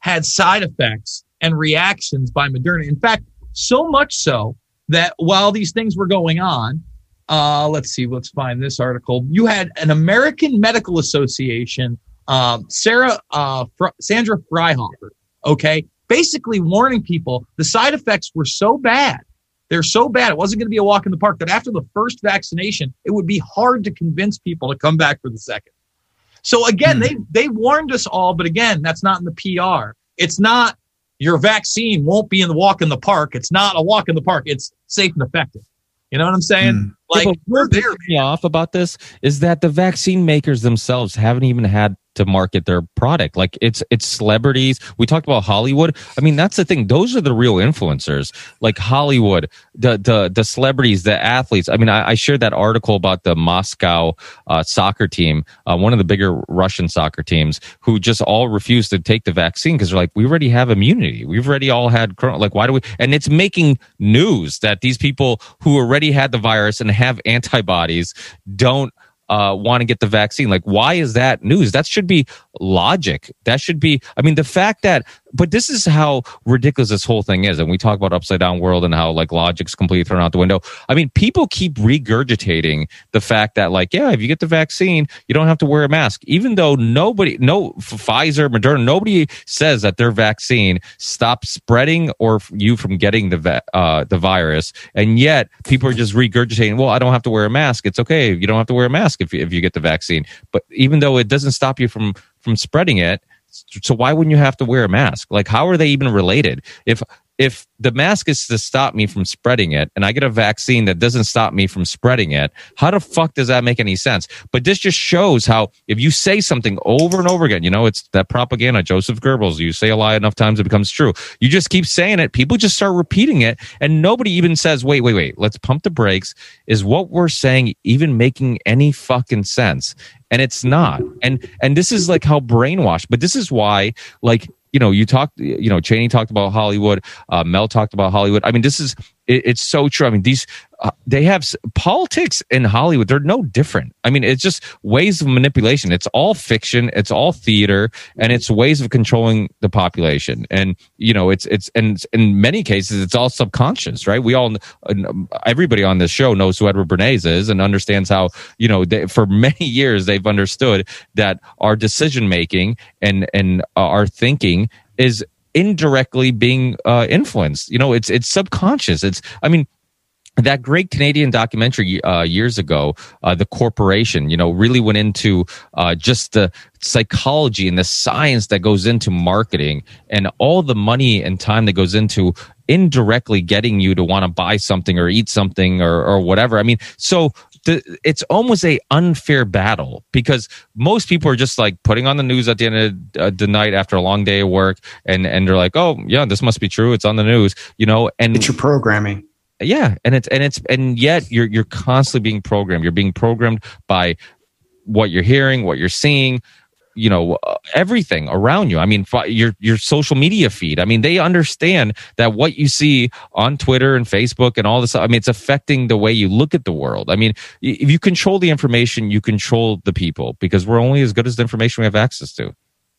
had side effects and reactions by Moderna. In fact, so much so that while these things were going on, uh, let's see, let's find this article. You had an American Medical Association, um, Sarah, uh, Fr- Sandra Fryhofer, okay, basically warning people the side effects were so bad. They're so bad. It wasn't going to be a walk in the park that after the first vaccination, it would be hard to convince people to come back for the second. So again, they they warned us all, but again, that's not in the PR. It's not your vaccine won't be in the walk in the park. It's not a walk in the park. It's safe and effective. You know what I'm saying? Hmm. Like Yeah, but what pisses me off about this is that the vaccine makers themselves haven't even had to market their product. Like it's it's celebrities. We talked about Hollywood. I mean, that's the thing. Those are the real influencers. Like Hollywood, the the the celebrities, the athletes. I mean, I, I shared that article about the Moscow uh, soccer team, uh, one of the bigger Russian soccer teams, who just all refused to take the vaccine because they're like, we already have immunity. We've already all had. Like, why do we? And it's making news that these people who already had the virus and have antibodies don't uh, want to get the vaccine. Like, why is that news? That should be logic. That should be, I mean, the fact that, but this is how ridiculous this whole thing is. And we talk about upside down world and how like logic's completely thrown out the window. I mean, people keep regurgitating the fact that like, yeah, if you get the vaccine, you don't have to wear a mask, even though nobody, no Pfizer, Moderna, nobody says that their vaccine stops spreading or you from getting the, uh, the virus. And yet people are just regurgitating, well, I don't have to wear a mask. It's okay. You don't have to wear a mask if you, if you get the vaccine. But even though it doesn't stop you from, from spreading it, so why wouldn't you have to wear a mask? Like, how are they even related? If if the mask is to stop me from spreading it, and I get a vaccine that doesn't stop me from spreading it, how the fuck does that make any sense? But this just shows how if you say something over and over again, you know, it's that propaganda, Joseph Goebbels. You say a lie enough times, it becomes true. You just keep saying it. People just start repeating it, and nobody even says, "Wait, wait, wait. Let's pump the brakes." Is what we're saying even making any fucking sense? and it's not and and this is like how brainwashed but this is why like you know you talked you know cheney talked about hollywood uh, mel talked about hollywood. I mean this is it, it's so true. I mean these uh, they have politics in hollywood they're no different. I mean it's just ways of manipulation. It's all fiction it's all theater and it's ways of controlling the population. And you know it's it's and in many cases it's all subconscious right? We all um, everybody on this show knows who edward bernays is and understands how you know they, for many years they've understood that our decision making and and uh, our thinking is indirectly being uh, influenced you know it's it's subconscious it's i mean that great Canadian documentary uh, years ago, uh, the corporation, you know, really went into uh, just the psychology and the science that goes into marketing and all the money and time that goes into indirectly getting you to want to buy something or eat something or, or whatever. I mean, so it's almost a unfair battle because most people are just like putting on the news at the end of uh, the night after a long day of work and and they're like oh yeah this must be true. It's on the news you know and it's your programming. Yeah and it's and it's and yet you're you're constantly being programmed. You're being programmed by what you're hearing what you're seeing you know everything around you. I mean your your social media feed. I mean they understand that what you see on twitter and facebook and all this i mean it's affecting the way you look at the world. I mean if you control the information you control the people because we're only as good as the information we have access to.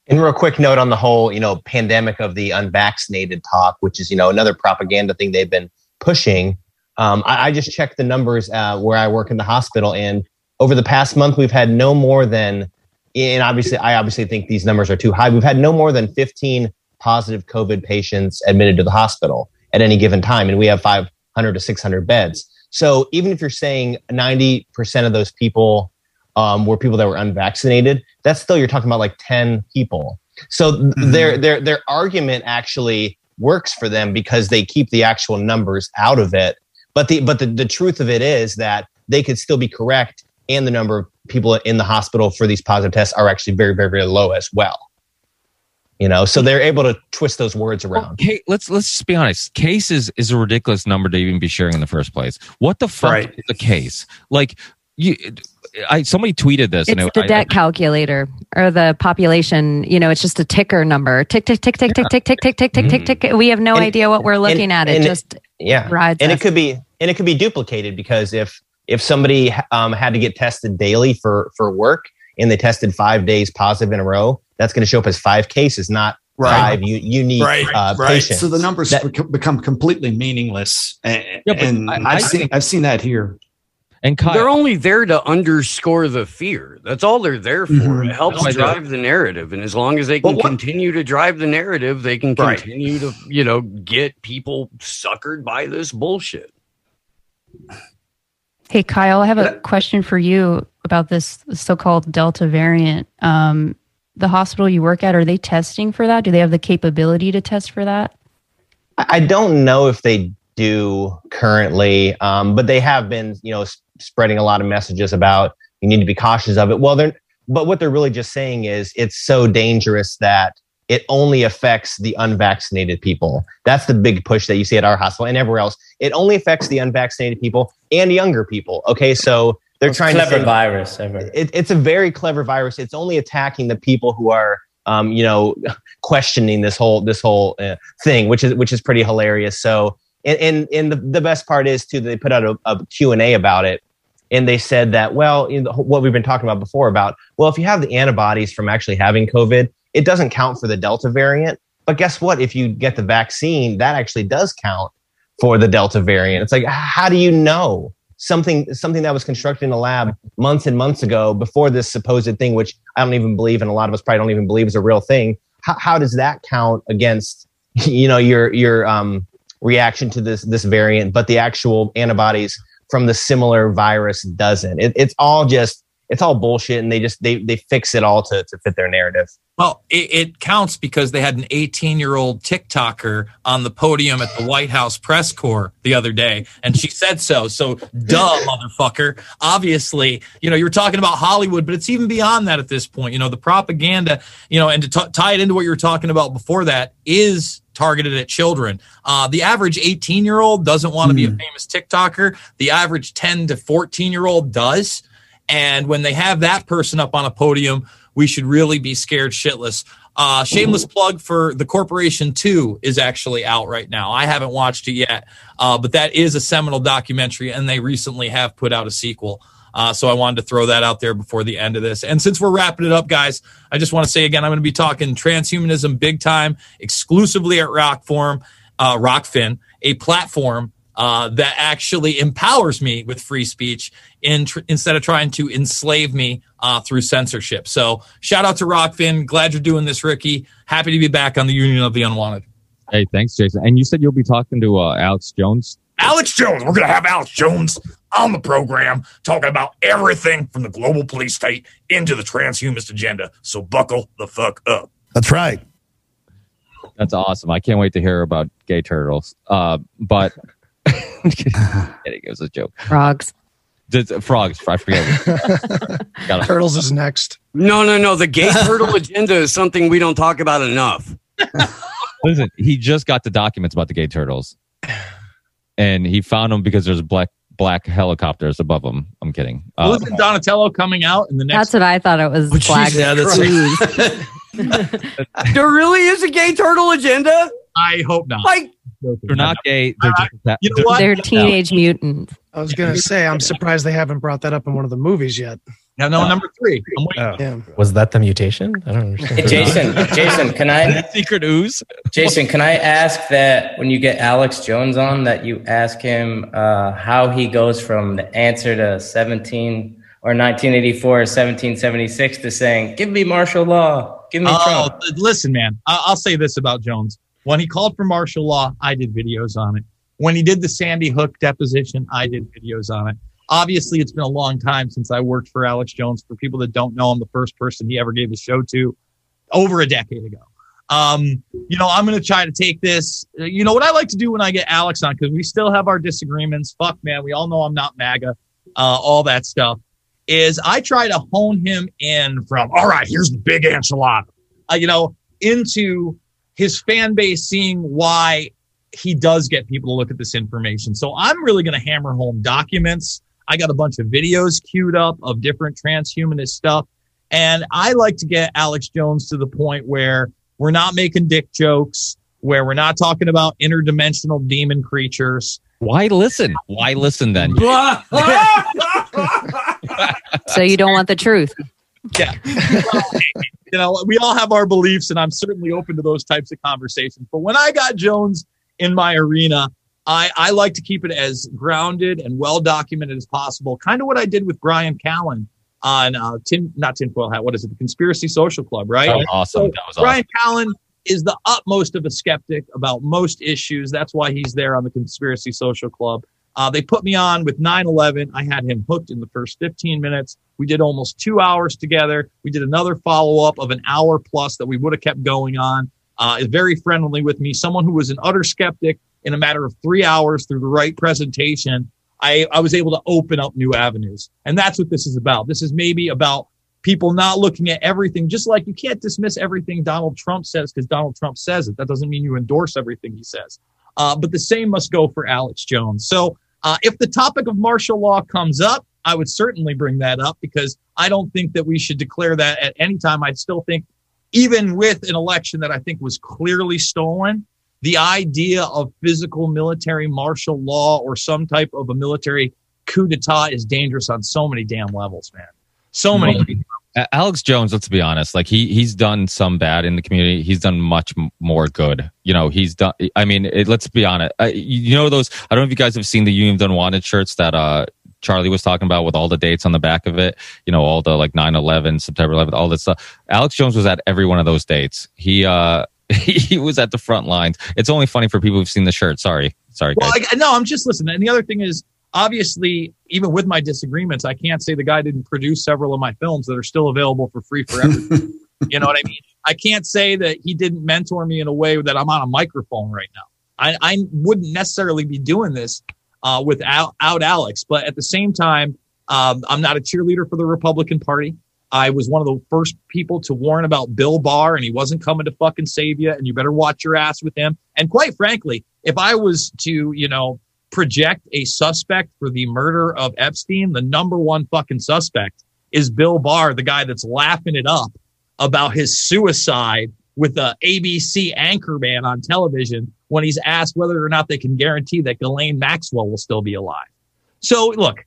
And real quick note on the whole, you know, pandemic of the unvaccinated talk, which is you know another propaganda thing they've been pushing. Um, I, I just checked the numbers uh, where I work in the hospital, and over the past month, we've had no more than, and obviously, I obviously think these numbers are too high. We've had no more than 15 positive COVID patients admitted to the hospital at any given time, and we have 500 to 600 beds. So even if you're saying 90% of those people um, were people that were unvaccinated, that's still you're talking about like 10 people. So th- their their their argument actually works for them because they keep the actual numbers out of it. But the but the, the truth of it is that they could still be correct and the number of people in the hospital for these positive tests are actually very, very, very low as well. You know, so they're able to twist those words around. Okay, let's let's just be honest. Cases is a ridiculous number to even be sharing in the first place. What the fuck right. is the case? Like you, I somebody tweeted this. It's it, the debt I, calculator or the population. You know, it's just a ticker number. Tick tick tick tick yeah. tick tick tick tick tick tick tick. We have no and, idea what we're looking and, at. It just yeah, rides and us. it could be and it could be duplicated because if if somebody um, had to get tested daily for for work and they tested five days positive in a row, that's going to show up as five cases, not Right. five u- unique uh, patients. So the numbers That- become completely meaningless, and, Yeah, and I- I've I seen think- I've seen that here. And they're only there to underscore the fear. That's all they're there for. Mhm. It helps No, I do. drive the narrative, and as long as they can continue to drive the narrative, they can Right. continue to, you know, get people suckered by this bullshit. Hey, Kyle, I have a question for you about this so-called Delta variant. Um, the hospital you work at, are they testing for that? Do they have the capability to test for that? I don't know if they do currently, um, but they have been, you know, s- spreading a lot of messages about you need to be cautious of it. Well, they're, but what they're really just saying is it's so dangerous that it only affects the unvaccinated people. That's the big push that you see at our hospital and everywhere else. It only affects the unvaccinated people and younger people. Okay, so they're trying clever to say, virus ever. it, it's a very clever virus. It's only attacking the people who are, um, you know, questioning this whole this whole uh, thing, which is which is pretty hilarious. So, and and, and the, the best part is too, they put out a, a Q and A about it, and they said that well, you know, what we've been talking about before about well, if you have the antibodies from actually having COVID, it doesn't count for the Delta variant. But guess what? If you get the vaccine, that actually does count for the Delta variant. It's like, how do you know something something that was constructed in a lab months and months ago before this supposed thing, which I don't even believe, and a lot of us probably don't even believe is a real thing? How, how does that count against you know your your um, reaction to this this variant, but the actual antibodies from the similar virus doesn't? It, it's all just it's all bullshit, and they just they they fix it all to to fit their narrative. Well, it, it counts because they had an 18 year old TikToker on the podium at the White House press corps the other day, and she said so. So, duh, motherfucker. Obviously, you know, you're talking about Hollywood, but it's even beyond that at this point. You know, the propaganda, you know, and to t- tie it into what you were talking about before that is targeted at children. Uh, the average 18 year old doesn't want to be a famous TikToker, the average 10 to 14 year old does. And when they have that person up on a podium, we should really be scared shitless. Uh, shameless plug for the Corporation 2 is actually out right now. I haven't watched it yet, uh, but that is a seminal documentary, and they recently have put out a sequel. Uh, so I wanted to throw that out there before the end of this. And since we're wrapping it up, guys, I just want to say again, I'm going to be talking transhumanism big time, exclusively at Rockform, uh, Rokfin, a platform uh, that actually empowers me with free speech in tr- instead of trying to enslave me uh, through censorship. So shout out to Rokfin. Glad you're doing this, Ricky. Happy to be back on the Union of the Unwanted. Hey, thanks, Jason. And you said you'll be talking to uh, Alex Jones. Alex Jones. We're going to have Alex Jones on the program talking about everything from the global police state into the transhumanist agenda. So buckle the fuck up. That's right. That's awesome. I can't wait to hear about gay turtles. Uh, but kidding, it was a joke. Frogs. The- frogs. I forget. Got. Turtles is next. No, no, no. The gay turtle agenda is something we don't talk about enough. Listen, he just got the documents about the gay turtles, and he found them because there's black black helicopters above them. I'm kidding. Uh, Wasn't Donatello coming out in the next? That's what I thought it was. Black yeah, that's Cruise. There really is a gay turtle agenda? I hope not. Like, they're not gay. They're just. You know what? They're teenage mutants. I was gonna say, I'm surprised they haven't brought that up in one of the movies yet. Now, no, number three. I'm waiting. Yeah. Was that the mutation? I don't understand. Hey, Jason, Jason, can I secret ooze? Jason, can I ask that when you get Alex Jones on, that you ask him uh, how he goes from the answer to 17 or 1984 or 1776 to saying, "Give me martial law, give me Oh, Trump." listen, man. I- I'll say this about Jones. When he called for martial law, I did videos on it. When he did the Sandy Hook deposition, I did videos on it. Obviously, it's been a long time since I worked for Alex Jones. For people that don't know, I'm the first person he ever gave a show to over a decade ago. Um, you know, I'm going to try to take this. You know, what I like to do when I get Alex on, because we still have our disagreements. Fuck, man. We all know I'm not MAGA, uh, all that stuff. Is I try to hone him in from, all right, here's the big enchilada, uh, you know, into his fan base seeing why he does get people to look at this information. So I'm really going to hammer home documents. I got a bunch of videos queued up of different transhumanist stuff. And I like to get Alex Jones to the point where we're not making dick jokes, where we're not talking about interdimensional demon creatures. Why listen? Why listen then? So you don't want the truth. Yeah. you know, we all have our beliefs, and I'm certainly open to those types of conversations. But when I got Jones in my arena, I, I like to keep it as grounded and well documented as possible. Kind of what I did with Brian Callen on uh, tin, not tinfoil hat. What is it? The Conspiracy Social Club, right? Oh, awesome. So That was Brian Callen is the utmost of a skeptic about most issues. That's why he's there on the Conspiracy Social Club. Uh, they put me on with 9 11. I had him hooked in the first 15 minutes. We did almost two hours together. We did another follow up of an hour plus that we would have kept going on. Uh, is very friendly with me. Someone who was an utter skeptic in a matter of three hours through the right presentation. I, I was able to open up new avenues. And that's what this is about. This is maybe about people not looking at everything, just like you can't dismiss everything Donald Trump says because Donald Trump says it. That doesn't mean you endorse everything he says. Uh, but the same must go for Alex Jones. So uh, if the topic of martial law comes up, I would certainly bring that up because I don't think that we should declare that at any time. I still think, even with an election that I think was clearly stolen, the idea of physical military martial law or some type of a military coup d'etat is dangerous on so many damn levels, man. So many. Alex Jones, let's be honest, like he he's done some bad in the community. He's done much more good. You know, he's done. I mean, it, let's be honest. I, you know those. I don't know if you guys have seen the Union Unwanted shirts that uh Charlie was talking about with all the dates on the back of it. You know, all the like 9-11, September 11th, all that stuff. Alex Jones was at every one of those dates. He uh he was at the front lines. It's only funny for people who've seen the shirt. Sorry, sorry. Well. I, no, I'm just listening. And the other thing is, obviously, even with my disagreements, I can't say the guy didn't produce several of my films that are still available for free forever. you know what I mean? I can't say that he didn't mentor me in a way that I'm on a microphone right now. I, I wouldn't necessarily be doing this uh, without out Alex, but at the same time, um, I'm not a cheerleader for the Republican Party. I was one of the first people to warn about Bill Barr, and he wasn't coming to fucking save you, and you better watch your ass with him. And quite frankly, if I was to, you know, project a suspect for the murder of Epstein, the number one fucking suspect is Bill Barr, the guy that's laughing it up about his suicide with the ABC anchorman on television when he's asked whether or not they can guarantee that Ghislaine Maxwell will still be alive. So look,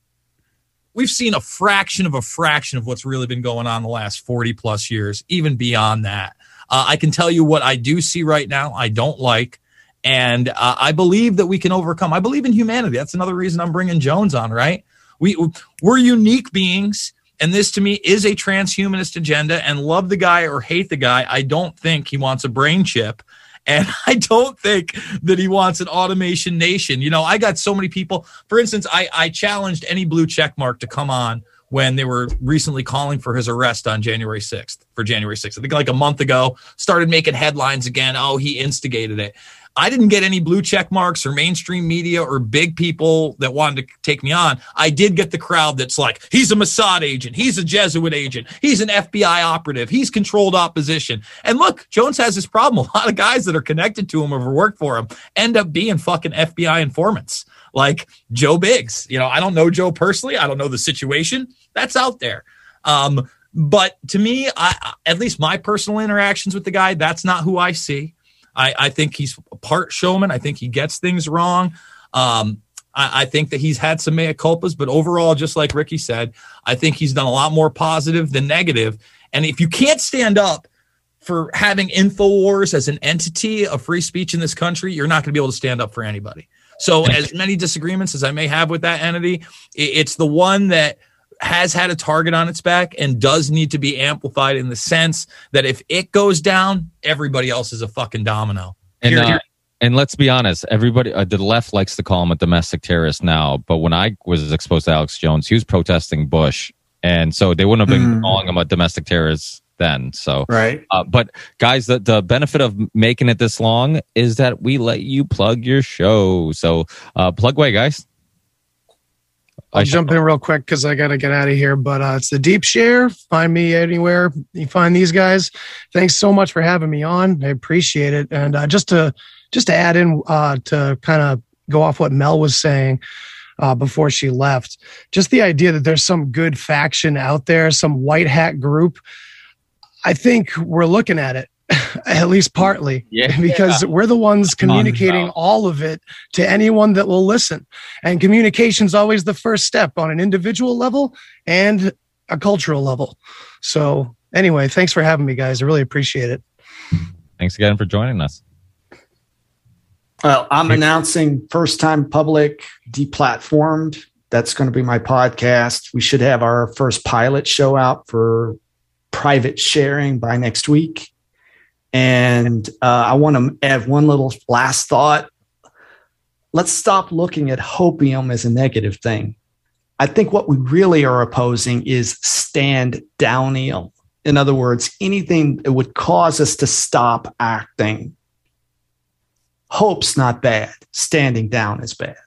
we've seen a fraction of a fraction of what's really been going on the last 40 plus years, even beyond that. Uh, I can tell you what I do see right now, I don't like. And uh, I believe that we can overcome. I believe in humanity. That's another reason I'm bringing Jones on, right? We, we're unique beings. And this to me is a transhumanist agenda. And love the guy or hate the guy, I don't think he wants a brain chip. And I don't think that he wants an automation nation. You know, I got so many people. For instance, I, I challenged any blue check mark to come on when they were recently calling for his arrest on January 6th, for January 6th. I think like a month ago, started making headlines again. Oh, he instigated it. I didn't get any blue check marks or mainstream media or big people that wanted to take me on. I did get the crowd that's like, he's a Mossad agent, he's a Jesuit agent, he's an FBI operative, he's controlled opposition. And look, Jones has this problem. A lot of guys that are connected to him or work for him end up being fucking FBI informants, like Joe Biggs. You know, I don't know Joe personally, I don't know the situation. That's out there. Um, but to me, I, at least my personal interactions with the guy, that's not who I see. I, I think he's a part showman. I think he gets things wrong. Um, I, I, think that he's had some mea culpas, but overall, just like Ricky said, I think he's done a lot more positive than negative. And if you can't stand up for having InfoWars as an entity of free speech in this country, you're not going to be able to stand up for anybody. So, as many disagreements as I may have with that entity, it's the one that has had a target on its back and does need to be amplified in the sense that if it goes down, everybody else is a fucking domino. And, Here- uh, here- and let's be honest, everybody, uh, the left likes to call him a domestic terrorist now. But when I was exposed to Alex Jones, he was protesting Bush, and so they wouldn't have been Mm. calling him a domestic terrorist then. So Right. Uh, but guys, the the benefit of making it this long is that we let you plug your show. So uh, plug away, guys. I'll jump in real quick because I got to get out of here. But uh, it's the Deep Share. Find me anywhere you find these guys. Thanks so much for having me on. I appreciate it. And uh, just to just to add in uh, to kind of go off what Mel was saying uh, before she left, just the idea that there's some good faction out there, some white hat group. I think we're looking at it. At least partly, Yeah. because we're the ones Come on, communicating all of it to anyone that will listen. And communication is always the first step on an individual level and a cultural level. So, anyway, thanks for having me, guys. I really appreciate it. Thanks again for joining us. Well, I'm announcing first time public deplatformed. That's going to be my podcast. We should have our first pilot show out for private sharing by next week. And uh, I want to add one little last thought. Let's stop looking at hopium as a negative thing. I think what we really are opposing is stand downial. In other words, anything that would cause us to stop acting hope's not bad. Standing down is bad.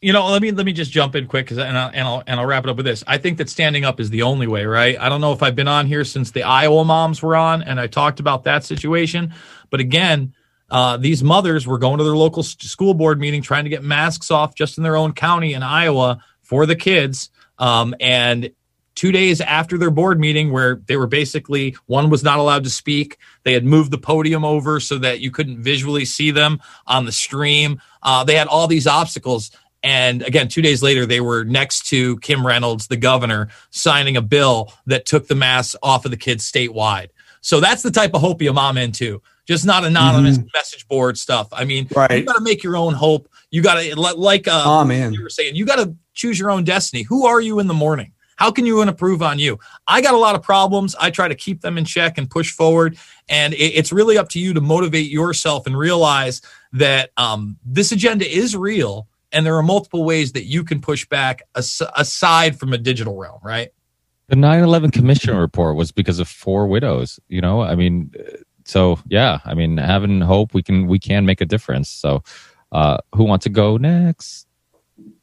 You know, let me let me just jump in quick, 'cause- and I'll, and I'll and I'll wrap it up with this. I think that standing up is the only way, right? I don't know if I've been on here since the Iowa moms were on, and I talked about that situation. But again, uh, these mothers were going to their local school board meeting, trying to get masks off just in their own county in Iowa for the kids. Um, and two days after their board meeting, where they were basically one was not allowed to speak, they had moved the podium over so that you couldn't visually see them on the stream. Uh, they had all these obstacles. And again, two days later, they were next to Kim Reynolds, the governor, signing a bill that took the masks off of the kids statewide. So that's the type of hopium I'm into. Just not anonymous message board stuff. I mean, Right. you got to make your own hope. You got to like uh, Oh, man. you were saying, you got to choose your own destiny. Who are you in the morning? How can you improve on you? I got a lot of problems. I try to keep them in check and push forward. And it, it's really up to you to motivate yourself and realize that um, this agenda is real. And there are multiple ways that you can push back as- aside from a digital realm, right? The 9/11 Commission report was because of four widows. You know, I mean, uh, so yeah, I mean, having hope, we can we can make a difference. So, uh, who wants to go next?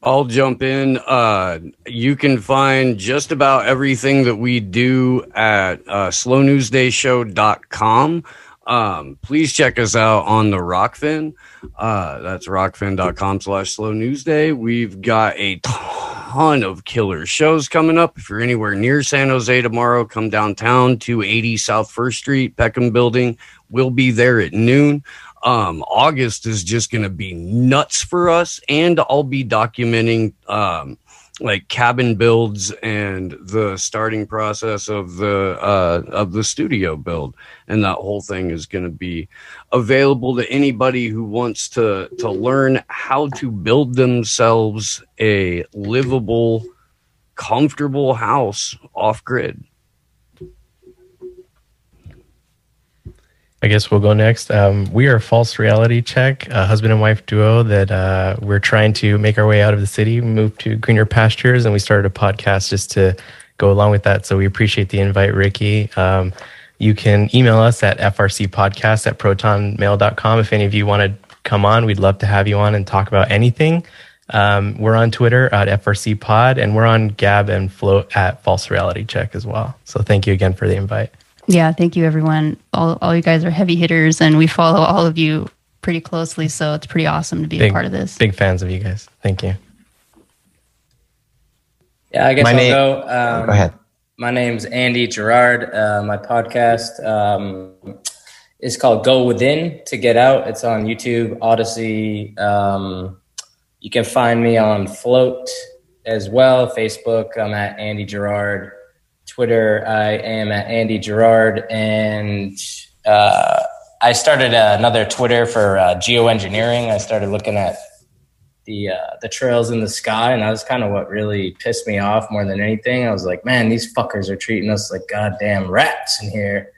I'll jump in. Uh, you can find just about everything that we do at uh, slownewsdayshow.com. Um, please check us out on the Rokfin. Uh, that's rokfin.com slash slow news day. We've got a ton of killer shows coming up. If you're anywhere near San Jose tomorrow, come downtown, 280 South First Street, Peckham Building. We'll be there at noon. Um, August is just going to be nuts for us, and I'll be documenting um, like cabin builds and the starting process of the uh, of the studio build, and that whole thing is going to be available to anybody who wants to to learn how to build themselves a livable, comfortable house off grid. I guess we'll go next. Um, we are False Reality Check, a husband and wife duo that uh, we're trying to make our way out of the city, move to greener pastures, and we started a podcast just to go along with that. So we appreciate the invite, Ricky. Um, You can email us at frcpodcast at protonmail.com. If any of you want to come on, we'd love to have you on and talk about anything. Um, we're on Twitter at frcpod, and we're on Gab and Float at False Reality Check as well. So thank you again for the invite. Yeah, thank you, everyone. All, all you guys are heavy hitters, and we follow all of you pretty closely. So it's pretty awesome to be big, a part of this. Big fans of you guys. Thank you. Yeah, I guess My I'll name- go. Um, Go ahead. My name's Andy Gerard. Uh, my podcast um, is called Go Within to Get Out. It's on YouTube, Odysee. Um, you can find me on Float as well. Facebook, I'm at Andy Gerard. Twitter, I am at Andy Gerard. And uh, I started another Twitter for uh, geoengineering. I started looking at the uh, the trails in the sky, and that was kind of what really pissed me off more than anything. I was like, man, these fuckers are treating us like goddamn rats in here.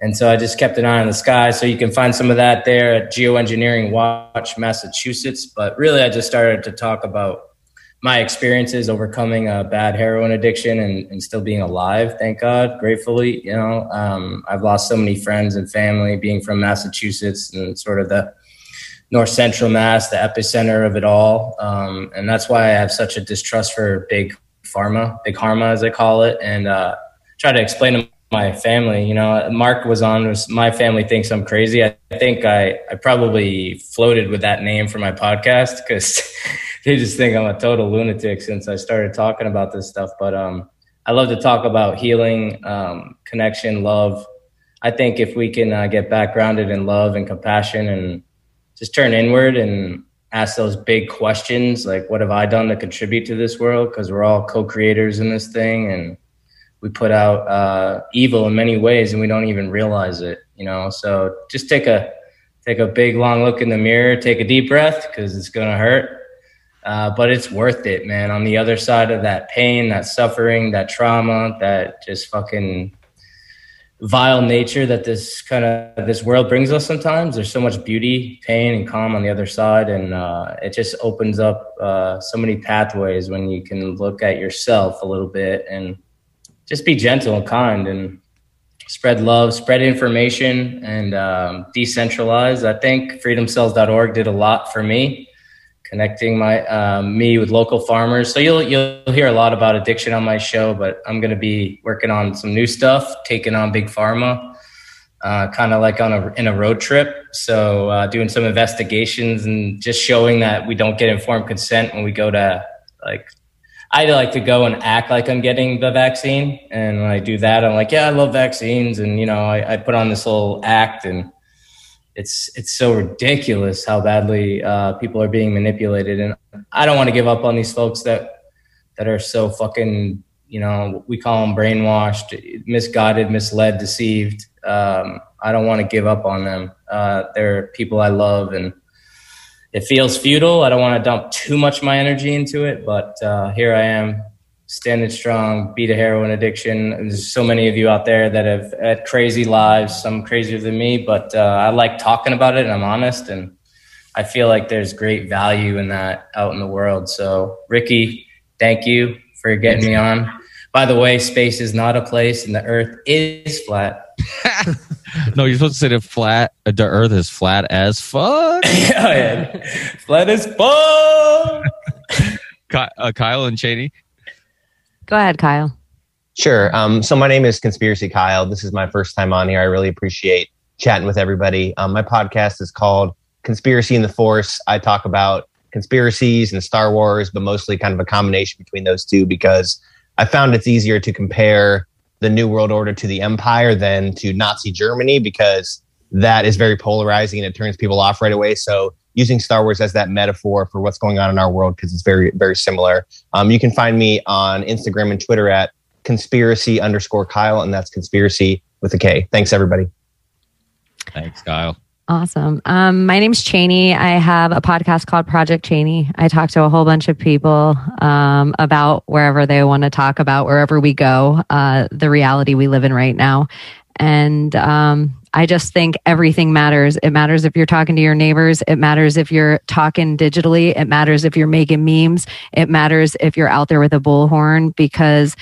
And so I just kept an eye on the sky. So you can find some of that there at Geoengineering Watch Massachusetts. But really, I just started to talk about my experiences overcoming a bad heroin addiction and, and still being alive. Thank God, gratefully. You know, um, I've lost so many friends and family being from Massachusetts and sort of the north central mass the epicenter of it all um, and that's why i have such a distrust for big pharma big pharma as i call it and uh, try to explain to my family you know mark was on was my family thinks i'm crazy i think i, I probably floated with that name for my podcast because they just think i'm a total lunatic since i started talking about this stuff but um, i love to talk about healing um, connection love. I think if we can uh, get back grounded in love and compassion and just turn inward and ask those big questions like what have i done to contribute to this world? Because we're all co-creators in this thing and we put out uh, evil in many ways and we don't even realize it you know? So just take a take a big long look in the mirror take a deep breath because it's going to hurt uh, but it's worth it man. On the other side of that pain that suffering that trauma that just fucking vile nature that this kind of this world brings us sometimes there's so much beauty pain and calm on the other side. And uh, it just opens up uh, so many pathways when you can look at yourself a little bit and just be gentle and kind and spread love spread information and um, decentralize. I think freedomcells.org did a lot for me connecting my um, me with local farmers. So you'll you'll hear a lot about addiction on my show, but I'm going to be working on some new stuff, taking on big pharma, uh, kind of like on a in a road trip. So uh, doing some investigations and just showing that we don't get informed consent when we go to like. I like to go and act like I'm getting the vaccine, and when I do that, I'm like, "Yeah, I love vaccines," and you know, I, I put on this little act and it's it's so ridiculous how badly uh, people are being manipulated, and I don't want to give up on these folks that that are so fucking you know we call them brainwashed, misguided, misled, deceived. Um, I don't want to give up on them. Uh, they're people I love, and it feels futile. I don't want to dump too much of my energy into it, but uh, here I am standing strong, beat a heroin addiction. There's so many of you out there that have had crazy lives, some crazier than me, but uh, I like talking about it and I'm honest. And I feel like there's great value in that out in the world. So, Ricky, thank you for getting me on. By the way, space is not a place and the earth is flat. No, you're supposed to say the flat. The Earth is flat as fuck. flat as fuck. Uh, Kyle and Cheney. Go ahead, Kyle. Sure. Um, so my name is Conspiracy Kyle. This is my first time on here. I really appreciate chatting with everybody. Um, my podcast is called Conspiracy in the Force. I talk about conspiracies and Star Wars, but mostly kind of a combination between those two because I found it's easier to compare the New World Order to the Empire than to Nazi Germany because that is very polarizing and it turns people off right away. So using Star Wars as that metaphor for what's going on in our world because it's very, very similar. Um, you can find me on Instagram and Twitter at conspiracy underscore Kyle, and that's conspiracy with a K. Thanks, everybody. Thanks, Kyle. Awesome. Um, my name's Cheney. I have a podcast called Project Cheney. I talk to a whole bunch of people um, about wherever they want to talk about, wherever we go, uh, the reality we live in right now. And um, I just think everything matters. It matters if you're talking to your neighbors. It matters if you're talking digitally. It matters if you're making memes. It matters if you're out there with a bullhorn because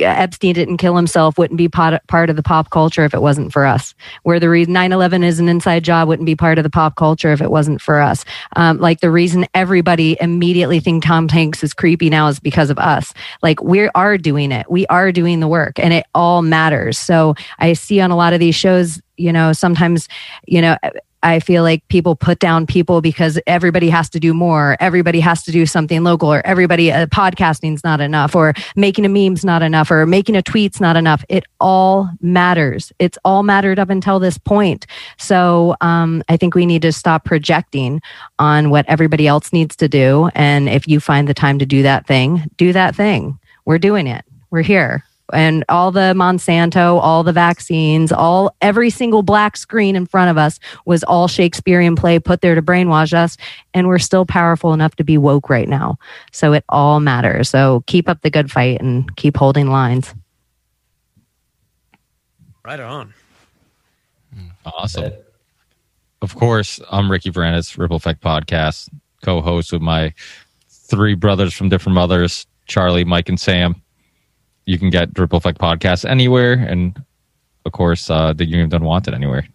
Epstein didn't kill himself wouldn't be part, part of the pop culture if it wasn't for us. Where the reason 9/11 is an inside job wouldn't be part of the pop culture if it wasn't for us. Um, like the reason everybody immediately think Tom Hanks is creepy now is because of us. Like we are doing it. We are doing the work, and it all matters. So I see on a lot of these shows, you know, sometimes, you know. I feel like people put down people because everybody has to do more. Everybody has to do something local, or everybody uh, podcasting's not enough, or making a meme's not enough, or making a tweet's not enough. It all matters. It's all mattered up until this point. So um, I think we need to stop projecting on what everybody else needs to do. And if you find the time to do that thing, do that thing. We're doing it. We're here and all the Monsanto, all the vaccines, all every single black screen in front of us was all Shakespearean play put there to brainwash us. And we're still powerful enough to be woke right now. So it all matters. So keep up the good fight and keep holding lines. Right on. Hmm. Awesome. Of course, I'm Ricky Varandas, Ripple Effect Podcast, co-host with my three brothers from different mothers, Charlie, Mike, and Sam. You can get Ripple Effect Podcast anywhere, and of course, uh, the Union of Unwanted anywhere.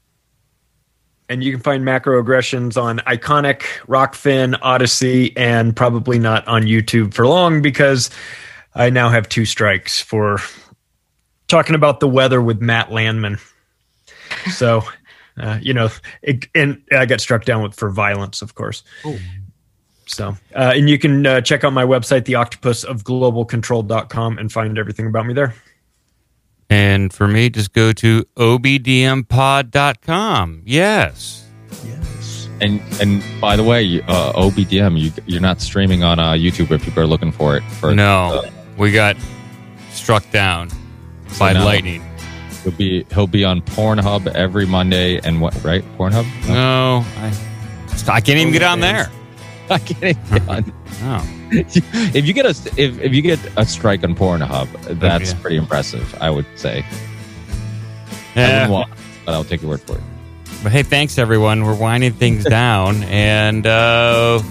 And you can find macroaggressions on Iconic, Rokfin, Odysee, and probably not on YouTube for long because I now have two strikes for talking about the weather with Matt Landman. So, uh, you know, it, and I got struck down with for violence, of course. So, uh, and you can uh, check out my website, theoctopusofglobalcontrol.com, and find everything about me there. And for me, just go to obdmpod.com. Yes. Yes. And and by the way, uh, OBDM, you you're not streaming on uh, YouTube if people are looking for it. For No, uh, we got struck down so by now lightning. He'll be he'll be on Pornhub every Monday and what right Pornhub? No, I, I can't even get on there. I can't even get on. Oh. if you get a if, if you get a strike on Pornhub, that's yeah. pretty impressive. I would say. Yeah. wouldn't want, but I'll take your word for it. But hey, thanks everyone. We're winding things down, and uh,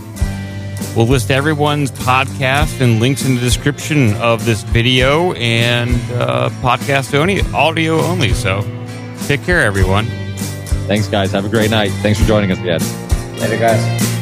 we'll list everyone's podcast and links in the description of this video and uh, podcast only, audio only. So, take care, everyone. Thanks, guys. Have a great night. Thanks for joining us again. Later, guys.